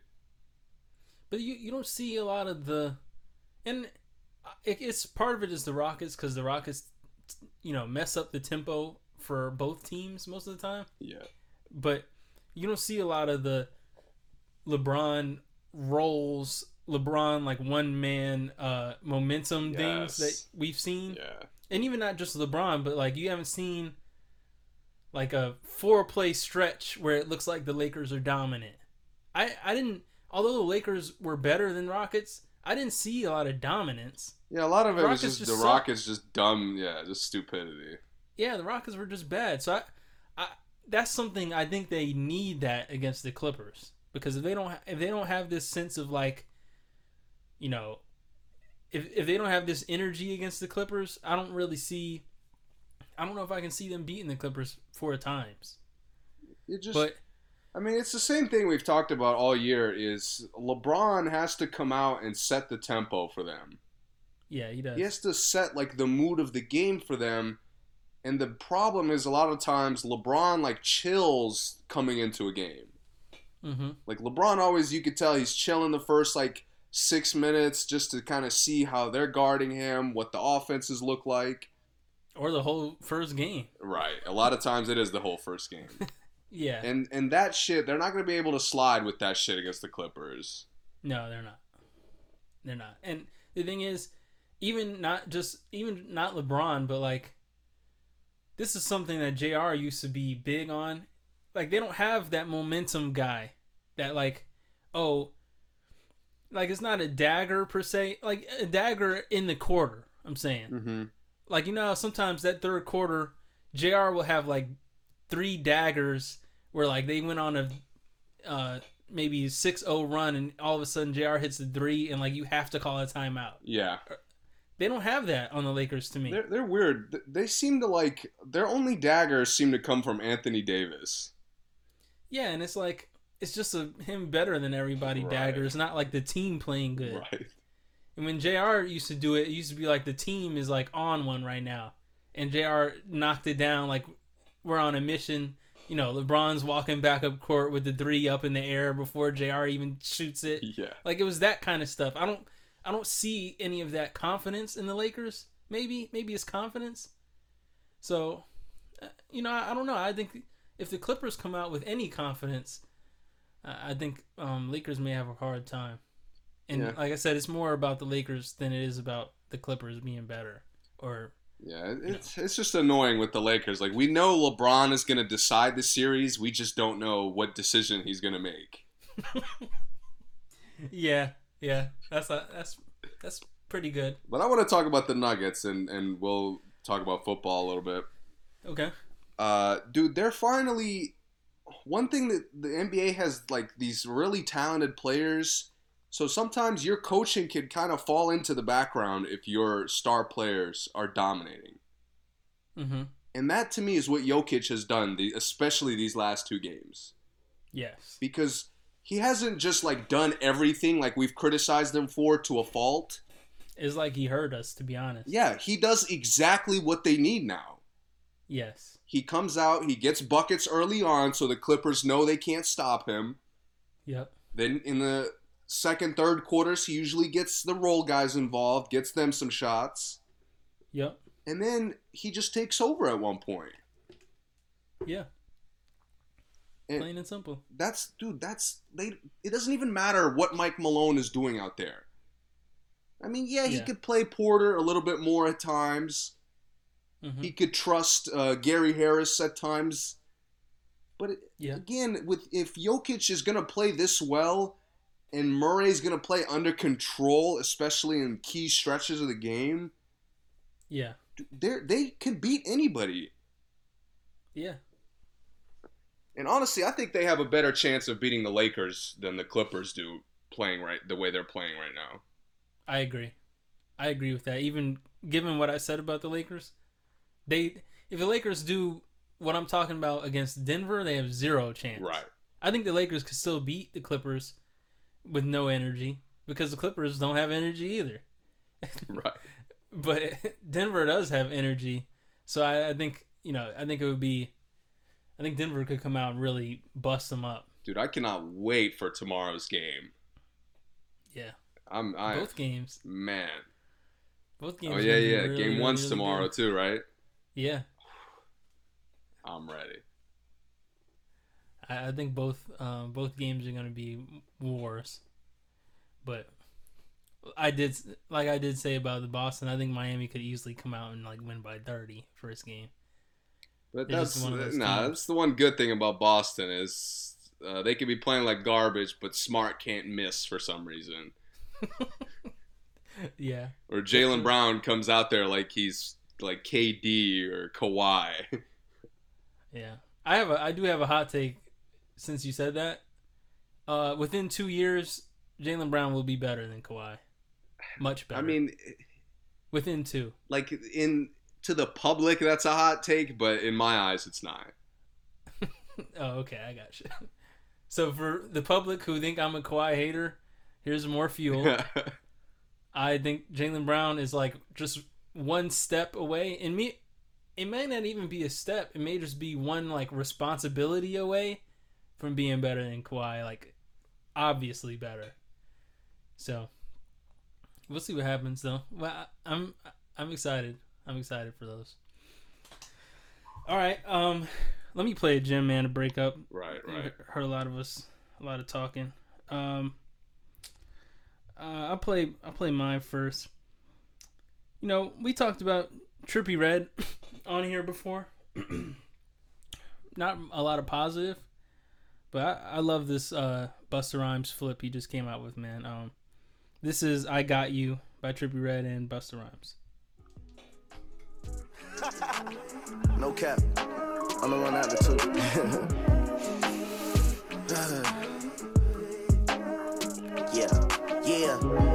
[SPEAKER 4] But you you don't see a lot of the, and it, it's part of it is the Rockets because the Rockets, you know, mess up the tempo for both teams most of the time.
[SPEAKER 3] Yeah.
[SPEAKER 4] But you don't see a lot of the LeBron rolls, LeBron like one man uh momentum things that we've seen,
[SPEAKER 3] Yeah.
[SPEAKER 4] And even not just LeBron, but like you haven't seen like a four play stretch where it looks like the Lakers are dominant. I I didn't although the Lakers were better than Rockets, I didn't see a lot of dominance.
[SPEAKER 3] Yeah, a lot of it was just,
[SPEAKER 4] just
[SPEAKER 3] the. Rockets just dumb, yeah, just stupidity.
[SPEAKER 4] Yeah, the Rockets were just bad. So I, I that's something I think they need that against the Clippers because if they don't if they don't have this sense of like, you know, if if they don't have this energy against the Clippers, I don't really see. I don't know if I can see them beating the Clippers four times.
[SPEAKER 3] It just
[SPEAKER 4] But
[SPEAKER 3] I mean, it's the same thing we've talked about all year is LeBron has to come out and set the tempo for them.
[SPEAKER 4] yeah, he does.
[SPEAKER 3] He has to set like the mood of the game for them. And the problem is a lot of times LeBron like chills coming into a game.
[SPEAKER 4] Mm-hmm.
[SPEAKER 3] Like LeBron always you could tell he's chilling the first like 6 minutes just to kind of see how they're guarding him, what the offenses look like.
[SPEAKER 4] Or the whole first game.
[SPEAKER 3] Right. A lot of times it is the whole first game.
[SPEAKER 4] Yeah.
[SPEAKER 3] and and that shit, they're not going to be able to slide with that shit against the Clippers.
[SPEAKER 4] No, they're not. They're not. And the thing is, even not just even not LeBron, but like this is something that JR used to be big on. Like they don't have that momentum guy that like oh like it's not a dagger per se, like a dagger in the quarter, I'm saying.
[SPEAKER 3] Mhm.
[SPEAKER 4] Like you know sometimes that third quarter JR will have like three daggers where like they went on a uh maybe 6-0 run and all of a sudden JR hits the 3 and like you have to call a timeout.
[SPEAKER 3] Yeah.
[SPEAKER 4] They don't have that on the Lakers to me.
[SPEAKER 3] They're, they're weird. They seem to like their only daggers seem to come from Anthony Davis.
[SPEAKER 4] yeah, and it's like it's just a him better than everybody
[SPEAKER 3] Right.
[SPEAKER 4] It's not like the team playing good.
[SPEAKER 3] Right.
[SPEAKER 4] And when JR used to do it, it used to be like the team is like on one right now. And JR knocked it down like we're on a mission. You know, LeBron's walking back up court with the three up in the air before JR even shoots it.
[SPEAKER 3] Yeah.
[SPEAKER 4] Like it was that kind of stuff. I don't I don't see any of that confidence in the Lakers. Maybe maybe it's confidence. So, uh, you know, I, I don't know. I think if the Clippers come out with any confidence, I think um, Lakers may have a hard time. And
[SPEAKER 3] Yeah.
[SPEAKER 4] like I said, it's more about the Lakers than it is about the Clippers being better. Or
[SPEAKER 3] Yeah, it- it's it's just annoying with the Lakers. Like we know LeBron is going to decide the series, we just don't know what decision he's going to make.
[SPEAKER 4] yeah, yeah, that's a, that's that's pretty good.
[SPEAKER 3] But I want to talk about the Nuggets and and we'll talk about football a little bit.
[SPEAKER 4] Okay.
[SPEAKER 3] Uh, dude, they're finally one thing that the NBA has like these really talented players. So sometimes your coaching can kind of fall into the background if your star players are dominating.
[SPEAKER 4] Mm-hmm.
[SPEAKER 3] And that to me is what Jokic has done, the, especially these last two games.
[SPEAKER 4] Yes.
[SPEAKER 3] Because he hasn't just like done everything like we've criticized him for to a fault.
[SPEAKER 4] It's like he hurt us, to be honest.
[SPEAKER 3] Yeah, he does exactly what they need now.
[SPEAKER 4] Yes.
[SPEAKER 3] He comes out, he gets buckets early on so the Clippers know they can't stop him.
[SPEAKER 4] Yep.
[SPEAKER 3] Then in the second, third quarters, he usually gets the role guys involved, gets them some shots,
[SPEAKER 4] Yep.
[SPEAKER 3] and then he just takes over at one point.
[SPEAKER 4] Yeah.
[SPEAKER 3] And-
[SPEAKER 4] Plain and simple.
[SPEAKER 3] That's dude. That's they. It doesn't even matter what Mike Malone is doing out there. I mean, yeah, he
[SPEAKER 4] Yeah.
[SPEAKER 3] could play Porter a little bit more at times.
[SPEAKER 4] Hmm
[SPEAKER 3] He could trust uh, Gary Harris at times. But it,
[SPEAKER 4] Yeah.
[SPEAKER 3] again, with if Jokic is gonna play this well, and Murray's gonna play under control, especially in key stretches of the game,
[SPEAKER 4] Yeah.
[SPEAKER 3] they they can beat anybody.
[SPEAKER 4] Yeah.
[SPEAKER 3] And honestly, I think they have a better chance of beating the Lakers than the Clippers do playing right the way they're playing right now.
[SPEAKER 4] I agree. I agree with that. Even given what I said about the Lakers, they if the Lakers do what I'm talking about against Denver, they have zero chance.
[SPEAKER 3] Right.
[SPEAKER 4] I think the Lakers could still beat the Clippers with no energy because the Clippers don't have energy either.
[SPEAKER 3] Right.
[SPEAKER 4] But Denver does have energy, so I, I think you know I think it would be, I think Denver could come out and really bust them up.
[SPEAKER 3] Dude, I cannot wait for tomorrow's game.
[SPEAKER 4] Yeah,
[SPEAKER 3] I'm I
[SPEAKER 4] both games,
[SPEAKER 3] man.
[SPEAKER 4] both oh, games.
[SPEAKER 3] Oh yeah, yeah.
[SPEAKER 4] really,
[SPEAKER 3] game
[SPEAKER 4] really,
[SPEAKER 3] one's
[SPEAKER 4] really
[SPEAKER 3] tomorrow
[SPEAKER 4] good.
[SPEAKER 3] too, right?
[SPEAKER 4] Yeah,
[SPEAKER 3] I'm ready.
[SPEAKER 4] I, I think both um, both games are going to be wars, but I did like I did say about the Boston. I think Miami could easily come out and like win by thirty first game.
[SPEAKER 3] But
[SPEAKER 4] They're
[SPEAKER 3] that's
[SPEAKER 4] one of those
[SPEAKER 3] nah. That's the one good thing about Boston is uh, they could be playing like garbage, but Smart can't miss for some reason.
[SPEAKER 4] Yeah,
[SPEAKER 3] Or Jaylen Brown comes out there like he's like KD or Kawhi.
[SPEAKER 4] yeah. I have a I do have a hot take. Since you said that, uh, within two years, Jaylen Brown will be better than Kawhi. Much better.
[SPEAKER 3] I mean,
[SPEAKER 4] within two.
[SPEAKER 3] like in to the public, that's a hot take, but in my eyes, it's not.
[SPEAKER 4] Oh, okay, I got you. So for the public who think I'm a Kawhi hater, here's more fuel. I think Jaylen Brown is like just one step away, and me, it may not even be a step. It may just be one like responsibility away from being better than Kawhi. Like, obviously better. So, we'll see what happens though. Well, I'm I'm excited. I'm excited for those. All right, um, let me play a gym man to break up.
[SPEAKER 3] right, right.
[SPEAKER 4] Heard a lot of us, a lot of talking. Um, uh, I'll play. I'll play mine first. You know, we talked about Trippie Redd on here before. Not a lot of positive, but I, I love this uh, Busta Rhymes flip he just came out with, man. Um, this is "I Got You" by Trippie Redd and Busta Rhymes.
[SPEAKER 5] No cap. I'ma run out the two. yeah, yeah.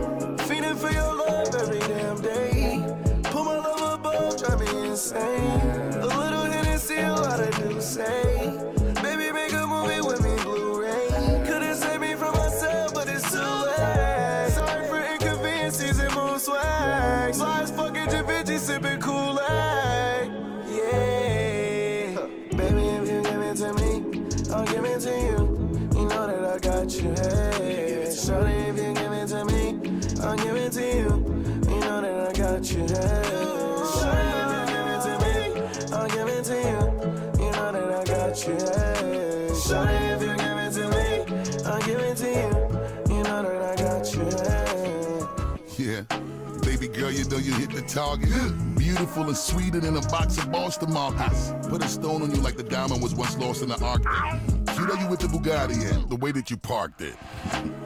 [SPEAKER 6] Girl, you know you hit the target. Beautiful and sweeter than a box of Boston markers. Put a stone on you like the diamond was once lost in the Arctic. Cute are you with the Bugatti and the way that you parked it.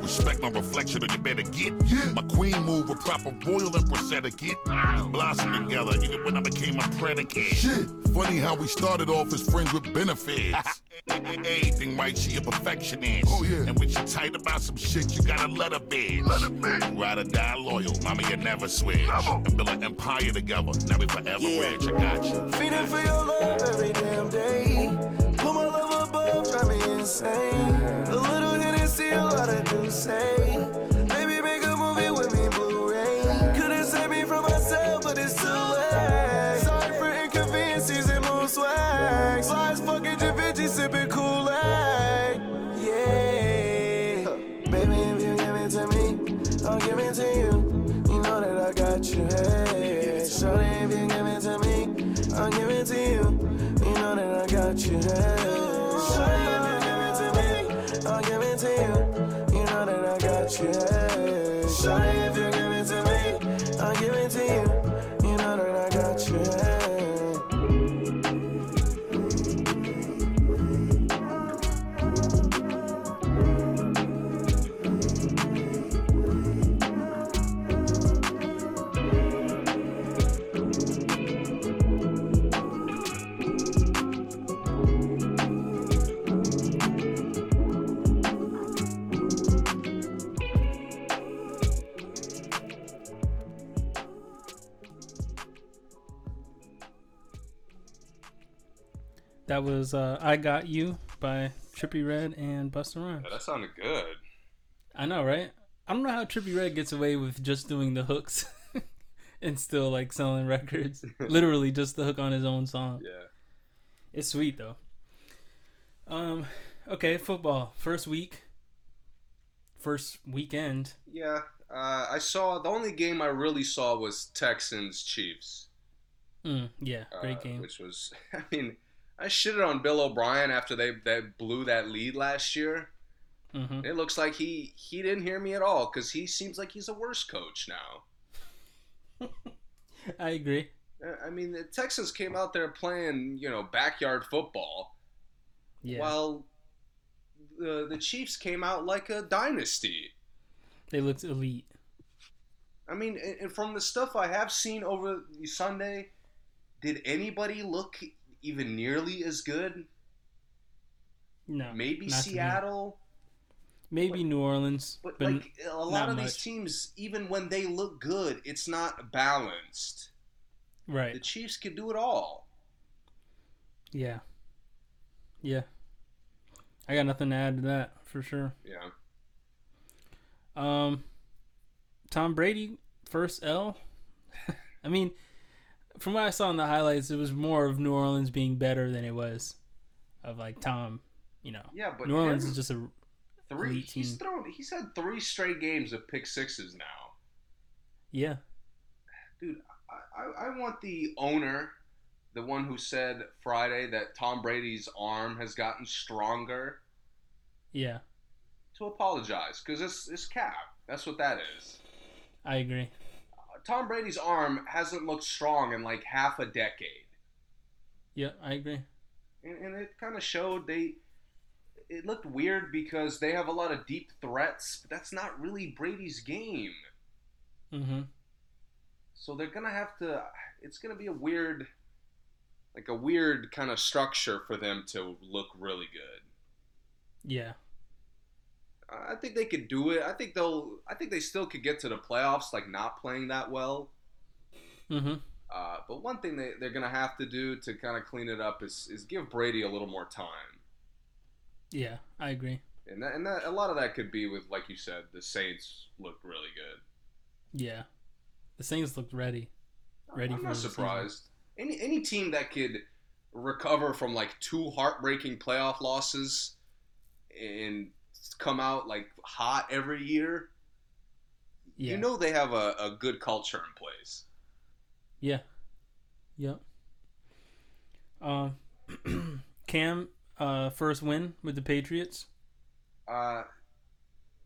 [SPEAKER 6] Respect my reflection or you better get. My queen move a proper royal empress etiquette. Blossom together even when I became a predicate. Shit. Funny how we started off as friends with benefits. Anything right, she a perfectionist. Oh yeah. And when she tight about some shit, you gotta let her be. Let her be. Ride or die loyal, mama, you never switch. And build an empire together, now we forever
[SPEAKER 5] Yeah.
[SPEAKER 6] rich. I got you.
[SPEAKER 5] Feeding for your love every damn day. Insane. A little Hennessy, a lot of do That
[SPEAKER 4] was uh, "I Got You" by Trippie Redd and Busta Rhymes.
[SPEAKER 3] Yeah, that sounded good.
[SPEAKER 4] I know, right? I don't know how Trippie Redd gets away with just doing the hooks and still like selling records. Literally, just the hook on his own song.
[SPEAKER 3] Yeah.
[SPEAKER 4] It's sweet though. Um, okay, football first week, first weekend.
[SPEAKER 3] Yeah. Uh, I saw the only game I really saw was Texans Chiefs.
[SPEAKER 4] Mm, yeah, great
[SPEAKER 3] uh,
[SPEAKER 4] game.
[SPEAKER 3] Which was, I mean, I shitted on Bill O'Brien after they, they blew that lead last year.
[SPEAKER 4] hmm
[SPEAKER 3] It looks like he he didn't hear me at all because he seems like he's a worse coach now.
[SPEAKER 4] I agree.
[SPEAKER 3] Uh, I mean, the Texans came out there playing, you know, backyard football,
[SPEAKER 4] Yeah,
[SPEAKER 3] while the the Chiefs came out like a dynasty.
[SPEAKER 4] they looked elite.
[SPEAKER 3] I mean, and from the stuff I have seen over Sunday, did anybody look even nearly as good?
[SPEAKER 4] No,
[SPEAKER 3] Maybe
[SPEAKER 4] not to me.
[SPEAKER 3] Seattle,
[SPEAKER 4] maybe New Orleans,
[SPEAKER 3] but,
[SPEAKER 4] but,
[SPEAKER 3] like a lot of these teams, even when they look good, it's not balanced.
[SPEAKER 4] Right. The?
[SPEAKER 3] Chiefs could do it all.
[SPEAKER 4] Yeah, yeah. I got nothing to add to that for sure.
[SPEAKER 3] Yeah.
[SPEAKER 4] Um, Tom Brady first L. I mean, from what I saw in the highlights, it was more of New Orleans being better than it was of like Tom. You know,
[SPEAKER 3] Yeah, but
[SPEAKER 4] New Orleans is just a
[SPEAKER 3] three. He's thrown. He's had three straight games of pick sixes now.
[SPEAKER 4] yeah,
[SPEAKER 3] Dude, I, I, I want the owner, the one who said Friday that Tom Brady's arm has gotten stronger,
[SPEAKER 4] yeah.
[SPEAKER 3] to apologize because it's it's cap. That's what that is.
[SPEAKER 4] I agree.
[SPEAKER 3] Tom Brady's arm hasn't looked strong in like half a decade,
[SPEAKER 4] Yeah, I agree.
[SPEAKER 3] and, and it kind of showed. They it looked weird because they have a lot of deep threats, but that's not really Brady's game.
[SPEAKER 4] Mm-hmm.
[SPEAKER 3] So they're gonna have to. It's gonna be a weird, like a weird kind of structure for them to look really good.
[SPEAKER 4] Yeah,
[SPEAKER 3] I think they could do it. I think they'll. I think they still could get to the playoffs, like not playing that well.
[SPEAKER 4] mm-hmm.
[SPEAKER 3] Uh, but one thing they, they're gonna have to do to kind of clean it up is, is give Brady a little more time.
[SPEAKER 4] Yeah, I agree.
[SPEAKER 3] And that, and that, a lot of that could be with, like you said, the Saints looked really good.
[SPEAKER 4] Yeah, the Saints looked ready. Ready
[SPEAKER 3] I'm
[SPEAKER 4] for
[SPEAKER 3] not
[SPEAKER 4] the season.
[SPEAKER 3] surprised. Any any team that could recover from like two heartbreaking playoff losses and come out like hot every year,
[SPEAKER 4] Yeah,
[SPEAKER 3] you know they have a, a good culture in place.
[SPEAKER 4] Yeah. Yep. Um, Cam, uh, first win with the Patriots.
[SPEAKER 3] Uh,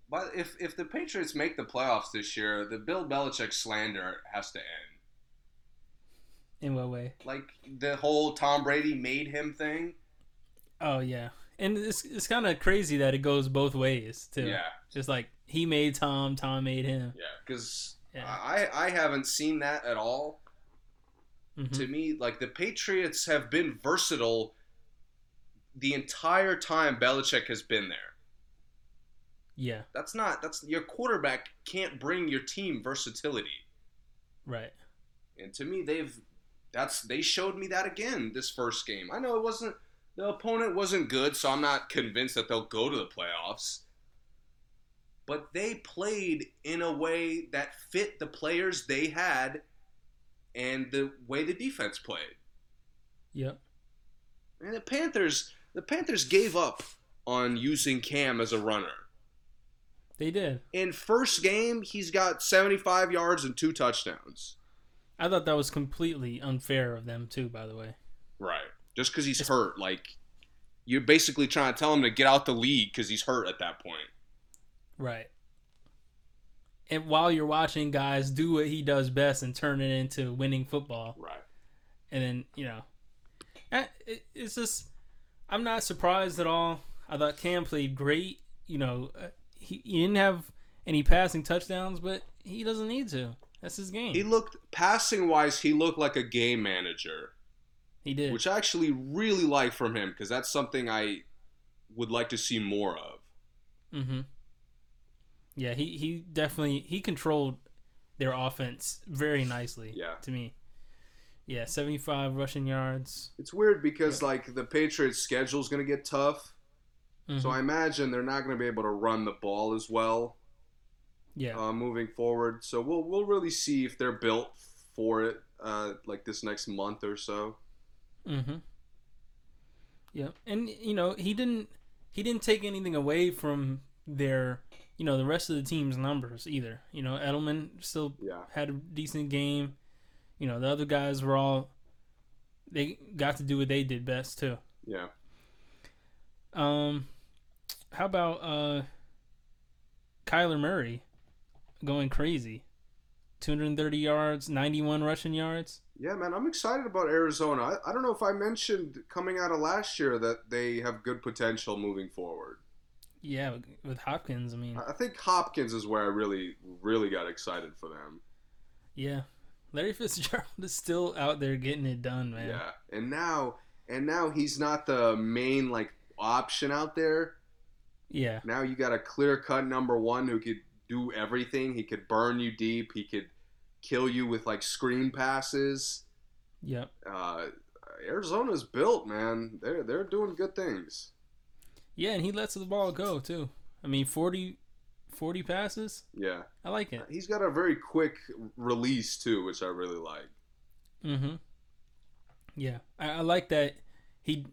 [SPEAKER 3] but if if the Patriots make the playoffs this year, the Bill Belichick slander has to end.
[SPEAKER 4] In what way?
[SPEAKER 3] Like the whole Tom Brady made him thing.
[SPEAKER 4] Oh yeah, and it's it's kind of crazy that it goes both ways too.
[SPEAKER 3] Yeah,
[SPEAKER 4] Just like he made Tom, Tom made him.
[SPEAKER 3] yeah. Because
[SPEAKER 4] Yeah.
[SPEAKER 3] I I haven't seen that at all.
[SPEAKER 4] Mhm.
[SPEAKER 3] to me, like the Patriots have been versatile the entire time Belichick has been there.
[SPEAKER 4] Yeah.
[SPEAKER 3] That's not that's your quarterback can't bring your team versatility.
[SPEAKER 4] Right.
[SPEAKER 3] And to me they've that's they showed me that again this first game. I know it wasn't the opponent wasn't good, so I'm not convinced that they'll go to the playoffs. But they played in a way that fit the players they had and the way the defense played.
[SPEAKER 4] Yep.
[SPEAKER 3] And the Panthers, the Panthers gave up on using Cam as a runner.
[SPEAKER 4] They did.
[SPEAKER 3] In first game, he's got 75 yards and two touchdowns.
[SPEAKER 4] I thought that was completely unfair of them too. By the way.
[SPEAKER 3] Right. Just because he's hurt, like you're basically trying to tell him to get out the league because he's hurt at that point.
[SPEAKER 4] Right. And while you're watching guys do what he does best and turn it into winning football,
[SPEAKER 3] Right.
[SPEAKER 4] and then you know, eh, it's just I'm not surprised at all. I thought Cam played great. You know, uh, he, he didn't have any passing touchdowns, but he doesn't need to. That's his game.
[SPEAKER 3] He looked passing wise, he looked like a game manager,
[SPEAKER 4] He did.
[SPEAKER 3] which I actually really like from him because that's something I would like to see more of.
[SPEAKER 4] Mm-hmm. Yeah, he, he definitely he controlled their offense very nicely.
[SPEAKER 3] Yeah.
[SPEAKER 4] To me. Yeah, seventy five rushing yards.
[SPEAKER 3] It's weird because like the Patriots' schedule is going to get tough, so
[SPEAKER 4] Mhm.
[SPEAKER 3] I imagine they're not going to be able to run the ball as well
[SPEAKER 4] yeah.
[SPEAKER 3] uh, moving forward. So we'll we'll really see if they're built for it, uh, like this next month or so.
[SPEAKER 4] Mm-hmm. Yeah, and you know he didn't he didn't take anything away from their you know the rest of the team's numbers either. You know Edelman still
[SPEAKER 3] Yeah.
[SPEAKER 4] had a decent game. You know the other guys were all they got to do what they did best too.
[SPEAKER 3] Yeah.
[SPEAKER 4] Um, how about uh, Kyler Murray going crazy, two hundred and thirty yards, ninety one rushing yards.
[SPEAKER 3] Yeah, man, I'm excited about Arizona. I, I don't know if I mentioned coming out of last year that they have good potential moving forward.
[SPEAKER 4] Yeah, with- Hopkins, I mean,
[SPEAKER 3] I I think Hopkins is where I really, really got excited for them.
[SPEAKER 4] yeah. Larry Fitzgerald is still out there getting it done, man.
[SPEAKER 3] Yeah, and now, and now he's not the main like option out there.
[SPEAKER 4] Yeah.
[SPEAKER 3] Now you got a clear cut number one who could do everything. He could burn you deep. He could kill you with like screen passes.
[SPEAKER 4] Yep.
[SPEAKER 3] Uh, Arizona's built, man. They're they're doing good things.
[SPEAKER 4] Yeah, and he lets the ball go too. I mean, 40, 40 passes.
[SPEAKER 3] Yeah,
[SPEAKER 4] I like it.
[SPEAKER 3] he's got a very quick release too, which I really like.
[SPEAKER 4] Mm-hmm. Yeah, I, I like that. He,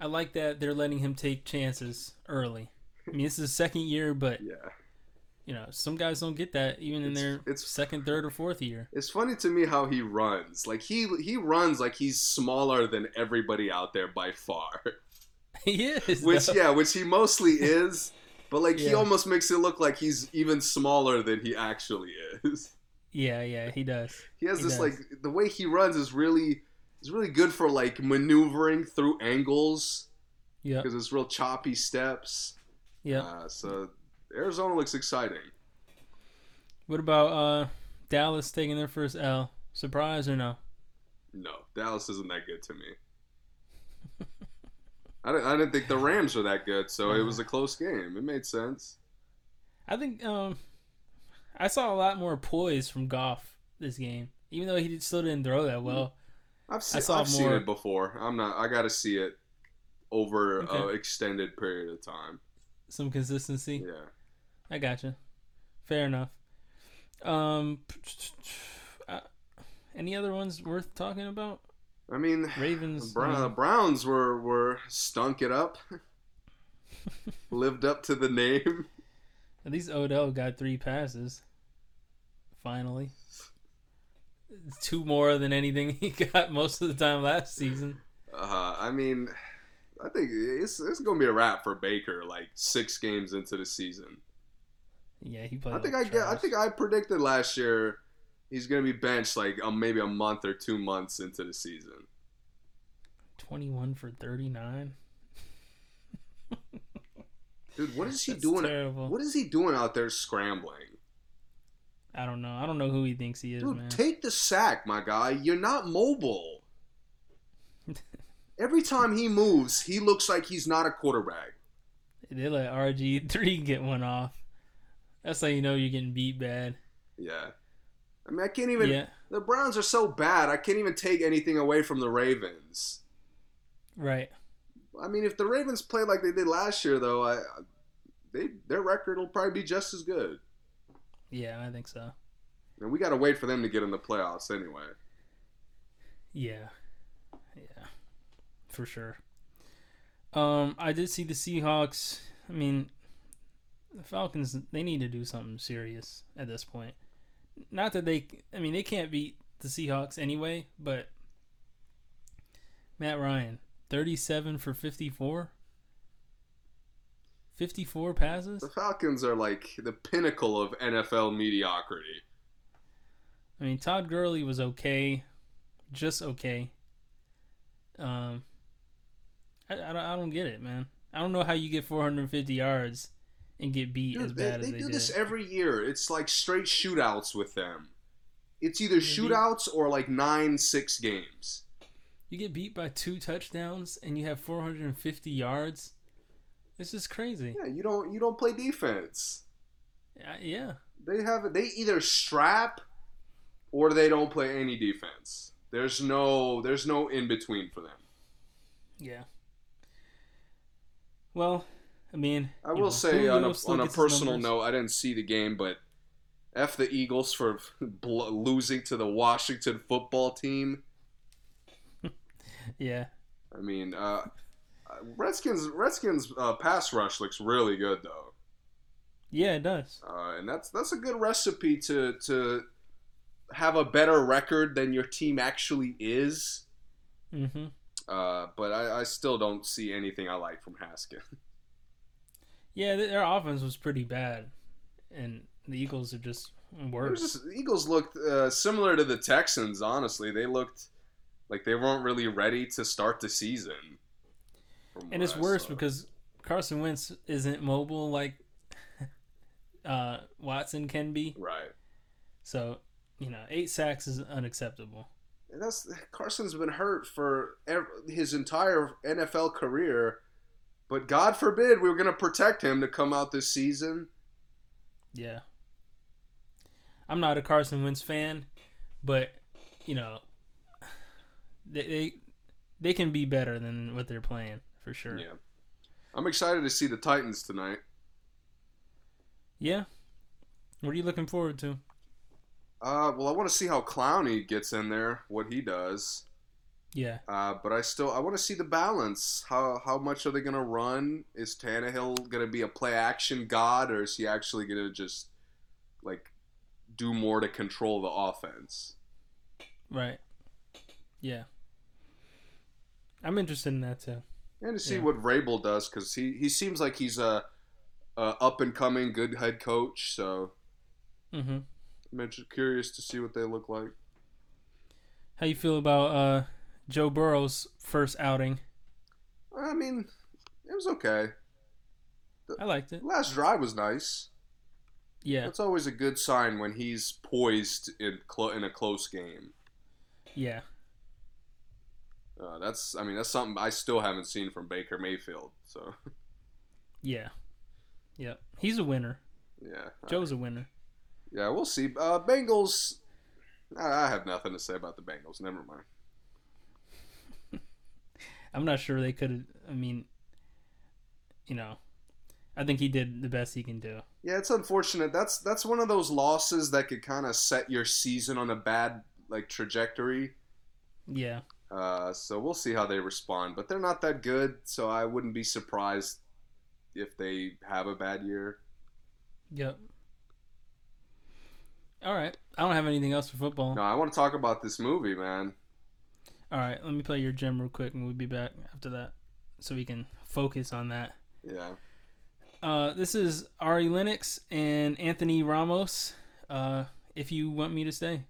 [SPEAKER 4] I like that they're letting him take chances early. I mean, this is his second year, but
[SPEAKER 3] Yeah.
[SPEAKER 4] You know, some guys don't get that even in
[SPEAKER 3] It's-
[SPEAKER 4] their
[SPEAKER 3] it's-
[SPEAKER 4] second, third, or fourth year.
[SPEAKER 3] It's funny to me how he runs. Like he he runs like he's smaller than everybody out there by far.
[SPEAKER 4] he is.
[SPEAKER 3] Which
[SPEAKER 4] though.
[SPEAKER 3] yeah, which he mostly is. But like he almost makes it look like he's even smaller than he actually is.
[SPEAKER 4] Yeah, yeah, he does.
[SPEAKER 3] He has
[SPEAKER 4] He
[SPEAKER 3] this
[SPEAKER 4] does.
[SPEAKER 3] like the way he runs is really is really good for like maneuvering through angles
[SPEAKER 4] Yeah.
[SPEAKER 3] because it's real choppy steps.
[SPEAKER 4] Yeah.
[SPEAKER 3] Uh, so Arizona looks exciting.
[SPEAKER 4] What about uh Dallas taking their first L? Surprise or no?
[SPEAKER 3] No, Dallas isn't that good to me. I didn't, I didn't think the Rams were that good, so it was a close game. It made sense.
[SPEAKER 4] I think um I saw a lot more poise from Goff this game, even though he did- still didn't throw that well.
[SPEAKER 3] I've seen,
[SPEAKER 4] saw
[SPEAKER 3] I've seen
[SPEAKER 4] more-
[SPEAKER 3] it before. I'm not. I got to see it over an
[SPEAKER 4] Okay.
[SPEAKER 3] extended period of time.
[SPEAKER 4] Some consistency.
[SPEAKER 3] Yeah.
[SPEAKER 4] I gotcha. Fair enough. Um, uh, any other ones worth talking about?
[SPEAKER 3] I mean,
[SPEAKER 4] Ravens.
[SPEAKER 3] Brown,
[SPEAKER 4] uh,
[SPEAKER 3] the Browns were were stunk it up, lived up to the name.
[SPEAKER 4] at least Odell got three passes. Finally, two more than anything he got most of the time last season.
[SPEAKER 3] Uh, I mean, I think it's it's gonna be a wrap for Baker. Like six games into the season,
[SPEAKER 4] Yeah, he played.
[SPEAKER 3] I think I get. I think I predicted last year he's gonna be benched like um, maybe a month or two months into the season.
[SPEAKER 4] twenty-one for thirty-nine.
[SPEAKER 3] Dude, what is he
[SPEAKER 4] That's
[SPEAKER 3] doing?
[SPEAKER 4] terrible.
[SPEAKER 3] What is he doing out there scrambling?
[SPEAKER 4] I don't know. I don't know who he thinks he is,
[SPEAKER 3] Dude,
[SPEAKER 4] man.
[SPEAKER 3] take the sack, my guy. You're not mobile. Every time he moves, he looks like he's not a quarterback.
[SPEAKER 4] They let RG three get one off. That's how you know you're getting beat bad.
[SPEAKER 3] Yeah. I mean, I can't even.
[SPEAKER 4] yeah,
[SPEAKER 3] The Browns are so bad. I can't even take anything away from the Ravens.
[SPEAKER 4] right.
[SPEAKER 3] I mean, if the Ravens play like they did last year, though, I, they their record will probably be just as good.
[SPEAKER 4] Yeah, I think so.
[SPEAKER 3] And we got to wait for them to get in the playoffs anyway.
[SPEAKER 4] Yeah, yeah, for sure. Um, I did see the Seahawks. I mean, the Falcons they need to do something serious at this point. Not that they, I mean, they can't beat the Seahawks anyway, but Matt Ryan, thirty-seven for fifty-four. 54 passes?
[SPEAKER 3] The Falcons are like the pinnacle of NFL mediocrity.
[SPEAKER 4] I mean, Todd Gurley was okay, just okay. Um, I, I, don't, I don't get it, man. I don't know how you get 450 yards and get beat as
[SPEAKER 3] Dude, they,
[SPEAKER 4] bad
[SPEAKER 3] they
[SPEAKER 4] as they
[SPEAKER 3] do
[SPEAKER 4] did.
[SPEAKER 3] this every year. It's like straight shootouts with them. It's either shootouts or like nine six games.
[SPEAKER 4] you get beat by two touchdowns and you have 450 yards. This is crazy.
[SPEAKER 3] Yeah, you don't you don't play defense.
[SPEAKER 4] Uh, yeah.
[SPEAKER 3] They have they either strap or they don't play any defense. There's no there's no in between for them.
[SPEAKER 4] Yeah. Well, I mean,
[SPEAKER 3] I will
[SPEAKER 4] know,
[SPEAKER 3] say on a, on a personal note, I didn't see the game, but f the Eagles for bl- losing to the Washington football team.
[SPEAKER 4] Yeah.
[SPEAKER 3] I mean, uh, Redskins Redskins uh, pass rush looks really good though,
[SPEAKER 4] Yeah, it does.
[SPEAKER 3] uh, and that's that's a good recipe to to have a better record than your team actually is.
[SPEAKER 4] Mm-hmm.
[SPEAKER 3] Uh, but I, I still don't see anything I like from Haskins.
[SPEAKER 4] Yeah, their offense was pretty bad, and the Eagles are just worse.
[SPEAKER 3] just, the Eagles looked uh, similar to the Texans. Honestly, they looked like they weren't really ready to start the season.
[SPEAKER 4] and it's
[SPEAKER 3] I
[SPEAKER 4] worse
[SPEAKER 3] saw.
[SPEAKER 4] because Carson Wentz isn't mobile like uh, Watson can be.
[SPEAKER 3] right.
[SPEAKER 4] So, you know, eight sacks is unacceptable.
[SPEAKER 3] And that's Carson's been hurt for ev- his entire NFL career, but God forbid we were going to protect him to come out this season.
[SPEAKER 4] Yeah. I'm not a Carson Wentz fan, but you know, they they, they can be better than what they're playing for sure.
[SPEAKER 3] Yeah, I'm excited to see the Titans tonight.
[SPEAKER 4] Yeah. What are you looking forward to?
[SPEAKER 3] Uh, well, I want to see how Clowney gets in there, what he does.
[SPEAKER 4] Yeah.
[SPEAKER 3] Uh, but I still I want to see the balance. How how much are they going to run? Is Tannehill going to be a play action god, or is he actually going to just like do more to control the offense?
[SPEAKER 4] Right. Yeah. I'm interested in that too.
[SPEAKER 3] And to see
[SPEAKER 4] Yeah.
[SPEAKER 3] what Vrabel does, because he, he seems like he's a, a up and coming good head coach. So
[SPEAKER 4] Mm-hmm.
[SPEAKER 3] I'm just curious to see what they look like.
[SPEAKER 4] How you feel about uh, Joe Burrow's first outing?
[SPEAKER 3] I mean, it was okay.
[SPEAKER 4] I liked it.
[SPEAKER 3] Last drive was nice.
[SPEAKER 4] Yeah.
[SPEAKER 3] That's always a good sign when he's poised in clo- in a close game.
[SPEAKER 4] Yeah.
[SPEAKER 3] Uh, that's I mean that's something I still haven't seen from Baker Mayfield. So
[SPEAKER 4] Yeah. Yep. He's a winner.
[SPEAKER 3] yeah,
[SPEAKER 4] Joe's a winner.
[SPEAKER 3] yeah, we'll see. Uh, Bengals. I have nothing to say about the Bengals. Never mind.
[SPEAKER 4] I'm not sure they could. I mean, you know, I think he did the best he can do.
[SPEAKER 3] Yeah, it's unfortunate. That's that's one of those losses that could kind of set your season on a bad like trajectory.
[SPEAKER 4] Yeah.
[SPEAKER 3] Uh, so we'll see how they respond. But they're not that good, so I wouldn't be surprised if they have a bad year.
[SPEAKER 4] Yep. All right. I don't have anything else for football.
[SPEAKER 3] No, I want to talk about this movie, man.
[SPEAKER 4] All right. Let me play your gem real quick, and we'll be back after that, so we can focus on that.
[SPEAKER 3] Yeah.
[SPEAKER 4] Uh, this is Ari Lennox and Anthony Ramos. Uh, if you want me to stay.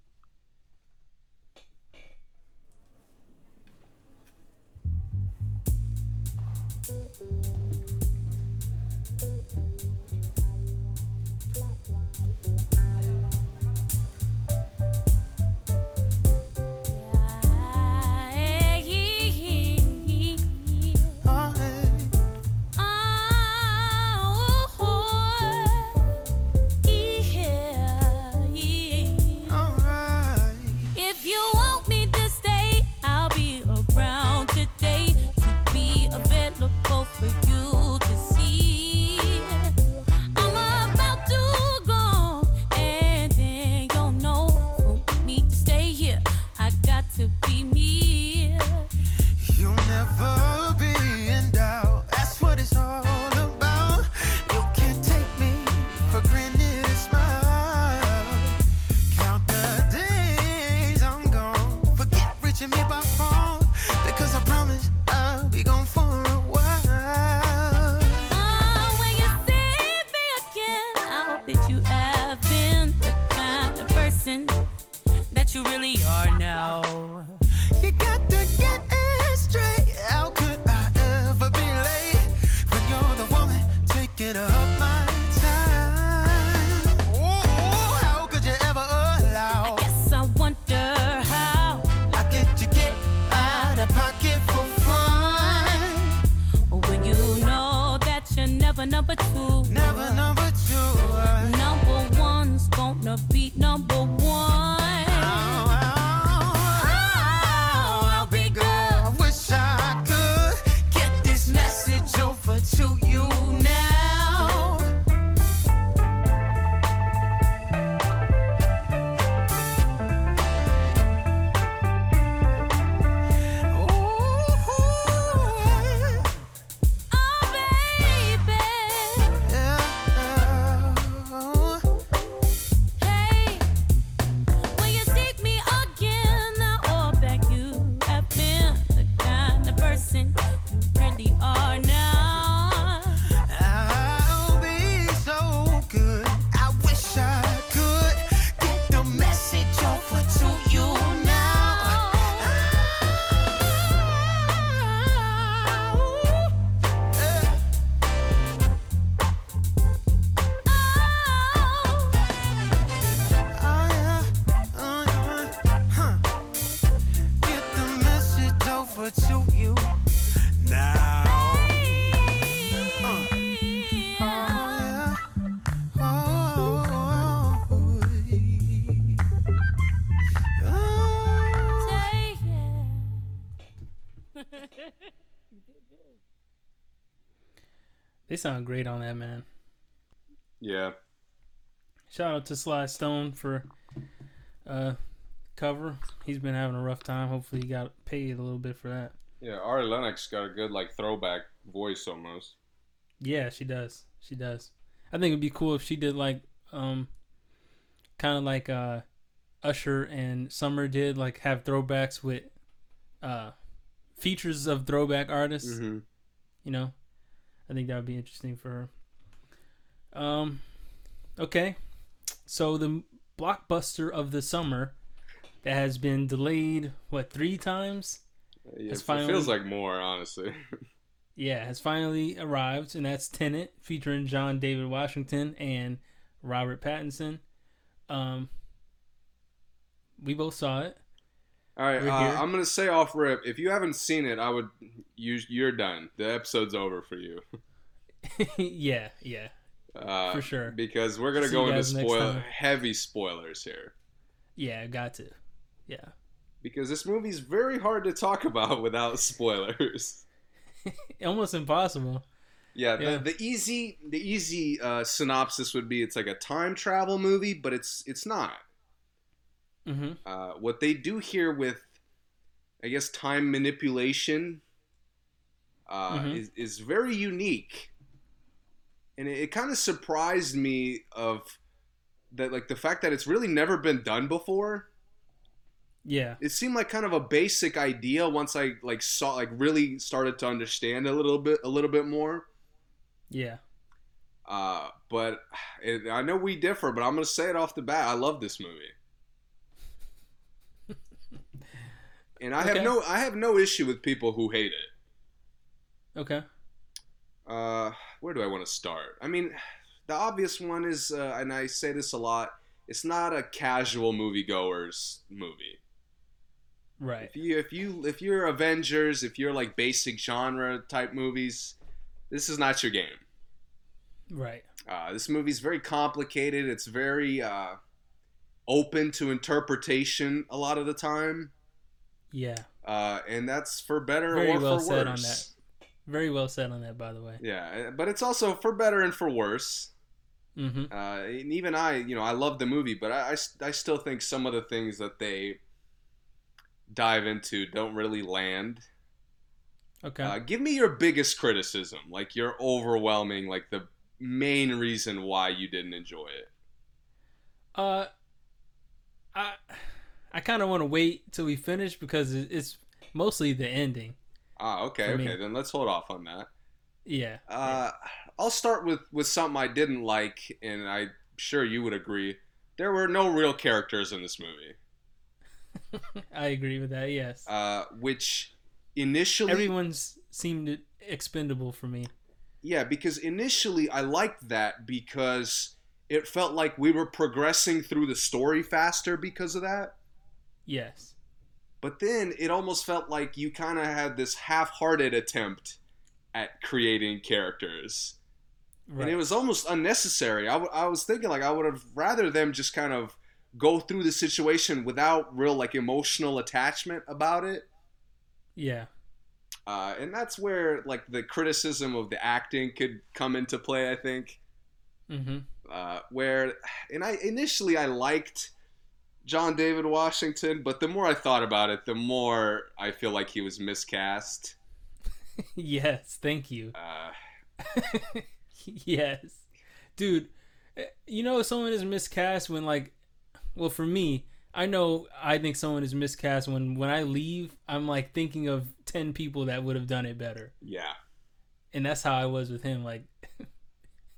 [SPEAKER 4] Sound great on that man.
[SPEAKER 3] Yeah.
[SPEAKER 4] Shout out to Sly Stone for uh cover. He's been having a rough time. Hopefully he got paid a little bit for that.
[SPEAKER 3] Yeah, Ari Lennox got a good like throwback voice almost.
[SPEAKER 4] Yeah, she does. She does. I think it'd be cool if she did like um kind of like uh Usher and Summer did like have throwbacks with uh features of throwback artists,
[SPEAKER 3] Mm-hmm.
[SPEAKER 4] you know. I think that would be interesting for her. Um okay. So the blockbuster of the summer that has been delayed what 3 times?
[SPEAKER 3] Yeah,
[SPEAKER 4] It's
[SPEAKER 3] it
[SPEAKER 4] finally-
[SPEAKER 3] feels like more, honestly.
[SPEAKER 4] Yeah, has finally arrived, and that's Tenet, featuring John David Washington and Robert Pattinson. Um, we both saw it.
[SPEAKER 3] All right, uh. I'm gonna say off rip. If you haven't seen it, I would. You, you're done. The episode's over for you.
[SPEAKER 4] yeah, yeah,
[SPEAKER 3] Uh,
[SPEAKER 4] For sure.
[SPEAKER 3] Because we're gonna
[SPEAKER 4] See
[SPEAKER 3] go into spoil heavy spoilers here.
[SPEAKER 4] yeah. Got to. Yeah,
[SPEAKER 3] Because this movie's very hard to talk about without spoilers.
[SPEAKER 4] almost impossible.
[SPEAKER 3] Yeah,
[SPEAKER 4] Yeah.
[SPEAKER 3] The, the easy the easy uh, synopsis would be it's like a time travel movie, but it's it's not.
[SPEAKER 4] Hmm
[SPEAKER 3] Uh, what they do here with, I guess, time manipulation uh,
[SPEAKER 4] Mhm.
[SPEAKER 3] is, is very unique. And it, it kind of surprised me of that, like the fact that it's really never been done before.
[SPEAKER 4] Yeah,
[SPEAKER 3] It seemed like kind of a basic idea once I like saw like really started to understand a little bit a little bit more.
[SPEAKER 4] yeah.
[SPEAKER 3] Uh, but it, I know we differ, but I'm gonna say it off the bat. I love this movie, and I
[SPEAKER 4] Okay.
[SPEAKER 3] have no I have no issue with people who hate it.
[SPEAKER 4] Okay.
[SPEAKER 3] Uh, where do I want to start? I mean, the obvious one is, uh, and I say this a lot. It's not a casual moviegoer's movie.
[SPEAKER 4] Right.
[SPEAKER 3] If you if you if you're Avengers, if you're like basic genre type movies, this is not your game.
[SPEAKER 4] Right.
[SPEAKER 3] Uh, this movie's very complicated. It's very uh, open to interpretation a lot of the time,
[SPEAKER 4] Yeah.
[SPEAKER 3] uh, and that's for better
[SPEAKER 4] Very
[SPEAKER 3] or
[SPEAKER 4] well
[SPEAKER 3] for
[SPEAKER 4] said on
[SPEAKER 3] worse.
[SPEAKER 4] Very well said on that, by the way.
[SPEAKER 3] Yeah, but it's also for better and for worse.
[SPEAKER 4] hmm
[SPEAKER 3] Uh, and even I, you know, I love the movie, but I, I, I still think some of the things that they dive into don't really land.
[SPEAKER 4] Okay.
[SPEAKER 3] Uh, give me your biggest criticism, like your overwhelming, like the main reason why you didn't enjoy it.
[SPEAKER 4] Uh, I I kind of want to wait till we finish because it's mostly the ending.
[SPEAKER 3] Ah, okay, okay, then let's hold off on that.
[SPEAKER 4] Yeah.
[SPEAKER 3] Uh, I'll start with with something I didn't like, and I'm sure you would agree. There were no real characters in this movie.
[SPEAKER 4] I agree with that. Yes,
[SPEAKER 3] uh, which initially
[SPEAKER 4] everyone's seemed expendable for me.
[SPEAKER 3] Yeah, because initially I liked that because it felt like we were progressing through the story faster because of that.
[SPEAKER 4] Yes,
[SPEAKER 3] But then it almost felt like you kind of had this half-hearted attempt at creating characters.
[SPEAKER 4] right.
[SPEAKER 3] And it was almost unnecessary. I, w- I was thinking like I would have rather them just kind of go through the situation without real like emotional attachment about it.
[SPEAKER 4] yeah,
[SPEAKER 3] Uh, and that's where like the criticism of the acting could come into play, I think.
[SPEAKER 4] mm-hmm.
[SPEAKER 3] uh, where and I initially I liked John David Washington, but the more I thought about it, the more I feel like he was miscast.
[SPEAKER 4] yes. Thank you.
[SPEAKER 3] Uh,
[SPEAKER 4] yes, dude. eh, You know, someone is miscast when like, well, for me, I know I think someone is miscast when when I leave, I'm like thinking of ten people that would have done it better,
[SPEAKER 3] yeah,
[SPEAKER 4] and that's how I was with him. Like,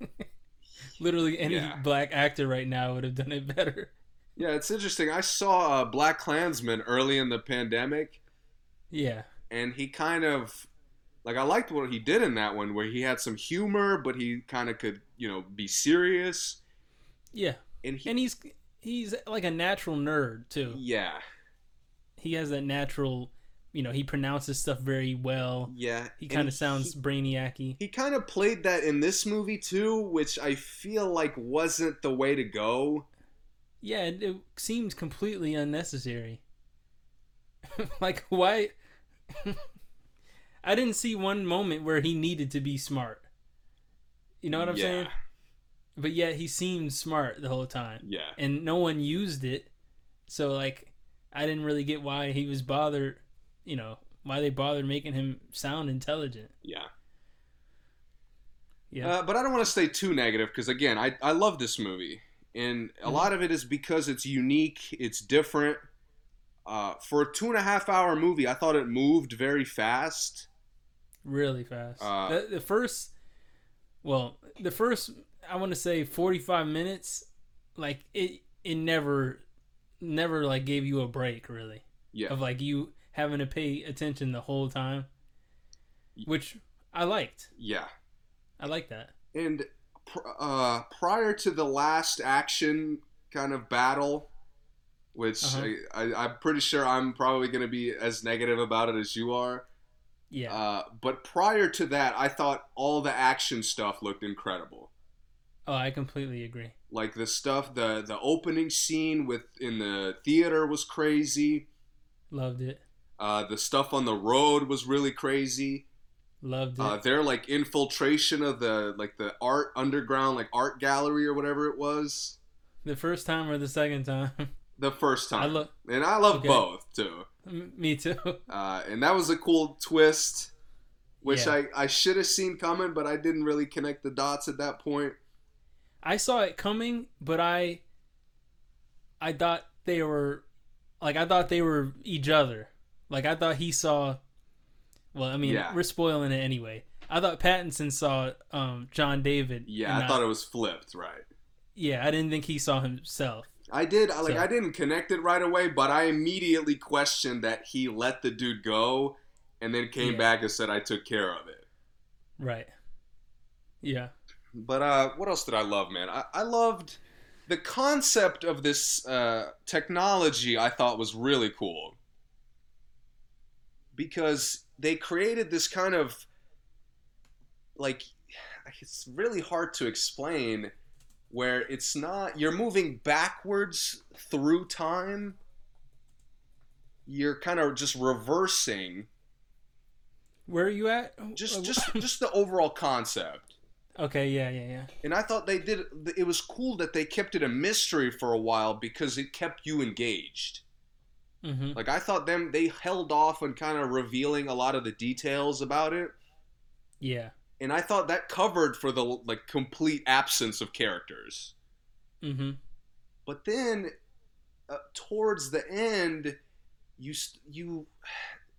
[SPEAKER 4] literally any
[SPEAKER 3] Yeah.
[SPEAKER 4] black actor right now would have done it better.
[SPEAKER 3] Yeah. It's interesting. I saw uh, Black Klansman early in the pandemic,
[SPEAKER 4] Yeah,
[SPEAKER 3] and he kind of like I liked what he did in that one, where he had some humor, but he kind of could you know be serious,
[SPEAKER 4] yeah,
[SPEAKER 3] and he
[SPEAKER 4] and he's he's like a natural nerd too.
[SPEAKER 3] yeah
[SPEAKER 4] He has that natural, you know, he pronounces stuff very well.
[SPEAKER 3] yeah
[SPEAKER 4] He kind of sounds
[SPEAKER 3] he-
[SPEAKER 4] brainiacy.
[SPEAKER 3] he kind of played that in this movie too, which I feel like wasn't the way to go.
[SPEAKER 4] Yeah, it, it seems completely unnecessary. like, why? I didn't see one moment where he needed to be smart. You know what I'm
[SPEAKER 3] Yeah.
[SPEAKER 4] saying? But yet he seemed smart the whole time,
[SPEAKER 3] Yeah.
[SPEAKER 4] and no one used it. So like, I didn't really get why he was bothered. You know, why they bothered making him sound intelligent.
[SPEAKER 3] Yeah.
[SPEAKER 4] Yeah,
[SPEAKER 3] Uh, but I don't want to stay too negative because, again, I, I love this movie. And a
[SPEAKER 4] Mhm.
[SPEAKER 3] lot of it is because it's unique, it's different. Uh, for a two and a half hour movie, I thought it moved very fast.
[SPEAKER 4] really fast.
[SPEAKER 3] uh,
[SPEAKER 4] the, the first, well, the first, I want to say forty-five minutes, like it, it never, never like gave you a break really
[SPEAKER 3] Yeah.
[SPEAKER 4] of like you having to pay attention the whole time, which I liked.
[SPEAKER 3] Yeah.
[SPEAKER 4] I like that.
[SPEAKER 3] And uh, prior to the last action kind of battle, which
[SPEAKER 4] Uh-huh.
[SPEAKER 3] I, I, I'm pretty sure I'm probably going to be as negative about it as you are.
[SPEAKER 4] Yeah,
[SPEAKER 3] Uh, but prior to that, I thought all the action stuff looked incredible.
[SPEAKER 4] oh, I completely agree.
[SPEAKER 3] Like the stuff, the the opening scene with in the theater was crazy.
[SPEAKER 4] Loved it.
[SPEAKER 3] Uh, the stuff on the road was really crazy.
[SPEAKER 4] Loved it.
[SPEAKER 3] Uh, their like infiltration of the like the art underground like art gallery or whatever it was.
[SPEAKER 4] the first time or the second time.
[SPEAKER 3] The first time,
[SPEAKER 4] I love.
[SPEAKER 3] and I love
[SPEAKER 4] Okay.
[SPEAKER 3] both too.
[SPEAKER 4] Me too.
[SPEAKER 3] Uh, and that was a cool twist, which
[SPEAKER 4] Yeah.
[SPEAKER 3] I I should have seen coming, but I didn't really connect the dots at that point.
[SPEAKER 4] I saw it coming, but I I thought they were like I thought they were each other. Like I thought he saw well, I mean,
[SPEAKER 3] Yeah.
[SPEAKER 4] we're spoiling it anyway. I thought Pattinson saw um John David.
[SPEAKER 3] Yeah,
[SPEAKER 4] and
[SPEAKER 3] I thought it was flipped, right?
[SPEAKER 4] Yeah, I didn't think he saw himself.
[SPEAKER 3] I did. I- Like
[SPEAKER 4] So-
[SPEAKER 3] I didn't connect it right away, but I immediately questioned that he let the dude go, and then came
[SPEAKER 4] Yeah.
[SPEAKER 3] back and said I took care of it.
[SPEAKER 4] Right. Yeah.
[SPEAKER 3] But uh, what else did I love, man? I, I loved the concept of this uh, technology. I thought was really cool because they created this kind of like it's really hard to explain where it's not you're moving backwards through time you're kind of just reversing
[SPEAKER 4] Where are you at?
[SPEAKER 3] just oh, just oh. just the overall concept
[SPEAKER 4] Okay, yeah, yeah, yeah.
[SPEAKER 3] and I thought they did. It was cool that they kept it a mystery for a while because it kept you engaged.
[SPEAKER 4] Mhm.
[SPEAKER 3] Like I thought them, they held off on kind of revealing a lot of the details about it,
[SPEAKER 4] Yeah.
[SPEAKER 3] and I thought that covered for the like complete absence of characters.
[SPEAKER 4] Mhm.
[SPEAKER 3] But then, uh, towards the end, you st- you,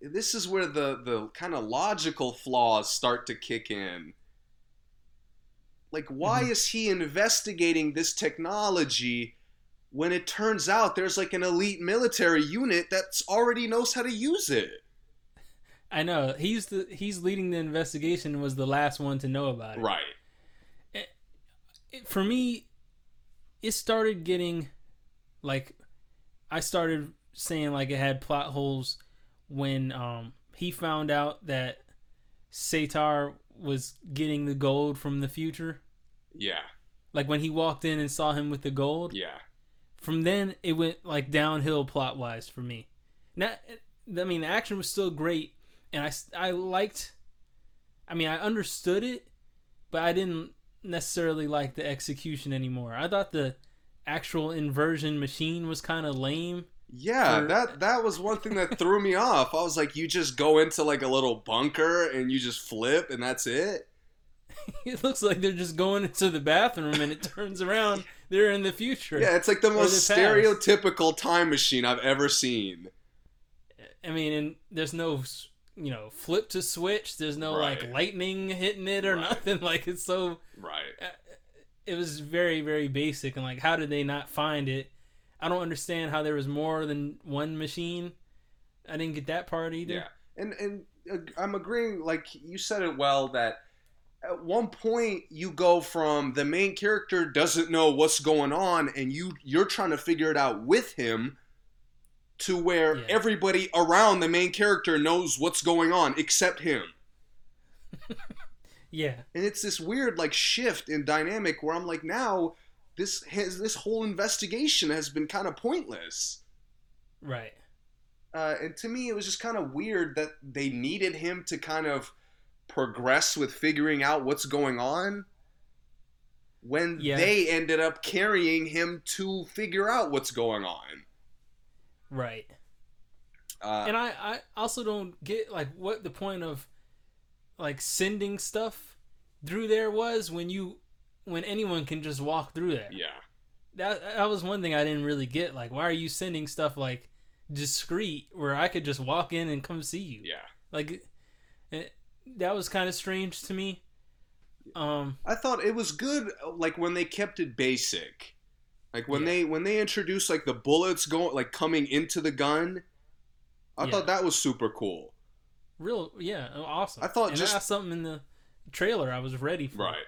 [SPEAKER 3] this is where the the kind of logical flaws start to kick in. Like, why
[SPEAKER 4] Mhm.
[SPEAKER 3] is he investigating this technology when it turns out there's like an elite military unit that's already knows how to use it.
[SPEAKER 4] I know he's the he's leading the investigation. and Was the last one to know about it.
[SPEAKER 3] Right.
[SPEAKER 4] It- for me, it started getting like I started saying like it had plot holes when um he found out that Sator was getting the gold from the future.
[SPEAKER 3] Yeah.
[SPEAKER 4] Like when he walked in and saw him with the gold.
[SPEAKER 3] Yeah.
[SPEAKER 4] From then it went like downhill plot wise for me. Now, I mean, the action was still great, and I I liked. I mean, I understood it, but I didn't necessarily like the execution anymore. I thought the actual inversion machine was kind of lame.
[SPEAKER 3] Yeah,
[SPEAKER 4] For-
[SPEAKER 3] that that was one thing that threw me off. I was like, you just go into like a little bunker and you just flip and that's it.
[SPEAKER 4] It looks like they're just going into the bathroom, and it turns around they're in the future.
[SPEAKER 3] Yeah, it's like the most
[SPEAKER 4] the
[SPEAKER 3] stereotypical time machine I've ever seen.
[SPEAKER 4] I mean, and there's no, you know, flip to switch. There's no like lightning hitting it or
[SPEAKER 3] Right.
[SPEAKER 4] nothing. Like it's so.
[SPEAKER 3] Right.
[SPEAKER 4] It was very very basic, and like, how did they not find it? I don't understand how there was more than one machine. I didn't get that part either.
[SPEAKER 3] Yeah. And and uh, I'm agreeing like you said it well that at one point you go from the main character doesn't know what's going on and you you're trying to figure it out with him to where
[SPEAKER 4] Yeah.
[SPEAKER 3] everybody around the main character knows what's going on except him.
[SPEAKER 4] Yeah.
[SPEAKER 3] and it's this weird like shift in dynamic where I'm like now this has this whole investigation has been kind of pointless.
[SPEAKER 4] Right.
[SPEAKER 3] Uh, and to me, it was just kind of weird that they needed him to kind of progress with figuring out what's going on when
[SPEAKER 4] Yeah.
[SPEAKER 3] they ended up carrying him to figure out what's going on.
[SPEAKER 4] Right.
[SPEAKER 3] Uh,
[SPEAKER 4] and I, I also don't get like what the point of like sending stuff through there was when you when anyone can just walk through there.
[SPEAKER 3] yeah,
[SPEAKER 4] That that was one thing I didn't really get. Like, why are you sending stuff like discreet where I could just walk in and come see you?
[SPEAKER 3] yeah.
[SPEAKER 4] Like, it, that was kind of strange to me. Um,
[SPEAKER 3] I thought it was good, like when they kept it basic, like when
[SPEAKER 4] Yeah.
[SPEAKER 3] they when they introduced like the bullets going like coming into the gun. I
[SPEAKER 4] Yeah.
[SPEAKER 3] thought that was super cool.
[SPEAKER 4] real, yeah, awesome.
[SPEAKER 3] I thought
[SPEAKER 4] and
[SPEAKER 3] just-
[SPEAKER 4] something in the trailer I was ready for.
[SPEAKER 3] Right.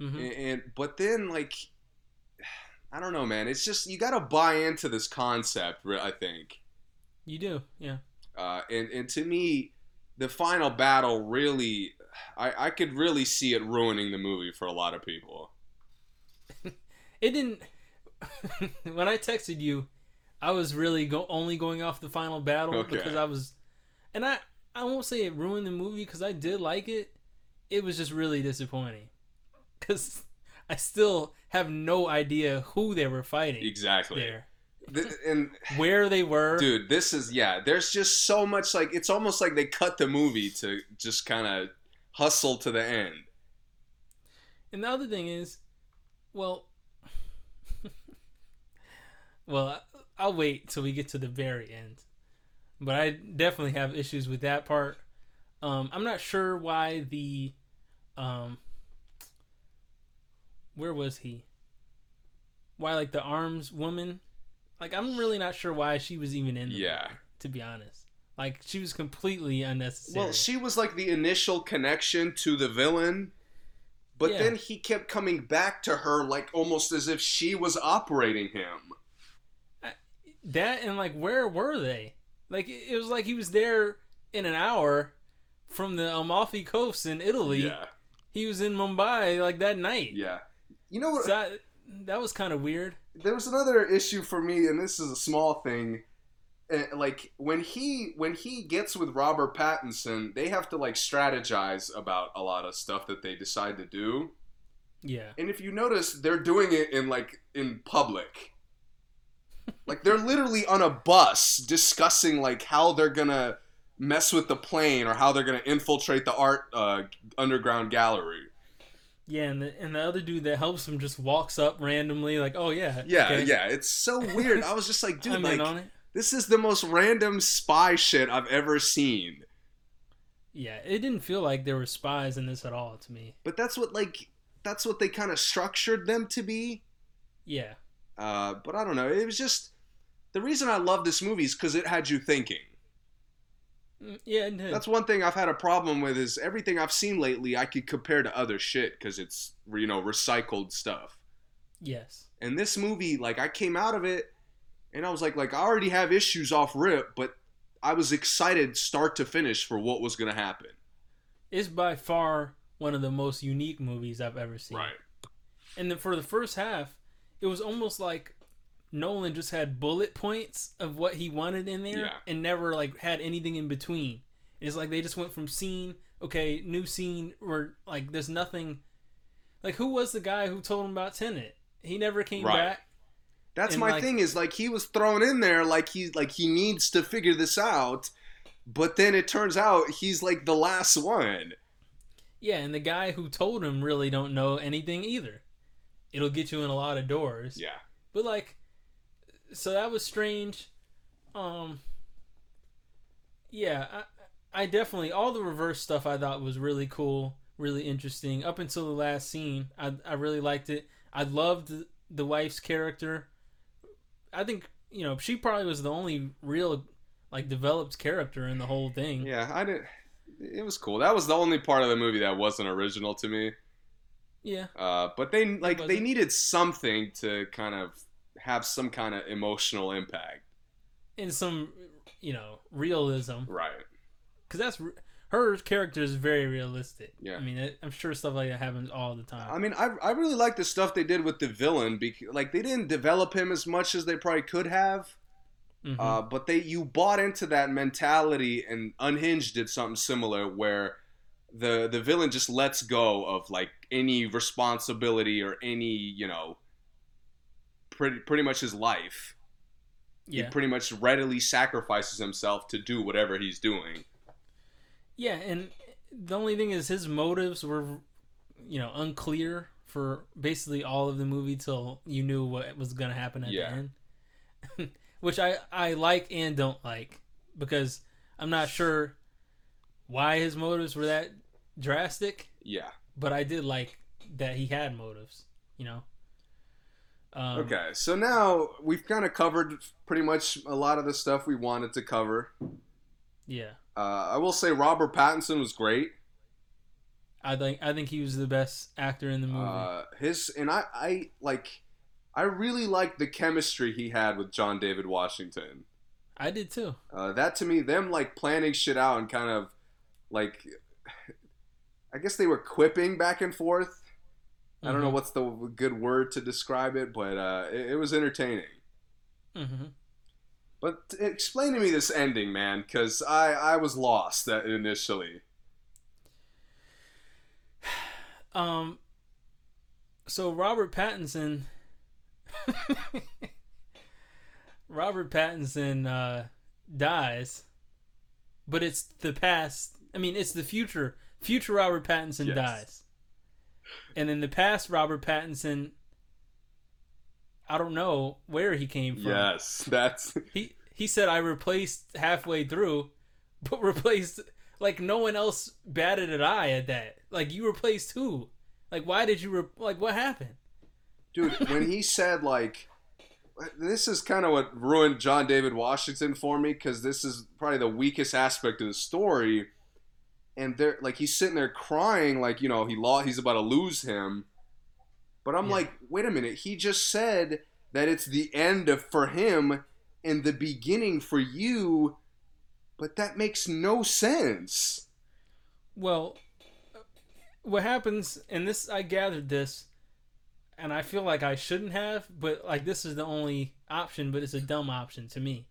[SPEAKER 4] Mm-hmm.
[SPEAKER 3] and, and but then like i don't know man it's just you gotta buy into this concept i think
[SPEAKER 4] You do, yeah.
[SPEAKER 3] uh, and and to me the final battle really I, I could really see it ruining the movie for a lot of people
[SPEAKER 4] It didn't. when I texted you, I was really go only going off the final battle
[SPEAKER 3] Okay.
[SPEAKER 4] because I was, and I I won't say it ruined the movie because I did like it. It was just really disappointing because I still have no idea who they were fighting
[SPEAKER 3] exactly
[SPEAKER 4] there,
[SPEAKER 3] Th- and
[SPEAKER 4] where they were.
[SPEAKER 3] dude this is yeah there's just so much like it's almost like they cut the movie to just kind of hustle to the end
[SPEAKER 4] And the other thing is, well, well, I'll wait till we get to the very end. But I definitely have issues with that part. Um, I'm not sure why the, um, where was he? Why like the arms woman? Like I'm really not sure why she was even in. The
[SPEAKER 3] Yeah.
[SPEAKER 4] movie, to be honest, like she was completely unnecessary.
[SPEAKER 3] Well, she was like the initial connection to the villain, but
[SPEAKER 4] Yeah.
[SPEAKER 3] then he kept coming back to her like almost as if she was operating him.
[SPEAKER 4] That and like where were they? Like it it was like he was there in an hour from the Amalfi Coast in Italy.
[SPEAKER 3] Yeah,
[SPEAKER 4] He was in Mumbai like that night.
[SPEAKER 3] yeah. You know what?
[SPEAKER 4] So I, that was kind of weird.
[SPEAKER 3] There was another issue for me, and this is a small thing. Uh, like when he when he gets with Robert Pattinson, they have to like strategize about a lot of stuff that they decide to do.
[SPEAKER 4] Yeah.
[SPEAKER 3] And if you notice, they're doing it in like in public. Like they're literally on a bus discussing like how they're gonna mess with the plane or how they're gonna infiltrate the art uh, underground gallery.
[SPEAKER 4] Yeah, and the and the other dude that helps him just walks up randomly, like, oh yeah,
[SPEAKER 3] Yeah,
[SPEAKER 4] okay,
[SPEAKER 3] yeah, it's so weird. I was just like, dude,
[SPEAKER 4] I'm
[SPEAKER 3] like this is the most random spy shit I've ever seen.
[SPEAKER 4] Yeah, it didn't feel like there were spies in this at all to me.
[SPEAKER 3] But that's what like that's what they kind of structured them to be.
[SPEAKER 4] Yeah,
[SPEAKER 3] Uh, but I don't know. It was just the reason I love this movie is because it had you thinking.
[SPEAKER 4] Mm, Yeah, did.
[SPEAKER 3] That's one thing I've had a problem with is everything I've seen lately I could compare to other shit because it's you know recycled stuff.
[SPEAKER 4] yes.
[SPEAKER 3] And this movie, like I came out of it and I was like, like I already have issues off rip, but I was excited start to finish for what was gonna happen.
[SPEAKER 4] It's by far one of the most unique movies I've ever seen. Right. And then for the first half, it was almost like Nolan just had bullet points of what he wanted in there
[SPEAKER 3] Yeah.
[SPEAKER 4] and never like had anything in between. It's like they just went from scene, okay, new scene, or like there's nothing. Like who was the guy who told him about Tenet? He never came
[SPEAKER 3] Right.
[SPEAKER 4] back.
[SPEAKER 3] That's
[SPEAKER 4] And,
[SPEAKER 3] my
[SPEAKER 4] like-
[SPEAKER 3] thing is like he was thrown in there like he's like he needs to figure this out, but then it turns out he's like the last one.
[SPEAKER 4] Yeah, and the guy who told him really don't know anything either. It'll get you in a lot of doors.
[SPEAKER 3] Yeah.
[SPEAKER 4] But like, so that was strange. Um, yeah, I, I definitely all the reverse stuff I thought was really cool, really interesting. Up until the last scene, I I really liked it. I loved the wife's character. I think you know she probably was the only real like developed character in the whole thing.
[SPEAKER 3] Yeah, I didn't. It was cool. That was the only part of the movie that wasn't original to me.
[SPEAKER 4] Yeah.
[SPEAKER 3] Uh, but they like they needed something to kind of have some kind of emotional impact.
[SPEAKER 4] and some you know realism
[SPEAKER 3] Right.
[SPEAKER 4] because that's her character is very realistic.
[SPEAKER 3] Yeah.
[SPEAKER 4] I mean, it, I'm sure stuff like that happens all the time.
[SPEAKER 3] I mean, I, I really like the stuff they did with the villain because like they didn't develop him as much as they probably could have.
[SPEAKER 4] Mhm.
[SPEAKER 3] Uh, but they you bought into that mentality and Unhinged did something similar where the the villain just lets go of like any responsibility or any you know pretty pretty much his life.
[SPEAKER 4] yeah,
[SPEAKER 3] He pretty much readily sacrifices himself to do whatever he's doing.
[SPEAKER 4] yeah, and the only thing is his motives were, you know, unclear for basically all of the movie till you knew what was gonna happen at
[SPEAKER 3] Yeah.
[SPEAKER 4] the end, which I I like and don't like because I'm not sure why his motives were that drastic.
[SPEAKER 3] Yeah.
[SPEAKER 4] but I did like that he had motives. You know. Um,
[SPEAKER 3] Okay, so now we've kind of covered pretty much a lot of the stuff we wanted to cover.
[SPEAKER 4] Yeah,
[SPEAKER 3] Uh, I will say Robert Pattinson was great.
[SPEAKER 4] I think I think he was the best actor in the movie.
[SPEAKER 3] Uh, his and I, I like, I really liked the chemistry he had with John David Washington.
[SPEAKER 4] I did too.
[SPEAKER 3] Uh, that to me, them like planning shit out and kind of like, I guess they were quipping back and forth. I don't know
[SPEAKER 4] Mhm.
[SPEAKER 3] what's the good word to describe it, but uh, it, it was entertaining.
[SPEAKER 4] hmm
[SPEAKER 3] But t- explain to me this ending, man, because I I was lost uh, initially.
[SPEAKER 4] Um. So Robert Pattinson. Robert Pattinson uh, dies, but it's the past. I mean, it's the future. Future Robert Pattinson
[SPEAKER 3] Yes.
[SPEAKER 4] dies, and in the past, Robert Pattinson. I don't know where he came from.
[SPEAKER 3] Yes, that's
[SPEAKER 4] He he said I replaced halfway through, but replaced like no one else batted an eye at that. Like you replaced who? Like why did you re- like what happened?
[SPEAKER 3] dude when he said like this is kind of what ruined john david washington for me because this is probably the weakest aspect of the story and they're like he's sitting there crying like you know he lost he's about to lose him but i'm
[SPEAKER 4] Yeah.
[SPEAKER 3] like wait a minute he just said that it's the end of, for him and the beginning for you but that makes no sense
[SPEAKER 4] Well, what happens, and this I gathered this, and I feel like I shouldn't have, but like this is the only option, but it's a dumb option to me.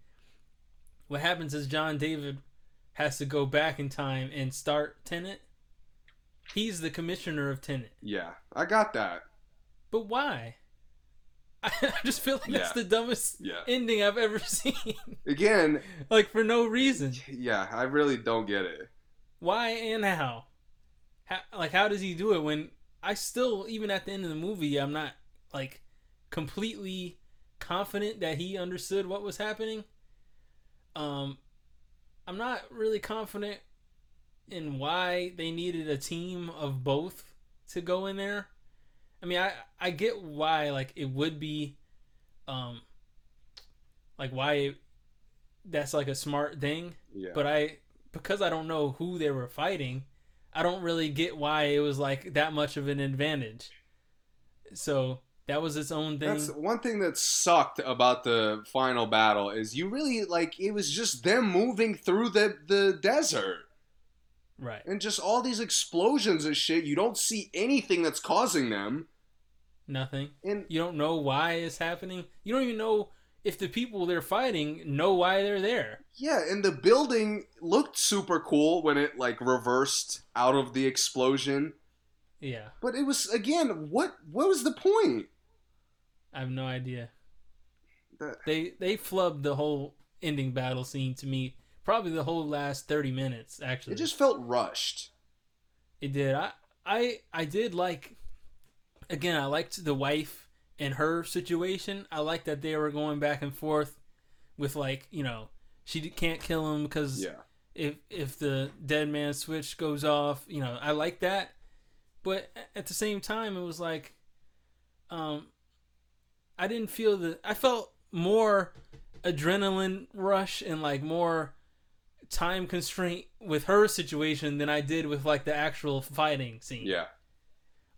[SPEAKER 4] What happens is John David has to go back in time and start Tenet. He's the commissioner of Tenet.
[SPEAKER 3] yeah i got that
[SPEAKER 4] But why? I just feel like that's the dumbest
[SPEAKER 3] Yeah.
[SPEAKER 4] ending I've ever seen.
[SPEAKER 3] again
[SPEAKER 4] like for no reason.
[SPEAKER 3] yeah i really don't get it
[SPEAKER 4] Why and how? how? Like how does he do it when I still even at the end of the movie I'm not like completely confident that he understood what was happening. Um I'm not really confident in why they needed a team of both to go in there. I mean, I I get why like it would be um like why that's like a smart thing
[SPEAKER 3] Yeah.
[SPEAKER 4] but I because I don't know who they were fighting, I don't really get why it was like that much of an advantage. So that was its own thing.
[SPEAKER 3] That's one thing that sucked about the final battle is you really like it was just them moving through the the desert
[SPEAKER 4] right.
[SPEAKER 3] and just all these explosions and shit. You don't see anything that's causing them.
[SPEAKER 4] Nothing.
[SPEAKER 3] And
[SPEAKER 4] You don't know why it's happening. You don't even know if the people they're fighting know why they're there.
[SPEAKER 3] yeah, and the building looked super cool when it like reversed out of the explosion.
[SPEAKER 4] Yeah.
[SPEAKER 3] But it was again, what what was the point?
[SPEAKER 4] I have no idea. They they flubbed the whole ending battle scene to me. Probably the whole last 30 minutes actually.
[SPEAKER 3] it just felt rushed.
[SPEAKER 4] It did. I I I did like again, I liked the wife and her situation. I liked that they were going back and forth with like, you know, she can't kill him because
[SPEAKER 3] Yeah.
[SPEAKER 4] if if the dead man switch goes off, you know, I like that. But at the same time it was like um I didn't feel the I felt more adrenaline rush and like more time constraint with her situation than I did with like the actual fighting scene.
[SPEAKER 3] Yeah.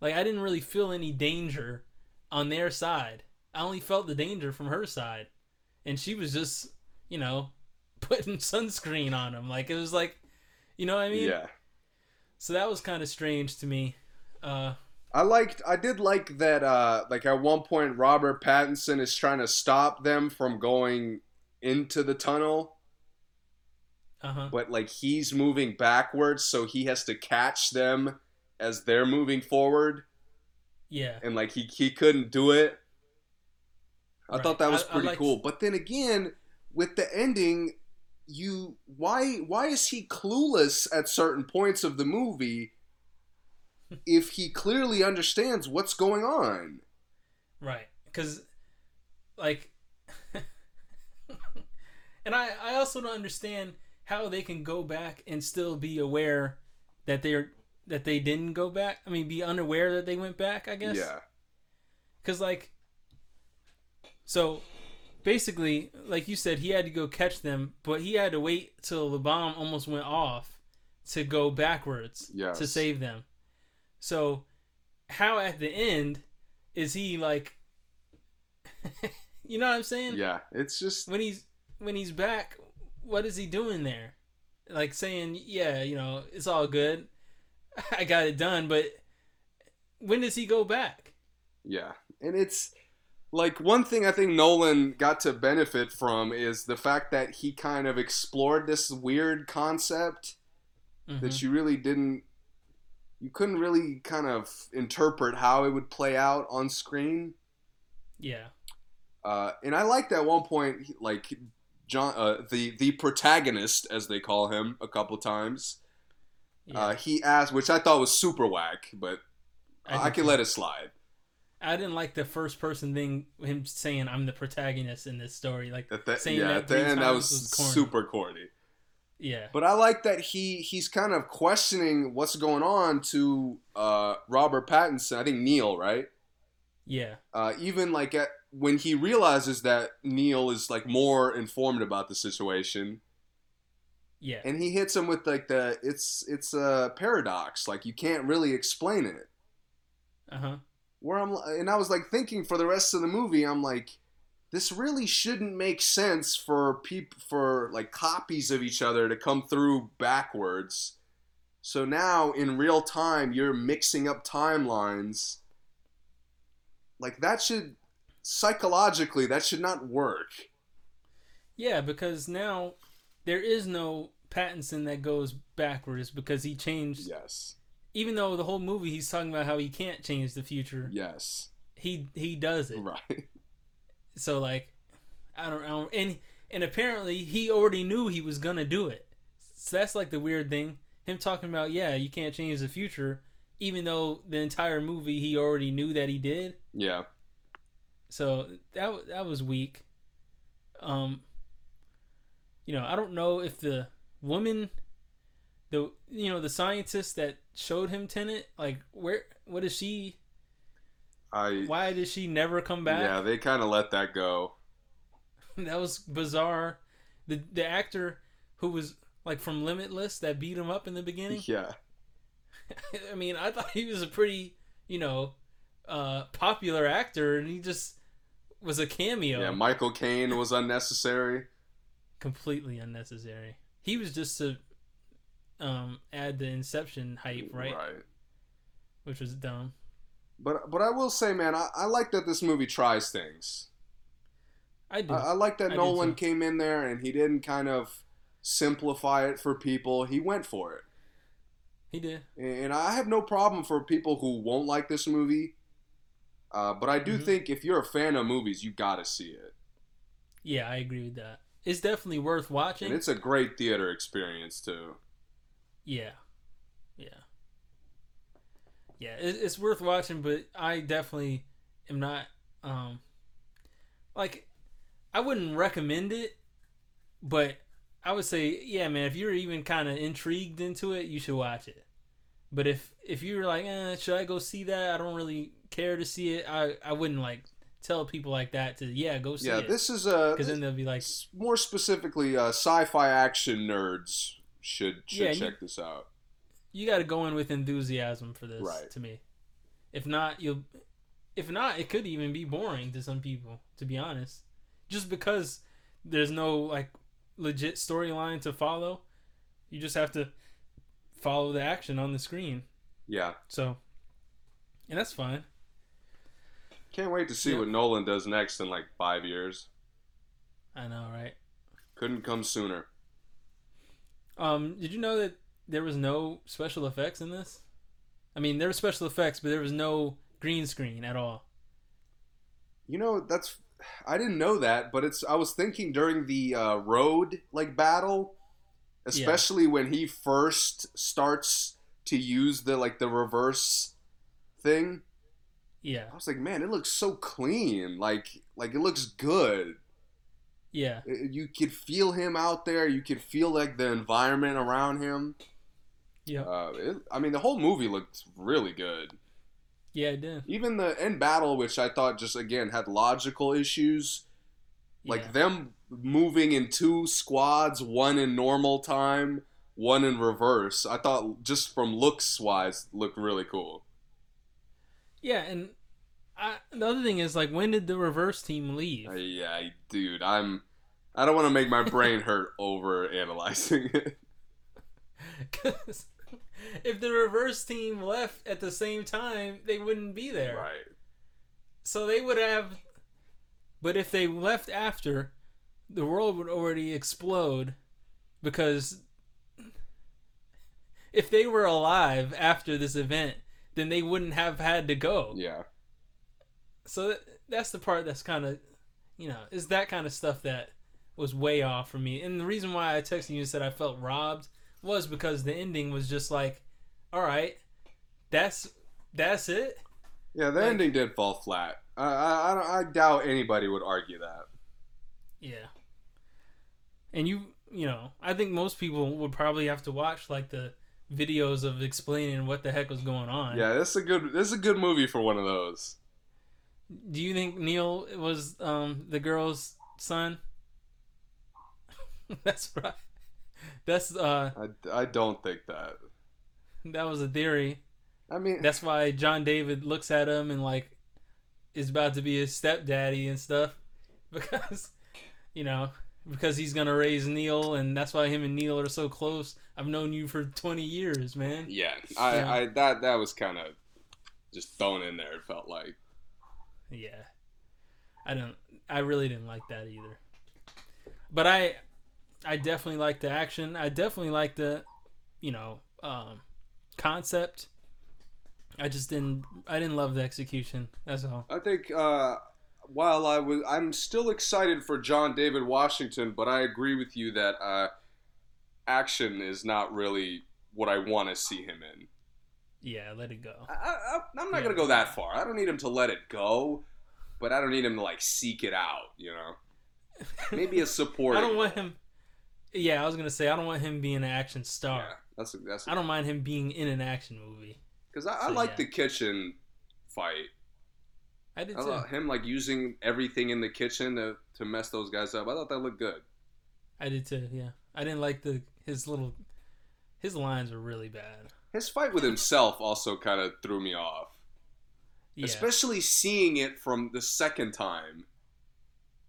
[SPEAKER 4] Like I didn't really feel any danger on their side. I only felt the danger from her side. And she was just, you know, putting sunscreen on him. Like it was like you know what I mean?
[SPEAKER 3] Yeah.
[SPEAKER 4] So that was kind of strange to me. Uh
[SPEAKER 3] I liked I did like that uh like at one point Robert Pattinson is trying to stop them from going into the tunnel,
[SPEAKER 4] uh-huh.
[SPEAKER 3] but like he's moving backwards so he has to catch them as they're moving forward
[SPEAKER 4] Yeah.
[SPEAKER 3] and like he he couldn't do it. I
[SPEAKER 4] Right.
[SPEAKER 3] thought that was
[SPEAKER 4] I- I
[SPEAKER 3] pretty cool. But then again, with the ending, you why why is he clueless at certain points of the movie if he clearly understands what's going on?
[SPEAKER 4] Right. Cuz like and I I also don't understand how they can go back and still be aware that they're that they didn't go back. I mean, be unaware that they went back, I guess.
[SPEAKER 3] Yeah.
[SPEAKER 4] Cuz like so basically, like you said, he had to go catch them, but he had to wait till the bomb almost went off to go backwards
[SPEAKER 3] Yes.
[SPEAKER 4] to save them. So, how at the end is he like? you know what I'm saying?
[SPEAKER 3] Yeah, it's just
[SPEAKER 4] When he's when he's back, what is he doing there? Like saying, "Yeah, you know, it's all good. I got it done," but when does he go back?
[SPEAKER 3] yeah, and it's like one thing I think Nolan got to benefit from is the fact that he kind of explored this weird concept
[SPEAKER 4] Mhm.
[SPEAKER 3] that you really didn't you couldn't really kind of interpret how it would play out on screen
[SPEAKER 4] Yeah.
[SPEAKER 3] uh, and i liked at one point like john uh, the the protagonist as they call him a couple times
[SPEAKER 4] Yeah.
[SPEAKER 3] uh, he asked which i thought was super whack but i,
[SPEAKER 4] did
[SPEAKER 3] can let it slide
[SPEAKER 4] I didn't like the first person thing. Him saying I'm the protagonist in this story. Like
[SPEAKER 3] at the,
[SPEAKER 4] saying
[SPEAKER 3] yeah
[SPEAKER 4] that
[SPEAKER 3] at the end that
[SPEAKER 4] times
[SPEAKER 3] was,
[SPEAKER 4] corny.
[SPEAKER 3] super corny
[SPEAKER 4] Yeah.
[SPEAKER 3] but i like that he he's kind of questioning what's going on to uh, robert pattinson i think neil right
[SPEAKER 4] Yeah.
[SPEAKER 3] uh, even like at, when he realizes that Neil is like more informed about the situation,
[SPEAKER 4] Yeah.
[SPEAKER 3] and he hits him with like the it's it's a paradox, like you can't really explain it.
[SPEAKER 4] Uh huh.
[SPEAKER 3] Where I'm and I was like thinking for the rest of the movie, I'm like, this really shouldn't make sense for peop for like copies of each other to come through backwards. So now in real time, you're mixing up timelines. Like that should psychologically that should not work.
[SPEAKER 4] Yeah, because now there is no Pattinson that goes backwards because he changed.
[SPEAKER 3] Yes.
[SPEAKER 4] Even though the whole movie he's talking about how he can't change the future,
[SPEAKER 3] Yes.
[SPEAKER 4] he he does it.
[SPEAKER 3] Right.
[SPEAKER 4] So like, I don't know, and and apparently he already knew he was gonna do it. So that's like the weird thing. Him talking about yeah, you can't change the future, even though the entire movie he already knew that he did.
[SPEAKER 3] Yeah.
[SPEAKER 4] So that that was weak. Um, you know, I don't know if the woman, the you know the scientist that showed him Tenet, like where what is she?
[SPEAKER 3] I
[SPEAKER 4] Why did she never come back?
[SPEAKER 3] yeah, they kind of let that go.
[SPEAKER 4] that was bizarre. The the actor who was like from Limitless that beat him up in the beginning.
[SPEAKER 3] Yeah,
[SPEAKER 4] I mean, I thought he was a pretty, you know, uh, popular actor, and he just was a cameo.
[SPEAKER 3] yeah. Michael Caine was unnecessary.
[SPEAKER 4] completely unnecessary. He was just to um, add the Inception hype, right?
[SPEAKER 3] Right.
[SPEAKER 4] Which was dumb.
[SPEAKER 3] But but I will say, man, I, I like that this movie tries things.
[SPEAKER 4] I do.
[SPEAKER 3] I, I like that
[SPEAKER 4] I
[SPEAKER 3] Nolan came in there and he didn't kind of simplify it for people. He went for it.
[SPEAKER 4] he did.
[SPEAKER 3] And I have no problem for people who won't like this movie. Uh, but I do
[SPEAKER 4] Mhm.
[SPEAKER 3] think if you're a fan of movies, you got to see it.
[SPEAKER 4] Yeah, I agree with that. It's definitely worth watching.
[SPEAKER 3] And it's a great theater experience, too.
[SPEAKER 4] Yeah, yeah. It, it's worth watching, but I definitely am not um like I wouldn't recommend it, but I would say, yeah, man. If you're even kind of intrigued into it, you should watch it. But if if you're like, eh, should I go see that? I don't really care to see it. I I wouldn't like tell people like that to yeah go see
[SPEAKER 3] yeah,
[SPEAKER 4] it Yeah,
[SPEAKER 3] this is a
[SPEAKER 4] because then they'll be like,
[SPEAKER 3] more specifically uh, sci-fi action nerds should should
[SPEAKER 4] Yeah, you-
[SPEAKER 3] check this out.
[SPEAKER 4] You got to go in with enthusiasm for this
[SPEAKER 3] Right.
[SPEAKER 4] to me if not you'll if not it could even be boring to some people to be honest just because there's no like legit storyline to follow you just have to follow the action on the screen
[SPEAKER 3] Yeah,
[SPEAKER 4] so and that's fine
[SPEAKER 3] can't wait to see
[SPEAKER 4] Yeah.
[SPEAKER 3] what Nolan does next in like five years.
[SPEAKER 4] i know right
[SPEAKER 3] Couldn't come sooner.
[SPEAKER 4] um did you know that there was no special effects in this i mean there were special effects but there was no green screen at all
[SPEAKER 3] You know, that's I didn't know that, but it's I was thinking during the uh, road like battle, especially when he first starts to use the like the reverse thing.
[SPEAKER 4] yeah
[SPEAKER 3] I was like, man, it looks so clean. Like like it looks good.
[SPEAKER 4] yeah
[SPEAKER 3] you could feel him out there. You could feel like the environment around him.
[SPEAKER 4] Yeah
[SPEAKER 3] Uh, it, I mean, the whole movie looked really good.
[SPEAKER 4] yeah it did
[SPEAKER 3] Even the end battle, which I thought just again had logical issues, like
[SPEAKER 4] Yeah.
[SPEAKER 3] them moving in two squads, one in normal time, one in reverse. I thought just from looks wise, looked really cool.
[SPEAKER 4] Yeah, and I, the other thing is like, when did the reverse team leave?
[SPEAKER 3] Uh, yeah, dude, I'm. I don't want to make my brain hurt over analyzing it.
[SPEAKER 4] 'Cause if the reverse team left at the same time, they wouldn't be there.
[SPEAKER 3] Right.
[SPEAKER 4] So they would have. But if they left after, the world would already explode, because if they were alive after this event, then they wouldn't have had to go.
[SPEAKER 3] Yeah.
[SPEAKER 4] So that, that's the part that's kind of, you know, is that kind of stuff that was way off for me. And the reason why I texted you and said I felt robbed was because the ending was just like, all right, that's that's it.
[SPEAKER 3] Yeah, the
[SPEAKER 4] Like-
[SPEAKER 3] ending did fall flat. I, I, I, don't- I doubt anybody would argue that.
[SPEAKER 4] Yeah. And you, you know, I think most people would probably have to watch like the videos of explaining what the heck was going on.
[SPEAKER 3] Yeah, this is a good. This is a good movie for one of those.
[SPEAKER 4] Do you think Neil was um the girl's son? that's right. That's uh
[SPEAKER 3] I, I don't think that.
[SPEAKER 4] that was a theory.
[SPEAKER 3] I mean,
[SPEAKER 4] That's why John David looks at him and like is about to be his stepdaddy and stuff because you know because he's gonna raise Neil and that's why him and Neil are so close. I've known you for twenty years, man.
[SPEAKER 3] yeah, I,
[SPEAKER 4] Yeah.
[SPEAKER 3] I that that was kind of just thrown in there. It felt like.
[SPEAKER 4] Yeah. I don't I really didn't like that either. But I I definitely like the action. I definitely like the you know, um concept. I just didn't I didn't love the execution. That's all.
[SPEAKER 3] I think uh, while I was, I'm still excited for John David Washington, but I agree with you that uh, action is not really what I want to see him in.
[SPEAKER 4] Yeah, let it go.
[SPEAKER 3] I, I'm not
[SPEAKER 4] Yeah.
[SPEAKER 3] gonna go that far. I don't need him to let it go, but I don't need him to like seek it out. You know, maybe a support.
[SPEAKER 4] I don't want him Yeah, I was gonna say I don't want him being an action star.
[SPEAKER 3] Yeah, that's a, that's
[SPEAKER 4] I don't mind him being in an action movie.
[SPEAKER 3] because I, I
[SPEAKER 4] so,
[SPEAKER 3] like
[SPEAKER 4] yeah.
[SPEAKER 3] the kitchen fight.
[SPEAKER 4] I did
[SPEAKER 3] I
[SPEAKER 4] too.
[SPEAKER 3] him like using everything in the kitchen to, to mess those guys up. I thought that looked good.
[SPEAKER 4] I did too. Yeah, I didn't like the his little his lines were really bad.
[SPEAKER 3] His fight with himself also kind of threw me off,
[SPEAKER 4] Yeah,
[SPEAKER 3] especially seeing it from the second time.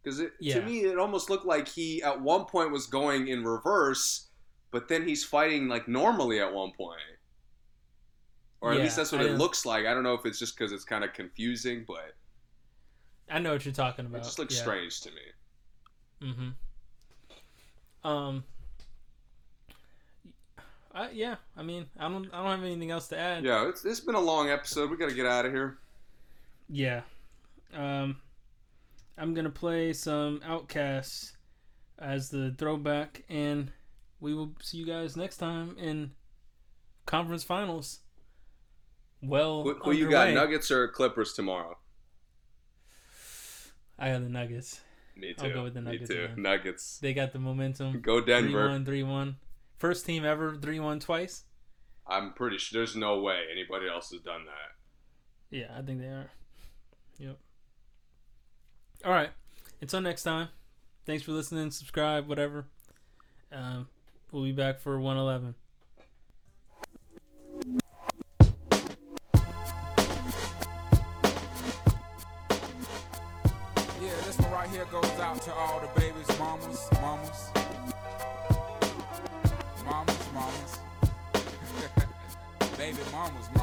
[SPEAKER 3] Because to me, it almost looked like he at one point was going in reverse, but then he's fighting like normally at one point. Or at
[SPEAKER 4] Yeah,
[SPEAKER 3] least that's what
[SPEAKER 4] I
[SPEAKER 3] it looks like. I don't know if it's just because it's kind of confusing, but
[SPEAKER 4] I know what you're talking
[SPEAKER 3] it
[SPEAKER 4] about.
[SPEAKER 3] just looks
[SPEAKER 4] yeah.
[SPEAKER 3] strange to me.
[SPEAKER 4] Mm-hmm. Um. I, yeah, I mean, I don't, I don't have anything else to add.
[SPEAKER 3] Yeah, it's, it's been a long episode. We got to get out of here.
[SPEAKER 4] Yeah. Um, I'm gonna play some Outcasts as the throwback, and we will see you guys next time in conference finals. Well,
[SPEAKER 3] Who, who you got. Nuggets or Clippers tomorrow?
[SPEAKER 4] I got the Nuggets.
[SPEAKER 3] Me too.
[SPEAKER 4] I'll go with the Nuggets
[SPEAKER 3] Me too. Nuggets.
[SPEAKER 4] They got the momentum.
[SPEAKER 3] Go Denver.
[SPEAKER 4] 3-1, 3-1. First team ever 3-1 twice.
[SPEAKER 3] I'm pretty sure there's no way anybody else has done that.
[SPEAKER 4] Yeah, I think they are. Yep. All right. Until next time. Thanks for listening. Subscribe, whatever. Um, we'll be back for 111.
[SPEAKER 7] Yeah, this one right here goes out to all the babies, mamas, mamas. Mamas, mamas. Baby mamas, mamas.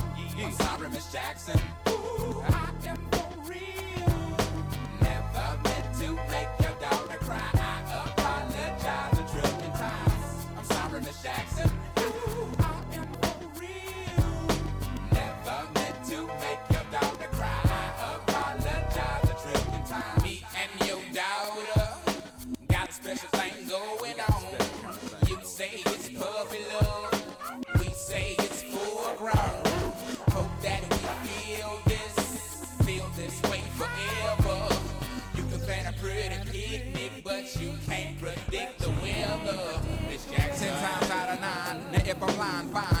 [SPEAKER 7] I'm sorry, Miss Jackson. Ooh, I am if I'm lying, fine.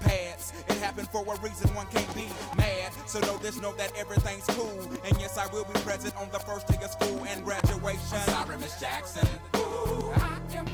[SPEAKER 7] pads. It happened for a reason, one can't be mad. So know this, know that everything's cool. And yes, I will be present on the first day of school and graduation. sorry, Miss Jackson. Ooh, I am